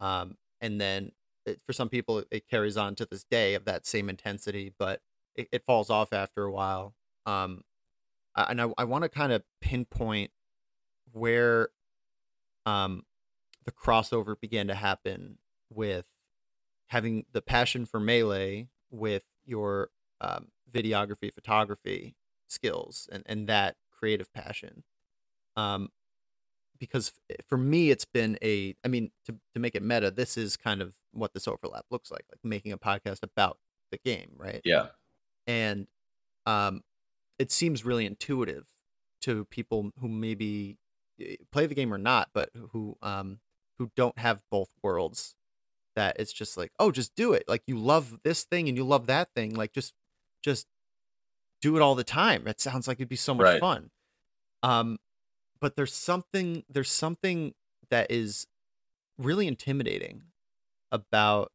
um, and then it, for some people it, carries on to this day of that same intensity, but it, it falls off after a while. Um, and I, I want to kind of pinpoint where um, the crossover began to happen with having the passion for melee with your um, videography, photography skills, and, and that creative passion. Um, because for me, it's been a, I mean, to, to make it meta, this is kind of what this overlap looks like, like making a podcast about the game, right? yeah and um, it seems really intuitive to people who maybe eh, play the game or not, but who um, who don't have both worlds. That it's just like, oh, just do it. Like you love this thing and you love that thing. Like just just do it all the time. It sounds like it'd be so much Right. fun. Um, but there's something there's something that is really intimidating about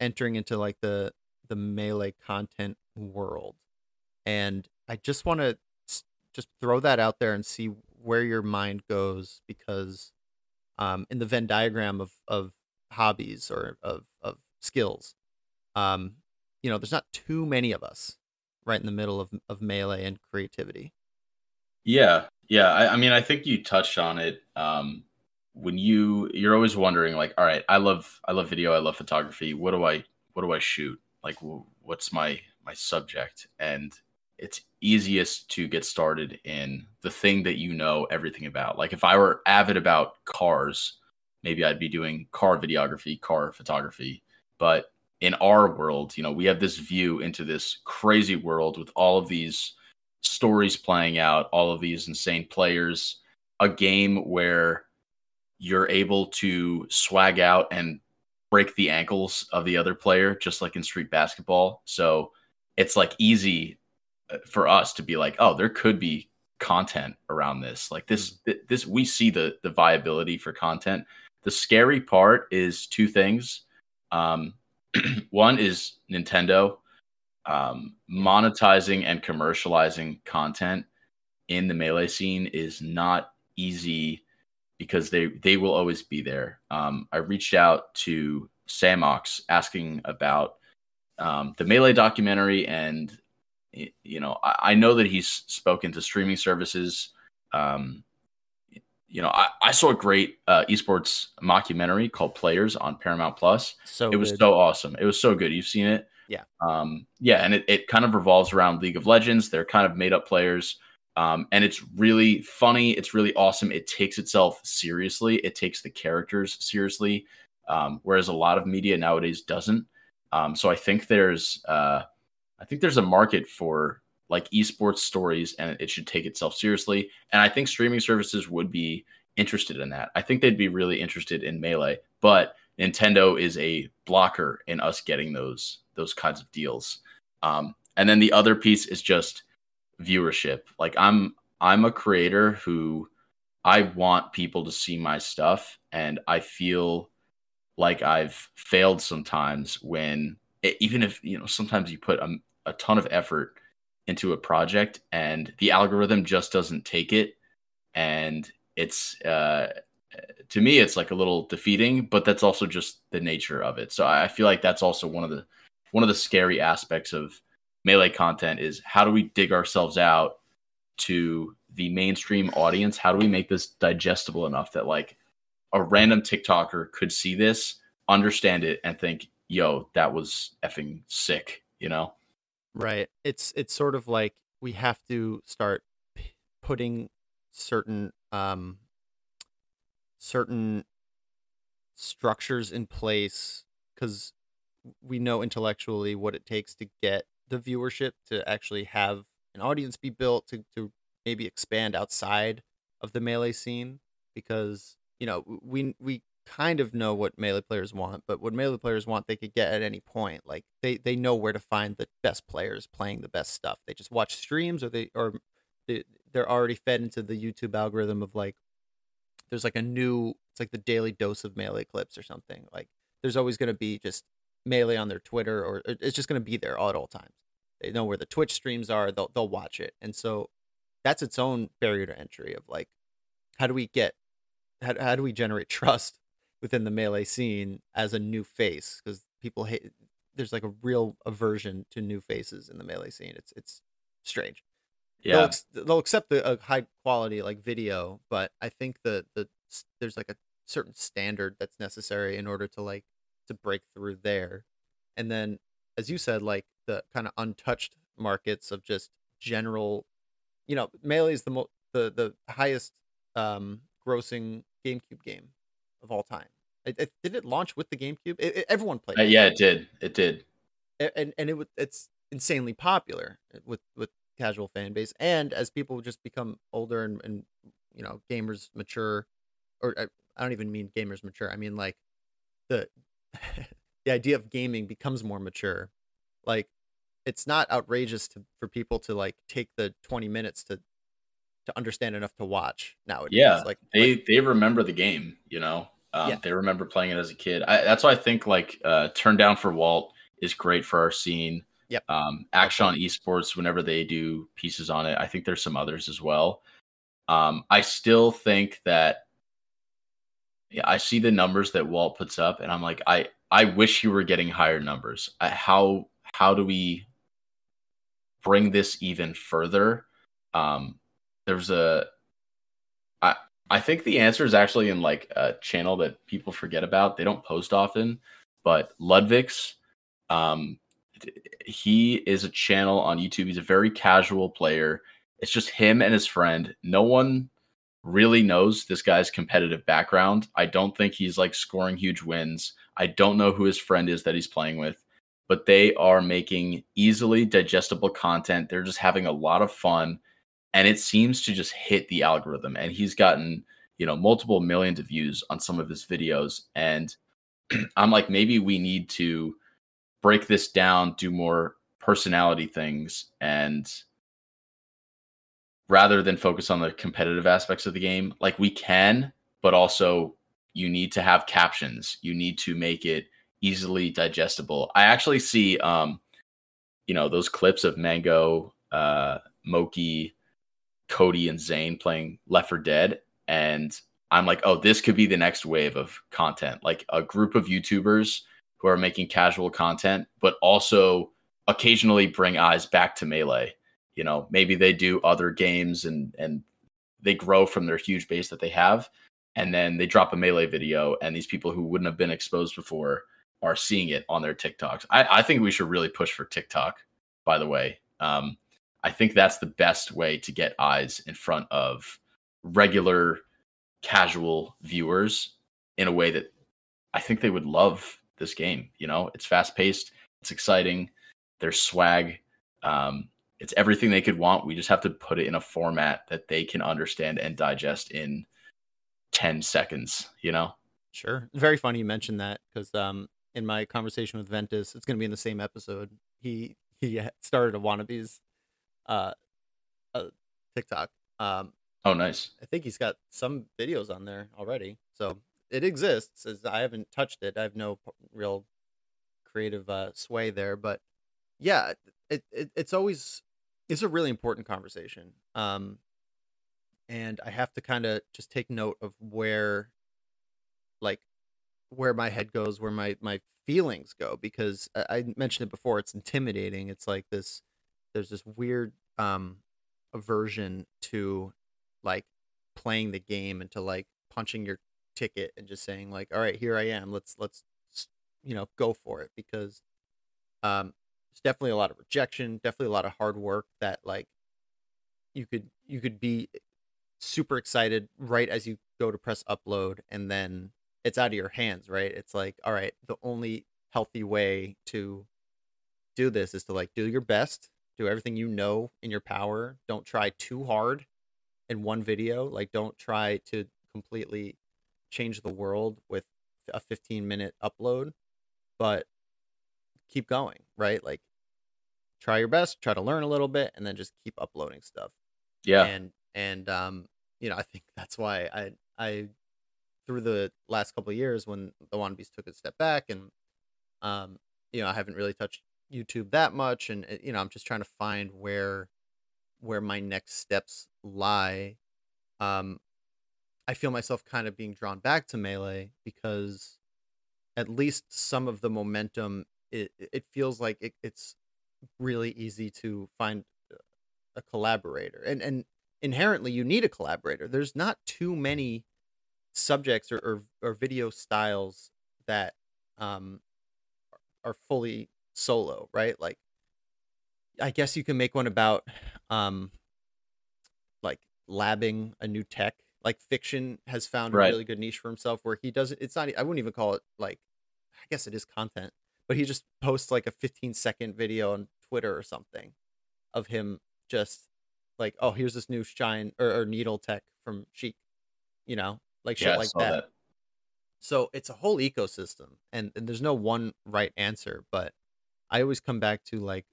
entering into like the the melee content world and i just want to just throw that out there and see where your mind goes because um in the venn diagram of of hobbies or of of skills um you know there's not too many of us right in the middle of of melee and creativity Yeah, yeah. I, I mean, I think you touched on it. Um, when you you're always wondering, like, all right, I love I love video, I love photography. What do I what do I shoot? Like, wh- what's my my subject? And it's easiest to get started in the thing that you know everything about. Like, if I were avid about cars, maybe I'd be doing car videography, car photography. But in our world, you know, we have this view into this crazy world with all of these stories playing out, all of these insane players, a game where you're able to swag out and break the ankles of the other player, just like in street basketball. So it's like easy uh, for us to be like, oh, there could be content around this. Like this, this we see the the viability for content. The scary part is two things. Um, one is Nintendo um, monetizing and commercializing content in the melee scene is not easy because they they will always be there. Um, I reached out to Samox asking about um, the Melee documentary, and you know, I, I know that he's spoken to streaming services. Um, you know, I, I saw a great uh, esports mockumentary called Players on Paramount Plus. So it was good. so awesome. It was so good. You've seen it? Yeah. Um, yeah, and it, it kind of revolves around League of Legends. They're kind of made up players. Um, and it's really funny. It's really awesome. It takes itself seriously. It takes the characters seriously, um, whereas a lot of media nowadays doesn't. Um, so I think there's, uh, I think there's a market for like esports stories, and it should take itself seriously. And I think streaming services would be interested in that. I think they'd be really interested in melee, but Nintendo is a blocker in us getting those those kinds of deals. Um, and then the other piece is just viewership. Like I'm I'm a creator who I want people to see my stuff and I feel like I've failed sometimes when even if you know sometimes you put a, a ton of effort into a project and the algorithm just doesn't take it. And it's uh to me it's like a little defeating but that's also just the nature of it. So i feel like that's also one of the one of the scary aspects of melee content is how do we dig ourselves out to the mainstream audience? How do we make this digestible enough that like a random tiktoker could see this understand it and think yo that was effing sick you know Right. It's it's sort of like we have to start p- putting certain um certain structures in place cuz we know intellectually what it takes to get the viewership to actually have an audience be built to to maybe expand outside of the melee scene because you know we we kind of know what melee players want, but what melee players want they could get at any point. Like they they know where to find the best players playing the best stuff. They just watch streams or they or they, they're already fed into the YouTube algorithm of like there's like a new it's like the daily dose of melee clips or something. Like there's always going to be just melee on their Twitter or it's just going to be there all at all times. They know where the Twitch streams are. They'll they'll watch it, and so that's its own barrier to entry of like how do we get how, how do we generate trust within the melee scene as a new face because people hate there's like a real aversion to new faces in the melee scene. It's it's strange. They'll, yeah. ex- they'll accept the a high quality like video but i think the the there's like a certain standard that's necessary in order to like to break through there. And then as you said like the kind of untouched markets of just general you know melee is the mo- the the highest um grossing gamecube game of all time it, it, did it launch with the gamecube? It, everyone played Uh, it. yeah it did. It did. And and it it's insanely popular with with casual fan base. And as people just become older and and you know gamers mature or I, I don't even mean gamers mature I mean like the the idea of gaming becomes more mature. Like it's not outrageous to for people to like take the 20 minutes to to understand enough to watch nowadays. Yeah, like they like, they remember the game you know um, Yeah. they remember playing it as a kid. I, that's why i think like uh turn down for walt is great for our scene. Yep. um action esports whenever they do pieces on it i think there's some others as well. Um i still think that yeah i see the numbers that walt puts up and i'm like i i wish you were getting higher numbers. I, how how do we bring this even further? Um there's a I think the answer is actually in like a channel that people forget about. They don't post often, but Ludwig's um he is a channel on YouTube. He's a very casual player. It's just him and his friend. No one really knows this guy's competitive background. I don't think he's like scoring huge wins. I don't know who his friend is that he's playing with, but they are making easily digestible content. They're just having a lot of fun and it seems to just hit the algorithm and he's gotten you know multiple millions of views on some of his videos and i'm like maybe we need to break this down do more personality things and rather than focus on the competitive aspects of the game like we can but also you need to have captions. You need to make it easily digestible. I actually see um you know those clips of mango uh Moky Cody and Zain playing Left 4 Dead, and I'm like, oh, this could be the next wave of content. Like a group of YouTubers who are making casual content, but also occasionally bring eyes back to melee. You know, maybe they do other games and and they grow from their huge base that they have, and then they drop a melee video, and these people who wouldn't have been exposed before are seeing it on their TikToks. I, I think we should really push for TikTok. By the way, um, I think that's the best way to get eyes in front of regular, casual viewers in a way that I think they would love this game. You know, it's fast paced, it's exciting, there's swag. Um, it's everything they could want. We just have to put it in a format that they can understand and digest in 10 seconds, you know? Sure. Very funny you mentioned that because um, in my conversation with Ventus, it's going to be in the same episode. He he started a wannabes uh, uh TikTok. Um, Oh, nice. I think he's got some videos on there already, so it exists. As I haven't touched it, I have no real creative uh, sway there, but yeah, it, it it's always it's a really important conversation. Um, and I have to kind of just take note of where, like, where my head goes, where my my feelings go, because I, I mentioned it before. It's intimidating. It's like this. There's this weird um aversion to like playing the game and to like punching your ticket and just saying like, all right, here I am. Let's let's you know go for it because um there's definitely a lot of rejection, definitely a lot of hard work that like you could you could be super excited right as you go to press upload and then it's out of your hands, right? It's like, all right, the only healthy way to do this is to like do your best, do everything you know in your power. Don't try too hard in one video. Like don't try to completely change the world with a 15 minute upload, but keep going, right? Like try your best, try to learn a little bit and then just keep uploading stuff Yeah. and and um you know i think that's why i i through the last couple of years when the wannabes took a step back and um you know i haven't really touched youtube that much and uh, you know i'm just trying to find where where my next steps lie um i feel myself kind of being drawn back to melee because at least some of the momentum it it feels like it, it's really easy to find a collaborator and and inherently you need a collaborator. There's not too many subjects or or, or video styles that um are fully solo right like i guess you can make one about um like labbing a new tech like fiction has found Right. a really good niche for himself where he doesn't it's not i wouldn't even call it like i guess it is content but he just posts like a 15 second video on twitter or something of him just like oh here's this new shine or, or needle tech from Sheik you know like shit yeah, like that. that. so it's a whole ecosystem and, and there's no one right answer but i always come back to like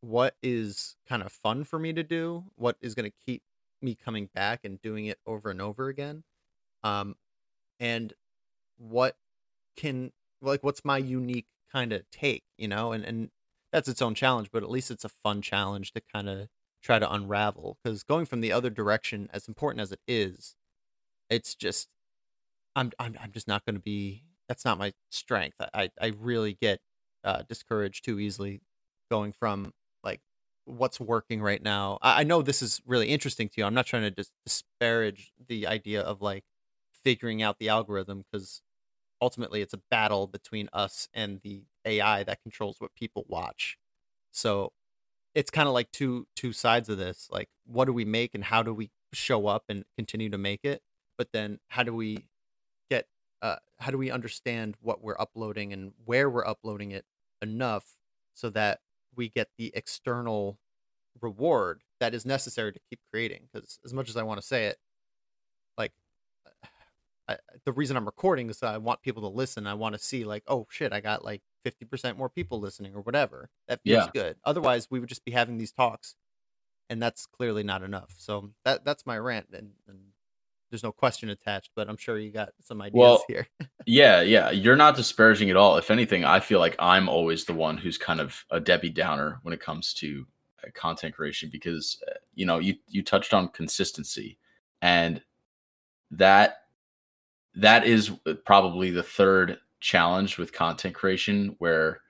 what is kind of fun for me to do what is going to keep me coming back and doing it over and over again um and what can like what's my unique kind of take you know and and that's its own challenge but at least it's a fun challenge to kind of try to unravel because going from the other direction as important as it is it's just i'm i'm, I'm just not going to be that's not my strength i i really get uh discouraged too easily going from like what's working right now. I, I know this is really interesting to you. I'm not trying to dis- disparage the idea of like figuring out the algorithm because ultimately it's a battle between us and the ai that controls what people watch. So it's kind of like two two sides of this like what do we make and how do we show up and continue to make it? But then how do we get uh how do we understand what we're uploading and where we're uploading it enough so that we get the external reward that is necessary to keep creating because as much as i want to say it like I, the reason i'm recording is i want people to listen. I want to see like oh shit i got like 50% more people listening or whatever. That feels Yeah. good. Otherwise we would just be having these talks and that's clearly not enough. So that that's my rant and, and there's no question attached but i'm sure you got some ideas Well, here Yeah, yeah. You're not disparaging at all. If anything, I feel like I'm always the one who's kind of a Debbie Downer when it comes to uh, content creation because uh, you know you you touched on consistency, and that that is probably the third challenge with content creation where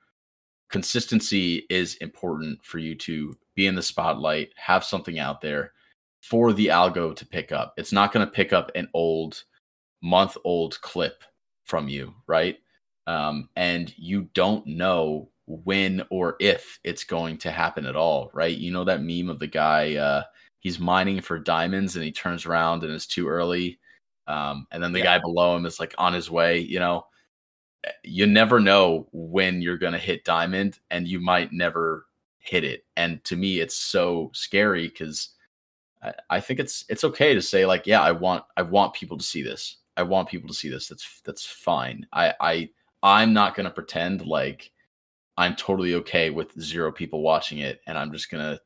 consistency is important for you to be in the spotlight, have something out there for the algo to pick up. It's not going to pick up an old month old clip from you, right? Um, and you don't know when or if it's going to happen at all, right? You know that meme of the guy, uh, he's mining for diamonds and he turns around and it's too early. Um, and then the Yeah. guy below him is like on his way, you know. Eh, You never know when you're going to hit diamond and you might never hit it. And to me, it's so scary because I, I think it's it's okay to say like, yeah, I want I want people to see this. I want people to see this. That's that's fine. I I I'm not to pretend like I'm totally okay with zero people watching it and I'm just to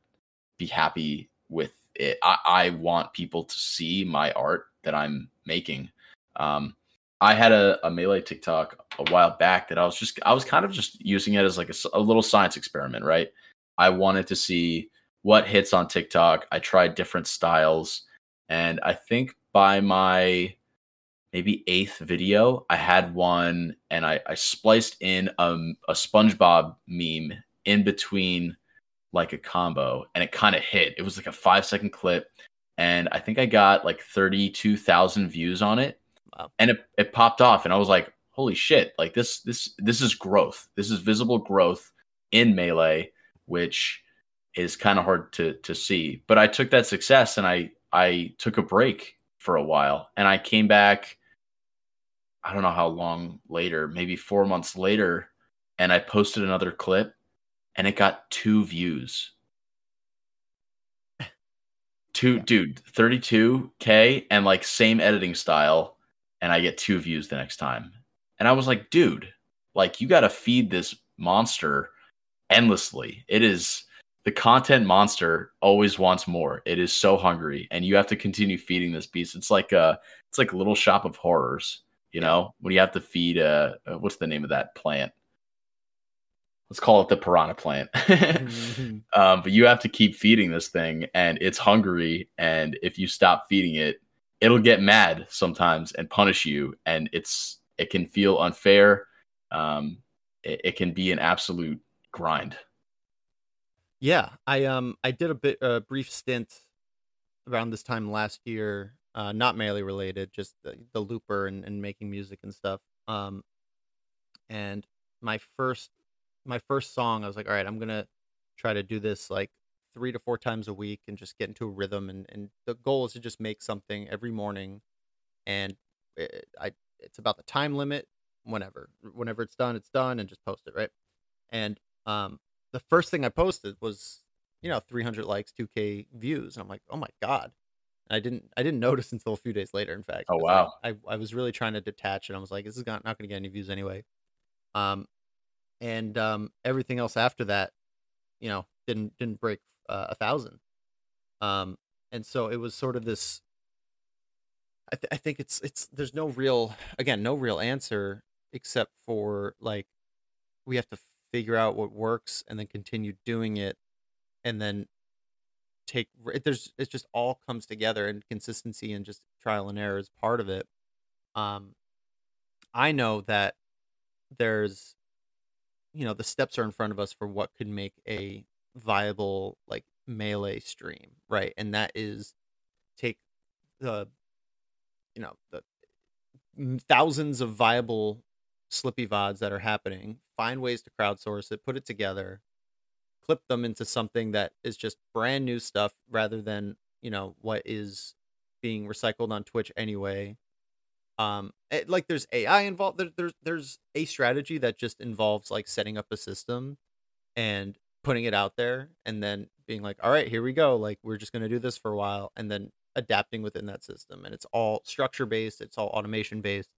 be happy with it. I, I want people to see my art that I'm making. Um, I had a, a melee TikTok a while back that I was just I was kind of just using it as like a little science experiment, right? I wanted to see what hits on TikTok. I tried different styles, and I think by my maybe eighth video, I had one and I, I spliced in um, a SpongeBob meme in between like a combo and it kind of hit. It was like a five second clip. And I think I got like 32,000 views on it. Wow. And it, it popped off and I was like, holy shit, like this, this, this is growth. This is visible growth in melee, which is kind of hard to, to see. But I took that success and I, I took a break for a while and I came back I don't know how long later, maybe four months later, and I posted another clip and it got two views. Two, Yeah. dude, 32K and like same editing style, and I get two views the next time. And I was like, dude, like you got to feed this monster endlessly. It is the content monster always wants more. It is so hungry, and you have to continue feeding this beast. It's like a, it's like a little shop of horrors you know when you have to feed uh uh, what's the name of that plant let's call it the piranha plant um but you have to keep feeding this thing and it's hungry and if you stop feeding it it'll get mad sometimes and punish you and it's it can feel unfair um it, it can be an absolute grind Yeah, I um I did a bit a brief stint around this time last year, uh not melee related, just the, the looper and, and making music and stuff. Um and my first my first song, I was like, all right, I'm gonna try to do this like three to four times a week and just get into a rhythm and, and the goal is to just make something every morning and it, I it's about the time limit whenever whenever it's done it's done and just post it right and um the first thing I posted was, you know, 300 likes, 2k views, and I'm like, oh my god. And I didn't, I didn't notice until a few days later. In fact, Oh, wow. I, I, I was really trying to detach, and I was like, this is not, not going to get any views anyway. Um, and um, everything else after that, you know, didn't didn't break uh, a thousand. Um, and so it was sort of this. I, th- I think it's it's there's no real again no real answer except for like we have to figure out what works and then continue doing it and then take it- there's it just all comes together and consistency and just trial and error is part of it. Um i know that there's you know the steps are in front of us for what could make a viable like melee stream right? And that is take the you know the thousands of viable Slippi vods that are happening find ways to crowdsource it put it together clip them into something that is just brand new stuff rather than you know what is being recycled on twitch anyway. Um it- like there's ai involved there, there's there's a strategy that just involves like setting up a system and putting it out there and then being like all right here we go like we're just going to do this for a while and then adapting within that system and it's all structure based it's all automation based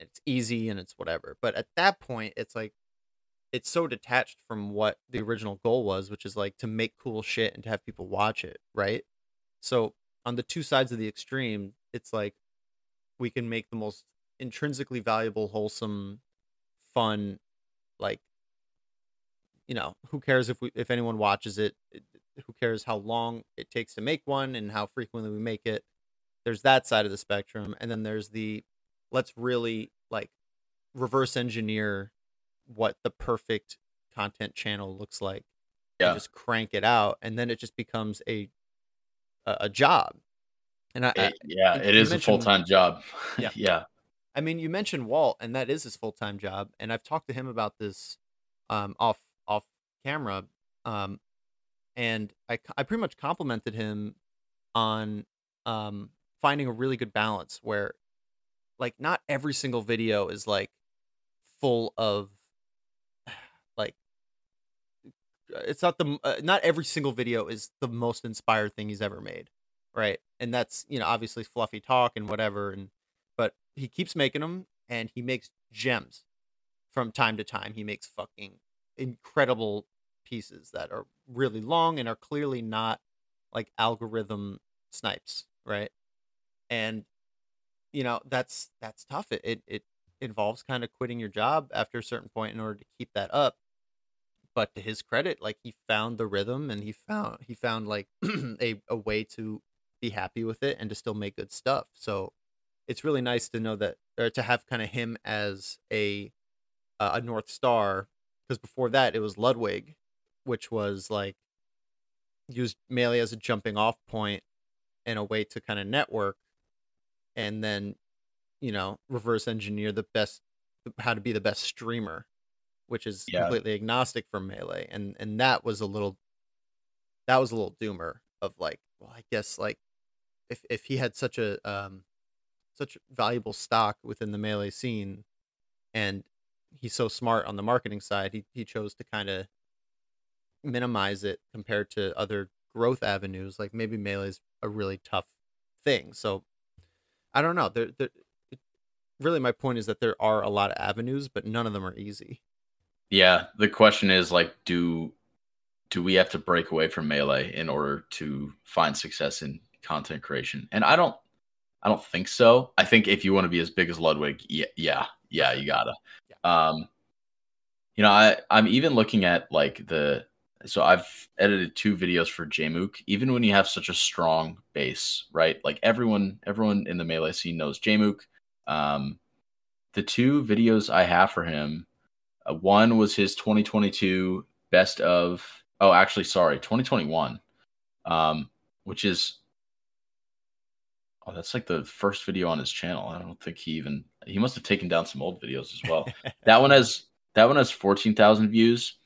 it's easy and it's whatever but at that point it's like it's so detached from what the original goal was which is like to make cool shit and to have people watch it right? So on the two sides of the extreme it's like we can make the most intrinsically valuable wholesome fun like you know who cares if we if anyone watches it who cares how long it takes to make one and how frequently we make it. There's that side of the spectrum and then there's the let's really like reverse engineer what the perfect content channel looks like Yeah. and just crank it out and then it just becomes a a, a job and I, I It- yeah, you- it is a full time job. Yeah. yeah. I mean, you mentioned Walt, and that is his full time job. And I've talked to him about this um, off off camera, um, and I pretty much complimented him on um, finding a really good balance where, like, not every single video is like full of like it's not the uh, not every single video is the most inspired thing he's ever made right? And that's you know obviously fluffy talk and whatever and but he keeps making them and he makes gems from time to time. He makes fucking incredible pieces that are really long and are clearly not like algorithm snipes right? And you know that's that's tough it it, it involves kind of quitting your job after a certain point in order to keep that up but to his credit like he found the rhythm and he found he found like a, a way to be happy with it and to still make good stuff so it's really nice to know that or to have kind of him as a uh, a north star because before that it was ludwig which was like used mainly as a jumping off point and a way to kind of network and then you know reverse engineer the best how to be the best streamer which is Yeah. completely agnostic from melee and and that was a little that was a little doomer of like well i guess like if if he had such a um such valuable stock within the melee scene and he's so smart on the marketing side he he chose to kind of minimize it compared to other growth avenues like maybe melee's a really tough thing so i don't know there, there really my point is that there are a lot of avenues but none of them are easy Yeah, the question is like, do do we have to break away from melee in order to find success in content creation? And I don't, I don't think so. I think if you want to be as big as Ludwig, yeah, yeah, yeah, you gotta. Um, you know, I I'm even looking at like the so I've edited two videos for Jmook. Even when you have such a strong base, right? Like everyone, everyone in the melee scene knows Jmook. Um, the two videos I have for him. Uh, one was his 2022 best of. Oh, actually, sorry, 2021, um, which is. Oh, that's like the first video on his channel. I don't think he even. He must have taken down some old videos as well. that one has that one has 14,000 views,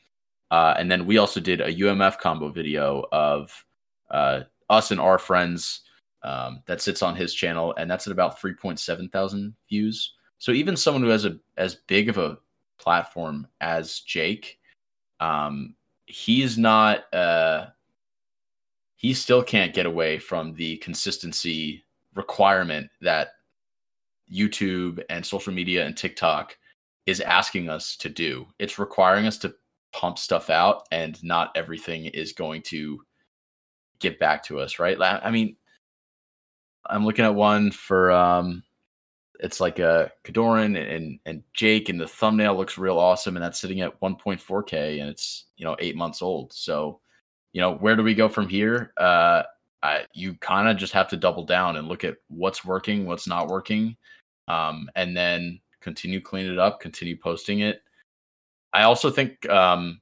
uh, and then we also did a UMF combo video of uh, us and our friends um, that sits on his channel, and that's at about 3.7 thousand views. So even someone who has a as big of a platform as Jake, um, he's not. Uh, he still can't get away from the consistency requirement that YouTube and social media and TikTok is asking us to do. It's requiring us to pump stuff out, and not everything is going to get back to us, right? I mean, I'm looking at one for um, it's like a KoDoRiN and and Jake, and the thumbnail looks real awesome, and that's sitting at 1.4k, and it's you know eight months old. So, you know, where do we go from here? Uh, I, you kind of just have to double down and look at what's working, what's not working, um, and then continue cleaning it up, continue posting it. I also think um,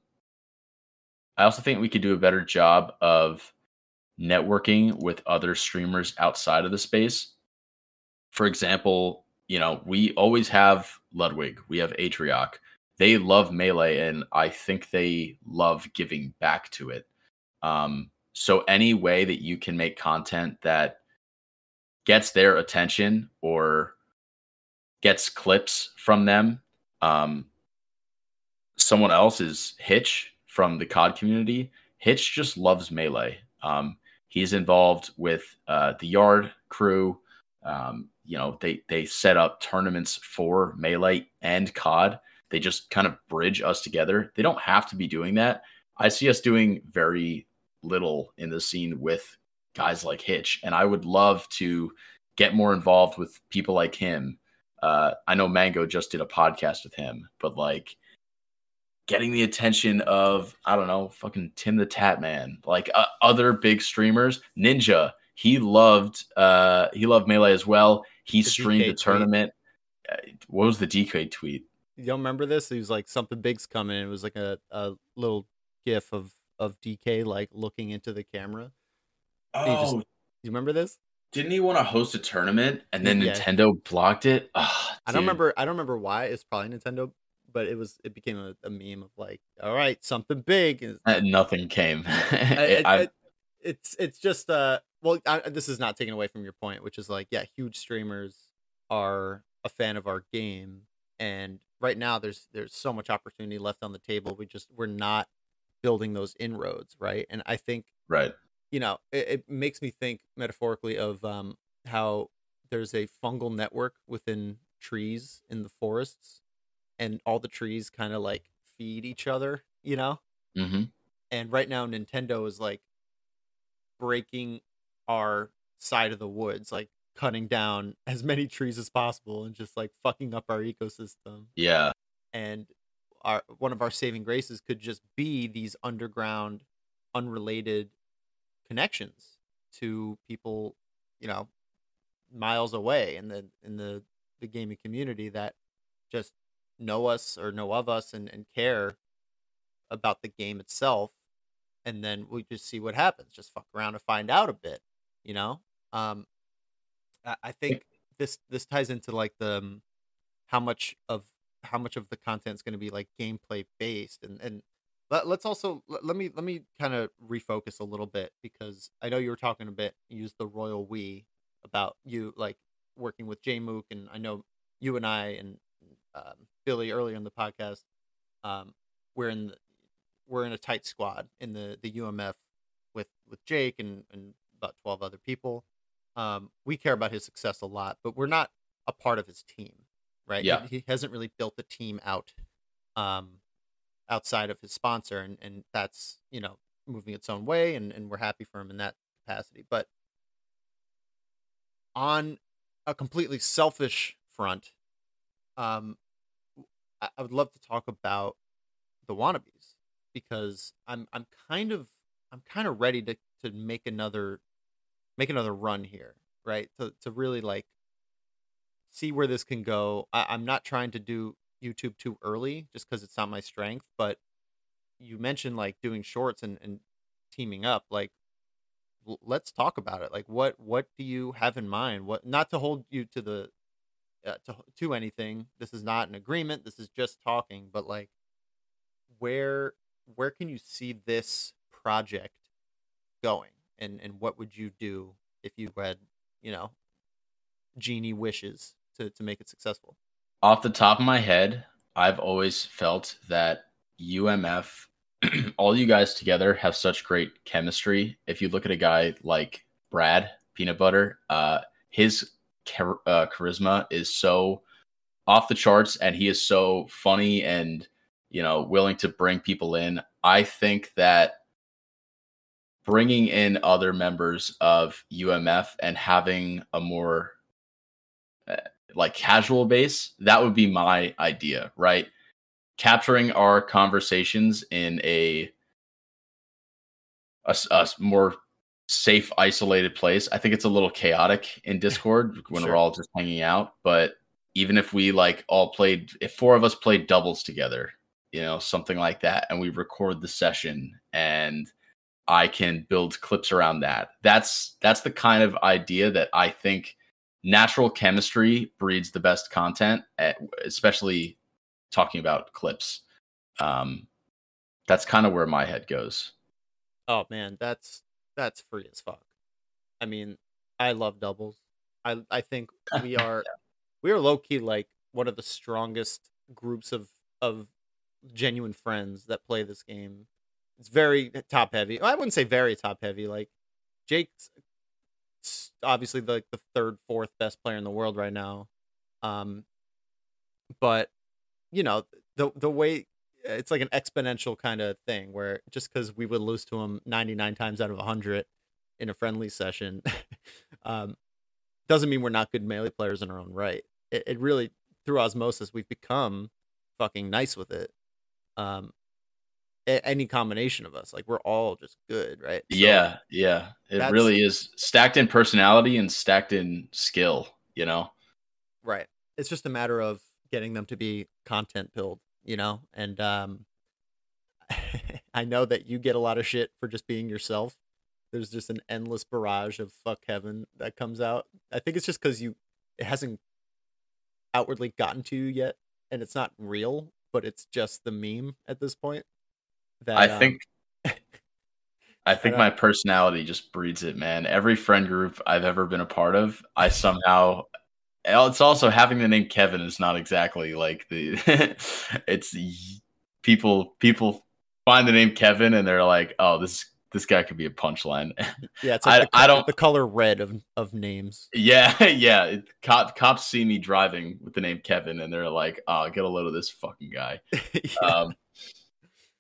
I also think we could do a better job of networking with other streamers outside of the space. For example, you know, we always have Ludwig, we have Atrioc. They love melee, and I think they love giving back to it. Um, so any way that you can make content that gets their attention or gets clips from them, um, someone else is Hitch from the COD community. Hitch just loves melee. Um, he's involved with uh, the Yard crew. Um, you know, they they set up tournaments for melee and COD. They just kind of bridge us together. They don't have to be doing that. I see us doing very little in the scene with guys like Hitch, and I would love to get more involved with people like him. Uh, I know Mango just did a podcast with him, but like getting the attention of I don't know, fucking TimTheTatman, like uh, other big streamers. Ninja, he loved uh he loved melee as well. He The streamed DK the tournament. Uh, What was the DK tweet? you don't remember this? He was like something big's coming. It was like a, a little gif of of DK like looking into the camera. He just- Oh, You remember this? didn't he want to host a tournament and then Yeah. Nintendo blocked it? Ah, I don't remember. I don't remember why. It's probably Nintendo, but it was. It became a, a meme of like, all right, something big. And Uh, Nothing came. I- I- I- it's it's just uh well I, this is not taken away from your point which is like yeah huge streamers are a fan of our game and right now there's there's so much opportunity left on the table we just we're not building those inroads right and i think right. you know it, it makes me think metaphorically of um how there's a fungal network within trees in the forests and all the trees kind of like feed each other you know hmm and right now Nintendo is like breaking our side of the woods, like cutting down as many trees as possible and just like fucking up our ecosystem. Yeah. And our one of our saving graces could just be these underground, unrelated connections to people, you know, miles away in the in the the gaming community that just know us or know of us and, and care about the game itself and then we just see what happens just fuck around and find out a bit you know? Um i, I think this this ties into like the um, how much of how much of the content is going to be like gameplay based and and let, let's also let, let me let me kind of refocus a little bit because i know you were talking a bit used the royal we about you like working with jmook and i know you and i and um, billy earlier in the podcast um we're in the, we're in a tight squad in the the UMF with with Jake and and about 12 other people. Um, we care about his success a lot, but we're not a part of his team, right? He- Yeah. He, hasn't really built the team out um outside of his sponsor and and that's, you know, moving its own way and and we're happy for him in that capacity. But on a completely selfish front, um I, would love to talk about the wannabes because I'm I'm kind of I'm kind of ready to to make another make another run here, right? To to really like see where this can go. I, I'm not trying to do YouTube too early just because it's not my strength, but you mentioned like doing shorts and, and teaming up. Like l- let's talk about it. Like what what do you have in mind? What not to hold you to the uh, to to anything. This is not an agreement. This is just talking, but like where where can you see this project going and and what would you do if you had you know genie wishes to to make it successful Off the top of my head, I've always felt that UMF, all you guys together have such great chemistry. If you look at a guy like Brad Peanut Butter, uh, his char- uh, charisma is so off the charts, and he is so funny and you know willing to bring people in. I think that bringing in other members of UMF and having a more uh, like casual base, that would be my idea, right? Capturing our conversations in a a more safe, isolated place. I think it's a little chaotic in Discord when Sure. we're all just hanging out. But even if we like all played, if four of us played doubles together, you know, something like that, and we record the session and I can build clips around that. That's that's the kind of idea that I think natural chemistry breeds the best content, eh, especially talking about clips. Um, that's kind of where my head goes. oh man that's that's free as fuck. I mean i love doubles. I i think we are we are low-key like one of the strongest groups of of genuine friends that play this game. It's very top heavy i wouldn't say very top heavy like jake's obviously the, the third fourth best player in the world right now. Um but you know the the way it's like an exponential kind of thing where just because we would lose to him 99 times out of 100 in a friendly session um doesn't mean we're not good melee players in our own right it, it really through osmosis we've become fucking nice with it um any combination of us like we're all just good right So- yeah, yeah. It really is stacked in personality and stacked in skill, you know? Right. It's just a matter of getting them to be content build, you know, and um, I know that you get a lot of shit for just being yourself. There's just an endless barrage of fuck Kevin that comes out. I think it's just because you it hasn't outwardly gotten to you yet, and it's not real, but it's just the meme at this point. That I um, think I think don't- my personality just breeds it, man. Every friend group I've ever been a part of, I somehow it's also having the name Kevin is not exactly like the it's people people find the name Kevin and they're like, "Oh, this this guy could be a punchline." yeah, it's I- the, I don't- the color red of of names. yeah, yeah. it- Cop, cops see me driving with the name Kevin and they're like, "Oh, get a load of this fucking guy." Yeah. um,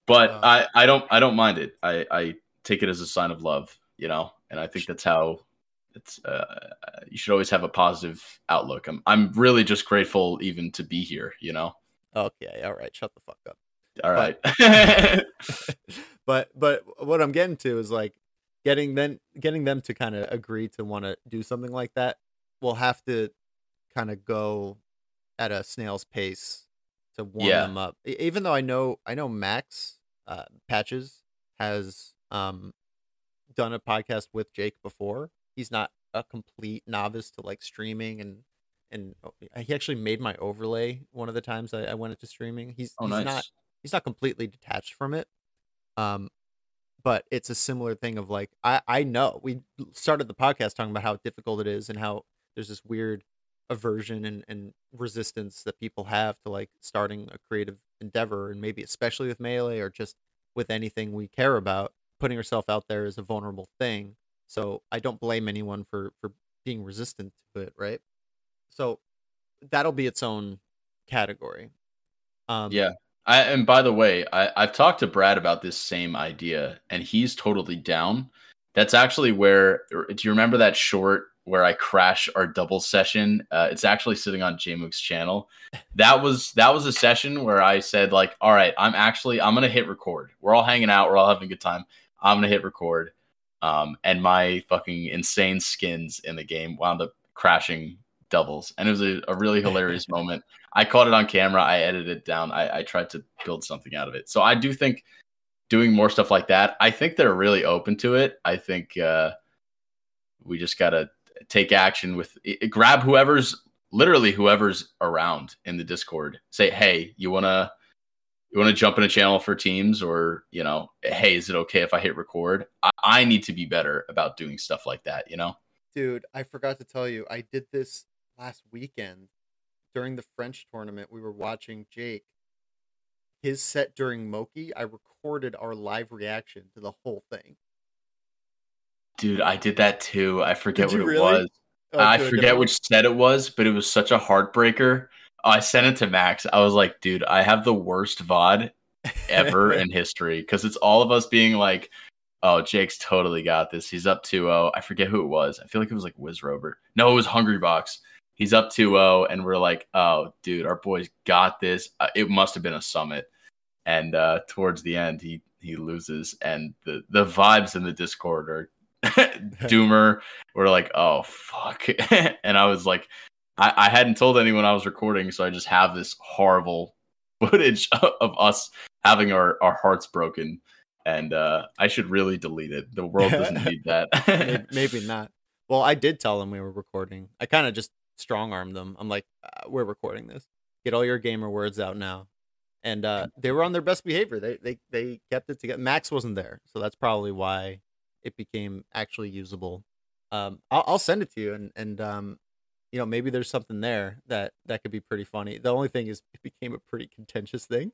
but Uh. I, I don't I don't mind it. I, I take it as a sign of love, you know, and I think that's how it's. Uh, you should always have a positive outlook. I'm I'm really just grateful even to be here, you know. okay, all right, shut the fuck up. All right, but but what I'm getting to is like getting them getting them to kind of agree to want to do something like that. We'll have to kind of go at a snail's pace to warm Yeah. them up. Even though I know I know Max uh, Patches has um done a podcast with Jake before. He's not a complete novice to like streaming and and oh, he actually made my overlay one of the times I, I went into streaming. He's oh he's nice. not he's not completely detached from it um but it's a similar thing of like i i know we started the podcast talking about how difficult it is and how there's this weird aversion and, and resistance that people have to like starting a creative endeavor and maybe especially with melee or just with anything we care about putting yourself out there is a vulnerable thing so i don't blame anyone for for being resistant to it right so that'll be its own category um Yeah. I, and by the way, I, I've talked to Brad about this same idea, and he's totally down. That's actually where. Do you remember that short where I crash our double session? Uh, it's actually sitting on JMook's channel. That was that was a session where I said like, "All right, I'm actually I'm gonna hit record. We're all hanging out. We're all having a good time. I'm gonna hit record." Um, and my fucking insane skins in the game wound up crashing doubles, and it was a, a really hilarious moment. I caught it on camera. I edited it down. I, I tried to build something out of it. So I do think doing more stuff like that. I think they're really open to it. I think uh, we just gotta take action with grab whoever's literally whoever's around in the Discord. Say, hey, you wanna you wanna jump in a channel for teams, or you know, hey, is it okay if I hit record? I, I need to be better about doing stuff like that. You know. Dude, I forgot to tell you, I did this last weekend during the French tournament. We were watching Jake. His set during Moky, I recorded our live reaction to the whole thing. Dude, I did that too. I forget what it really? was. Oh, I forget which set it was, but it was such a heartbreaker. I sent it to Max. I was like, dude, I have the worst VOD ever in history because it's all of us being like, oh, Jake's totally got this. He's up 2 0. I forget who it was. I feel like it was like Wizzrobe. No, it was Hungrybox. He's up 2 0, and we're like, oh, dude, our boys got this. Uh, it must have been a summit. And uh, towards the end, he he loses, and the the vibes in the Discord are Doomer. We're like, oh fuck, and I was like, I, I hadn't told anyone I was recording, so I just have this horrible footage of, of us having our our hearts broken, and uh, I should really delete it. The world doesn't need that. maybe, maybe not. Well, I did tell them we were recording. I kind of just strong armed them. I'm like, uh, we're recording this. Get all your gamer words out now. And uh, they were on their best behavior. They they they kept it together. Max wasn't there, so that's probably why it became actually usable. Um, I'll, I'll send it to you, and and um, you know maybe there's something there that that could be pretty funny. The only thing is it became a pretty contentious thing.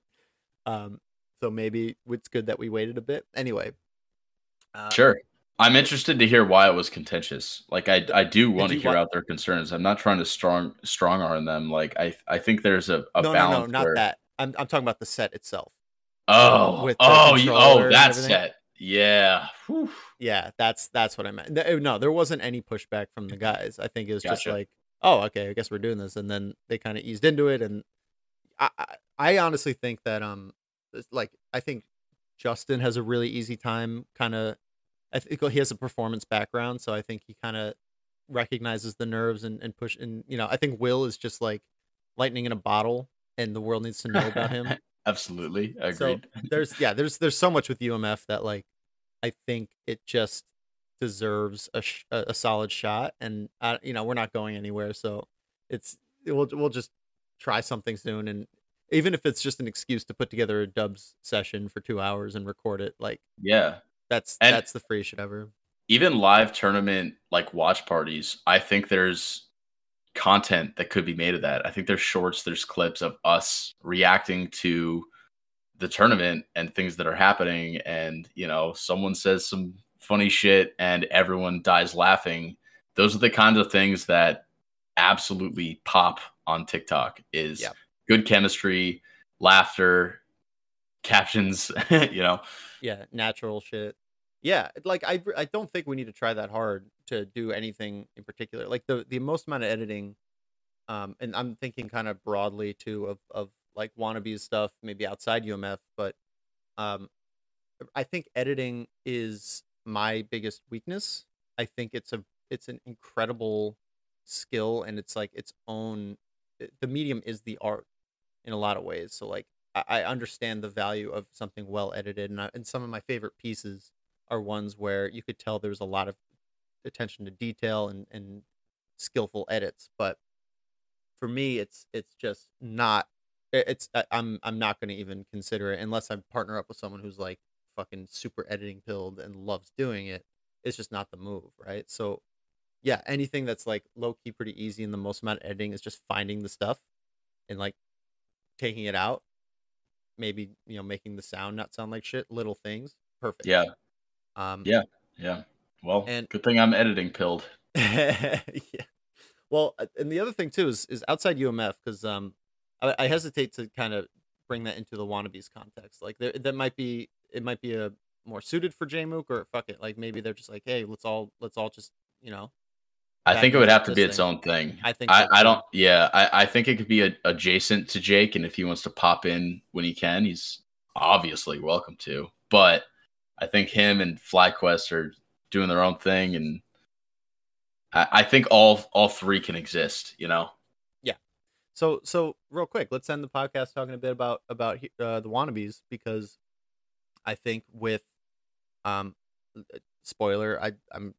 Um, so maybe it's good that we waited a bit. Anyway, uh, Sure. I'm interested to hear why it was contentious. Like I, I do want to hear wa- out their concerns. I'm not trying to strong strong arm them. Like I I think there's a, a no, no, balance no, not where that. I'm I'm talking about the set itself. oh with oh you, oh that set yeah Whew. Yeah, that's that's what I meant. No, there wasn't any pushback from the guys. I think it was just like, oh, okay, I guess we're doing this, and then they kind of eased into it. And I, I, honestly think that um, like I think Justin has a really easy time. Kind of, I think he has a performance background, so I think he kind of recognizes the nerves and and push. And you know, I think Will is just like lightning in a bottle, and the world needs to know about him. Absolutely, So agreed. there's yeah, there's there's so much with UMF that like I think it just deserves a sh- a, solid shot, and uh, you know we're not going anywhere, so it's we'll we'll just try something soon, and even if it's just an excuse to put together a dubs session for two hours and record it, like yeah, that's And- that's the free shit ever. even live tournament like watch parties, I think there's content that could be made of that. I think there's shorts, there's clips of us reacting to the tournament and things that are happening and you know, someone says some funny shit and everyone dies laughing. Those are the kinds of things that absolutely pop on TikTok is Yeah. good chemistry, laughter, captions, you know. yeah natural shit yeah like i i don't think we need to try that hard to do anything in particular like the the most amount of editing um and i'm thinking kind of broadly too of of like wannabes stuff maybe outside umf but um i think editing is my biggest weakness i think it's a it's an incredible skill and it's like its own eh, the medium is the art in a lot of ways so like I, understand the value of something well edited, and I, and some of my favorite pieces are ones where you could tell there's a lot of attention to detail and and skillful edits. But for me, it's it's just not. Eh, it's I- I'm I'm not going to even consider it unless I partner up with someone who's like fucking super editing pilled and loves doing it. It's just not the move, right? So yeah, anything that's like low key, pretty easy, and the most amount of editing is just finding the stuff and like taking it out maybe you know making the sound not sound like shit little things perfect Yeah, um Yeah. yeah. Well, And- good thing I'm editing pilled. yeah well uh, and the other thing too is is outside umf because um I, I hesitate to kind of bring that into the wannabes context like there that might be it might be a more suited for jmook or fuck it like maybe they're just like hey let's all let's all just you know I think it would have to be this its own thing. i think I, I don't. Yeah, I, I think it could be a, adjacent to Jake, and if he wants to pop in when he can, he's obviously welcome to. But I think him and FlyQuest are doing their own thing, and I, I think all all three can exist. You know. Yeah. So so real quick, let's end the podcast talking a bit about about uh, the wannabes because I think with um uh, spoiler, I I'm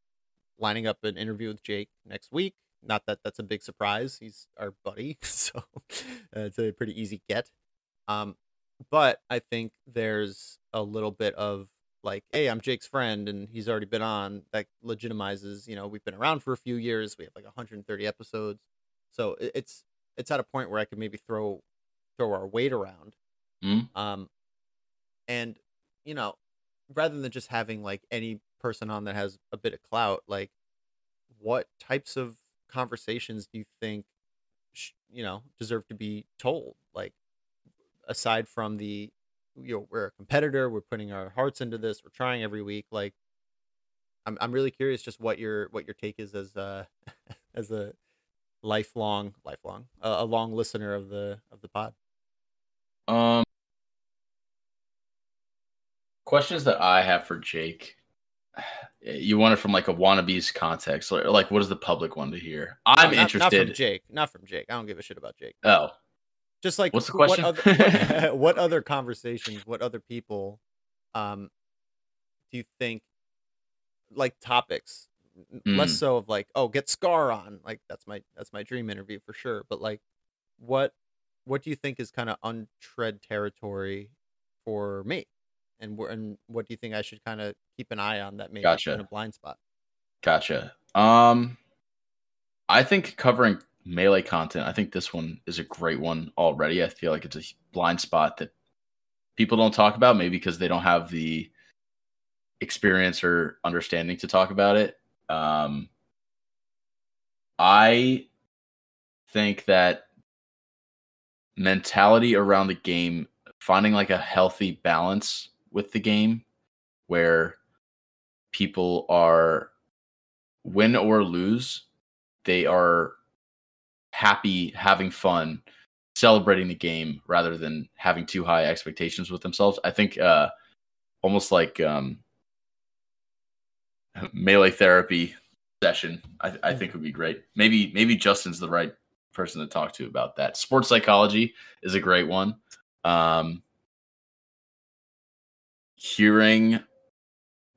lining up an interview with Jake next week. Not that that's a big surprise. He's our buddy, so uh, it's a pretty easy get. Um, but I think there's a little bit of like, hey, I'm Jake's friend, and he's already been on. That legitimizes, you know, we've been around for a few years. We have like 130 episodes, so it's it's at a point where I could maybe throw throw our weight around. Mhm. Um, and you know, rather than just having like any person on that has a bit of clout, like what types of conversations do you think sh- you know deserve to be told? Like aside from the you know we're a competitor, we're putting our hearts into this, we're trying every week. Like I'm I'm really curious just what your what your take is as uh as a lifelong lifelong uh, a long listener of the of the pod. Um, questions that I have for Jake. You want it from like a wannabes context, or like what does the public want to hear? I'm No, not, interested. Not from Jake. Not from Jake. I don't give a shit about Jake. Oh, Just like What's the question? What other, what other conversations? What other people? Um, do you think like topics? N- Less Mm. so of like, oh, get Scar on. Like that's my that's my dream interview for sure. But like, what what do you think is kind of untread territory for me? And where and what do you think I should kind of keep an eye on that maybe Gotcha. in a blind spot? Gotcha. Um, I think covering melee content. I think this one is a great one already. I feel like it's a blind spot that people don't talk about, maybe because they don't have the experience or understanding to talk about it. Um, I think that mentality around the game, finding like a healthy balance with the game, where people are win or lose, they are happy having fun celebrating the game rather than having too high expectations with themselves. I think uh almost like um melee therapy session I, I think would be great. Maybe maybe Justin's the right person to talk to about that. Sports psychology is a great one. Um, hearing,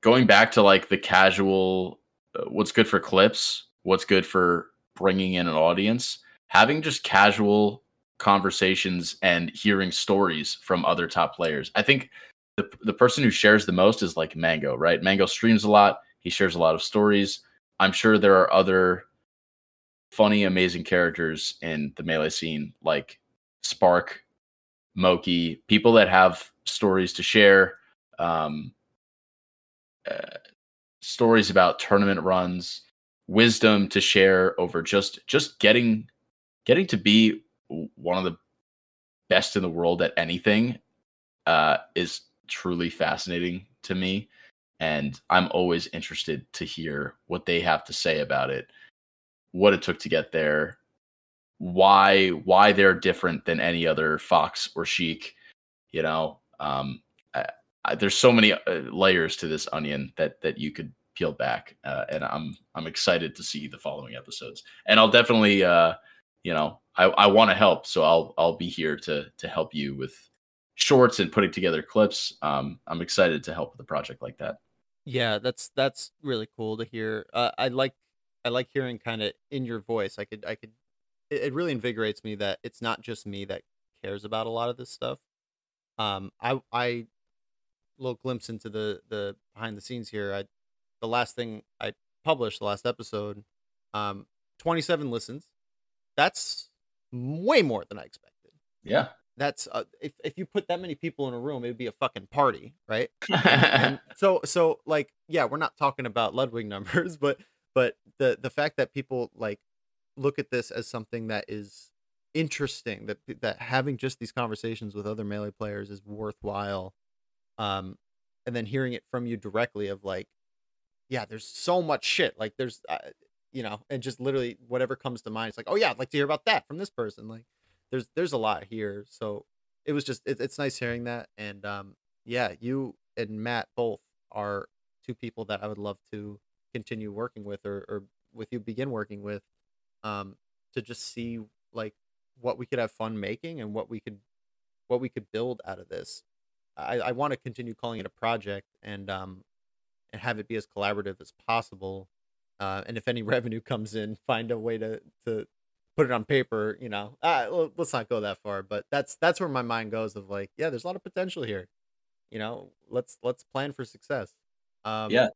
going back to like the casual, uh, what's good for clips, what's good for bringing in an audience, having just casual conversations and hearing stories from other top players. I think the the person who shares the most is like Mango, right? Mango streams a lot. He shares a lot of stories. I'm sure there are other funny, amazing characters in the melee scene, like Spark, Moky, people that have stories to share, um, uh, stories about tournament runs, wisdom to share over just just getting getting to be one of the best in the world at anything uh, is truly fascinating to me. And i'm always interested to hear what they have to say about it what it took to get there why why they're different than any other fox or sheik you know? Um There's so many uh, layers to this onion that that you could peel back uh, and i'm i'm excited to see the following episodes and i'll definitely uh you know i i want to help so i'll i'll be here to to help you with shorts and putting together clips um i'm excited to help with a project like that Yeah, that's that's really cool to hear. Uh, I like I like hearing kind of in your voice. I could I could it, it really invigorates me that it's not just me that cares about a lot of this stuff. Um, I I little glimpse into the the behind the scenes here. I the last thing I published, the last episode, um, 27 listens. That's way more than I expected. yeah That's uh, if if you put that many people in a room, it'd be a fucking party, right? and so so like yeah we're not talking about ludwig numbers but but the the fact that people like look at this as something that is interesting that that having just these conversations with other melee players is worthwhile um and then hearing it from you directly of like yeah there's so much shit. Like there's uh, you know and just literally whatever comes to mind it's like oh yeah i'd like to hear about that from this person. Like there's there's a lot here. So it was just it, it's nice hearing that. And um yeah you and matt both are two people that i would love to continue working with or, or with you begin working with um to just see like what we could have fun making and what we could what we could build out of this i i want to continue calling it a project and um and have it be as collaborative as possible uh, and if any revenue comes in find a way to to put it on paper you know uh, let's not go that far but that's that's where my mind goes of like yeah there's a lot of potential here you know let's let's plan for success um Yeah.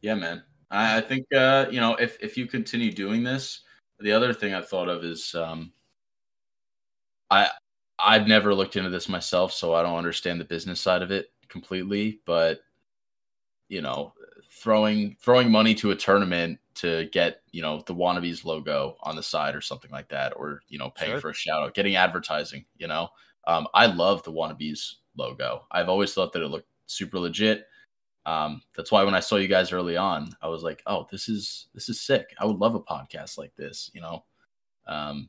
Yeah, man. I, I think uh, you know if if you continue doing this, the other thing I've thought of is um, I I've never looked into this myself, so I don't understand the business side of it completely. But you know, throwing throwing money to a tournament to get you know the wannabes logo on the side or something like that, or you know paying Sure. for a shout out, getting advertising. You know, um, I love the wannabes logo. I've always thought that it looked super legit. Um, that's why when I saw you guys early on, I was like, "Oh, this is this is sick. I would love a podcast like this." You know, um,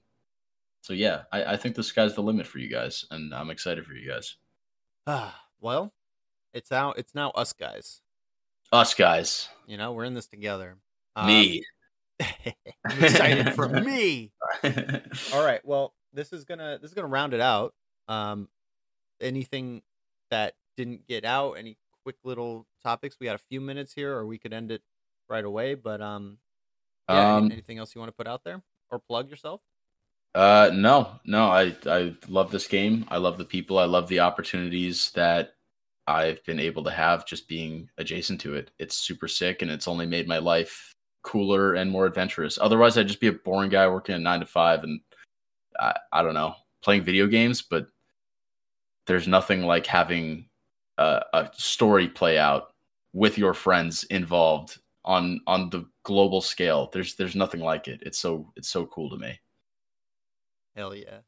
so yeah, I, I think the sky's the limit for you guys, and I'm excited for you guys. Ah, well, it's now it's now us guys. Us guys, You know, we're in this together. Um, me. I'm excited for me. All right. Well, this is gonna this is gonna round it out. Um, anything that didn't get out, any quick little topics? We got a few minutes here, or we could end it right away. But um, yeah. Um, anything else you want to put out there or plug yourself? Uh, no, no. I I love this game. I love the people. I love the opportunities that I've been able to have just being adjacent to it. It's super sick, and it's only made my life cooler and more adventurous. Otherwise, I'd just be a boring guy working a nine to five, and I I don't know playing video games. But there's nothing like having a, a story play out with your friends involved on on the global scale. There's there's nothing like it. It's so it's so cool to me. Hell yeah!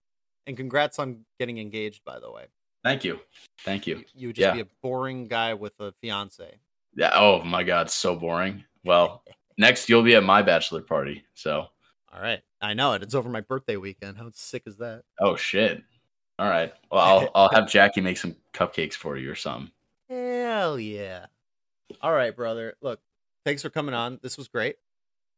And congrats on getting engaged. By the way, Thank you. Thank you. you, would just Yeah. be a boring guy with a fiance. Yeah. Oh my God, so boring. Well, next you'll be at my bachelor party. So, All right, I know it. It's over my birthday weekend. How sick is that? oh shit. All right. Well, I'll I'll have Jackie make some cupcakes for you or something. Hell yeah. All right, brother. Look, thanks for coming on. This was great.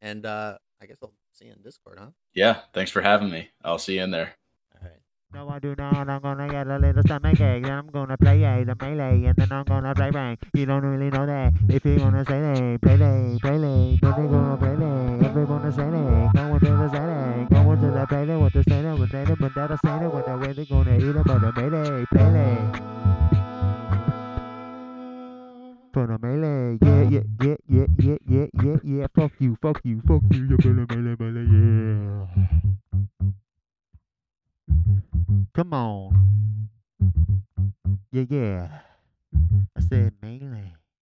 And uh I guess I'll see see you in Discord, huh? Yeah, thanks for having me. I'll see you in there. All right. No, I do not. I'm gonna get a little stomach ache. Then I'm gonna play a the melee, and then I'm gonna play bang. You don't really know that. If you wanna say they, play they, play they, then they gonna play they. Everyone say they, going to the say they, going to the play they, what the say they, what they, but that'll say they, what the way they gonna eat it, but the melee, play they. Melee, yeah, yeah, yeah, yeah, yeah, yeah, yeah, yeah. Fuck you, fuck you, fuck you, better melee, melee, yeah. Come on. Yeah, yeah. I said melee.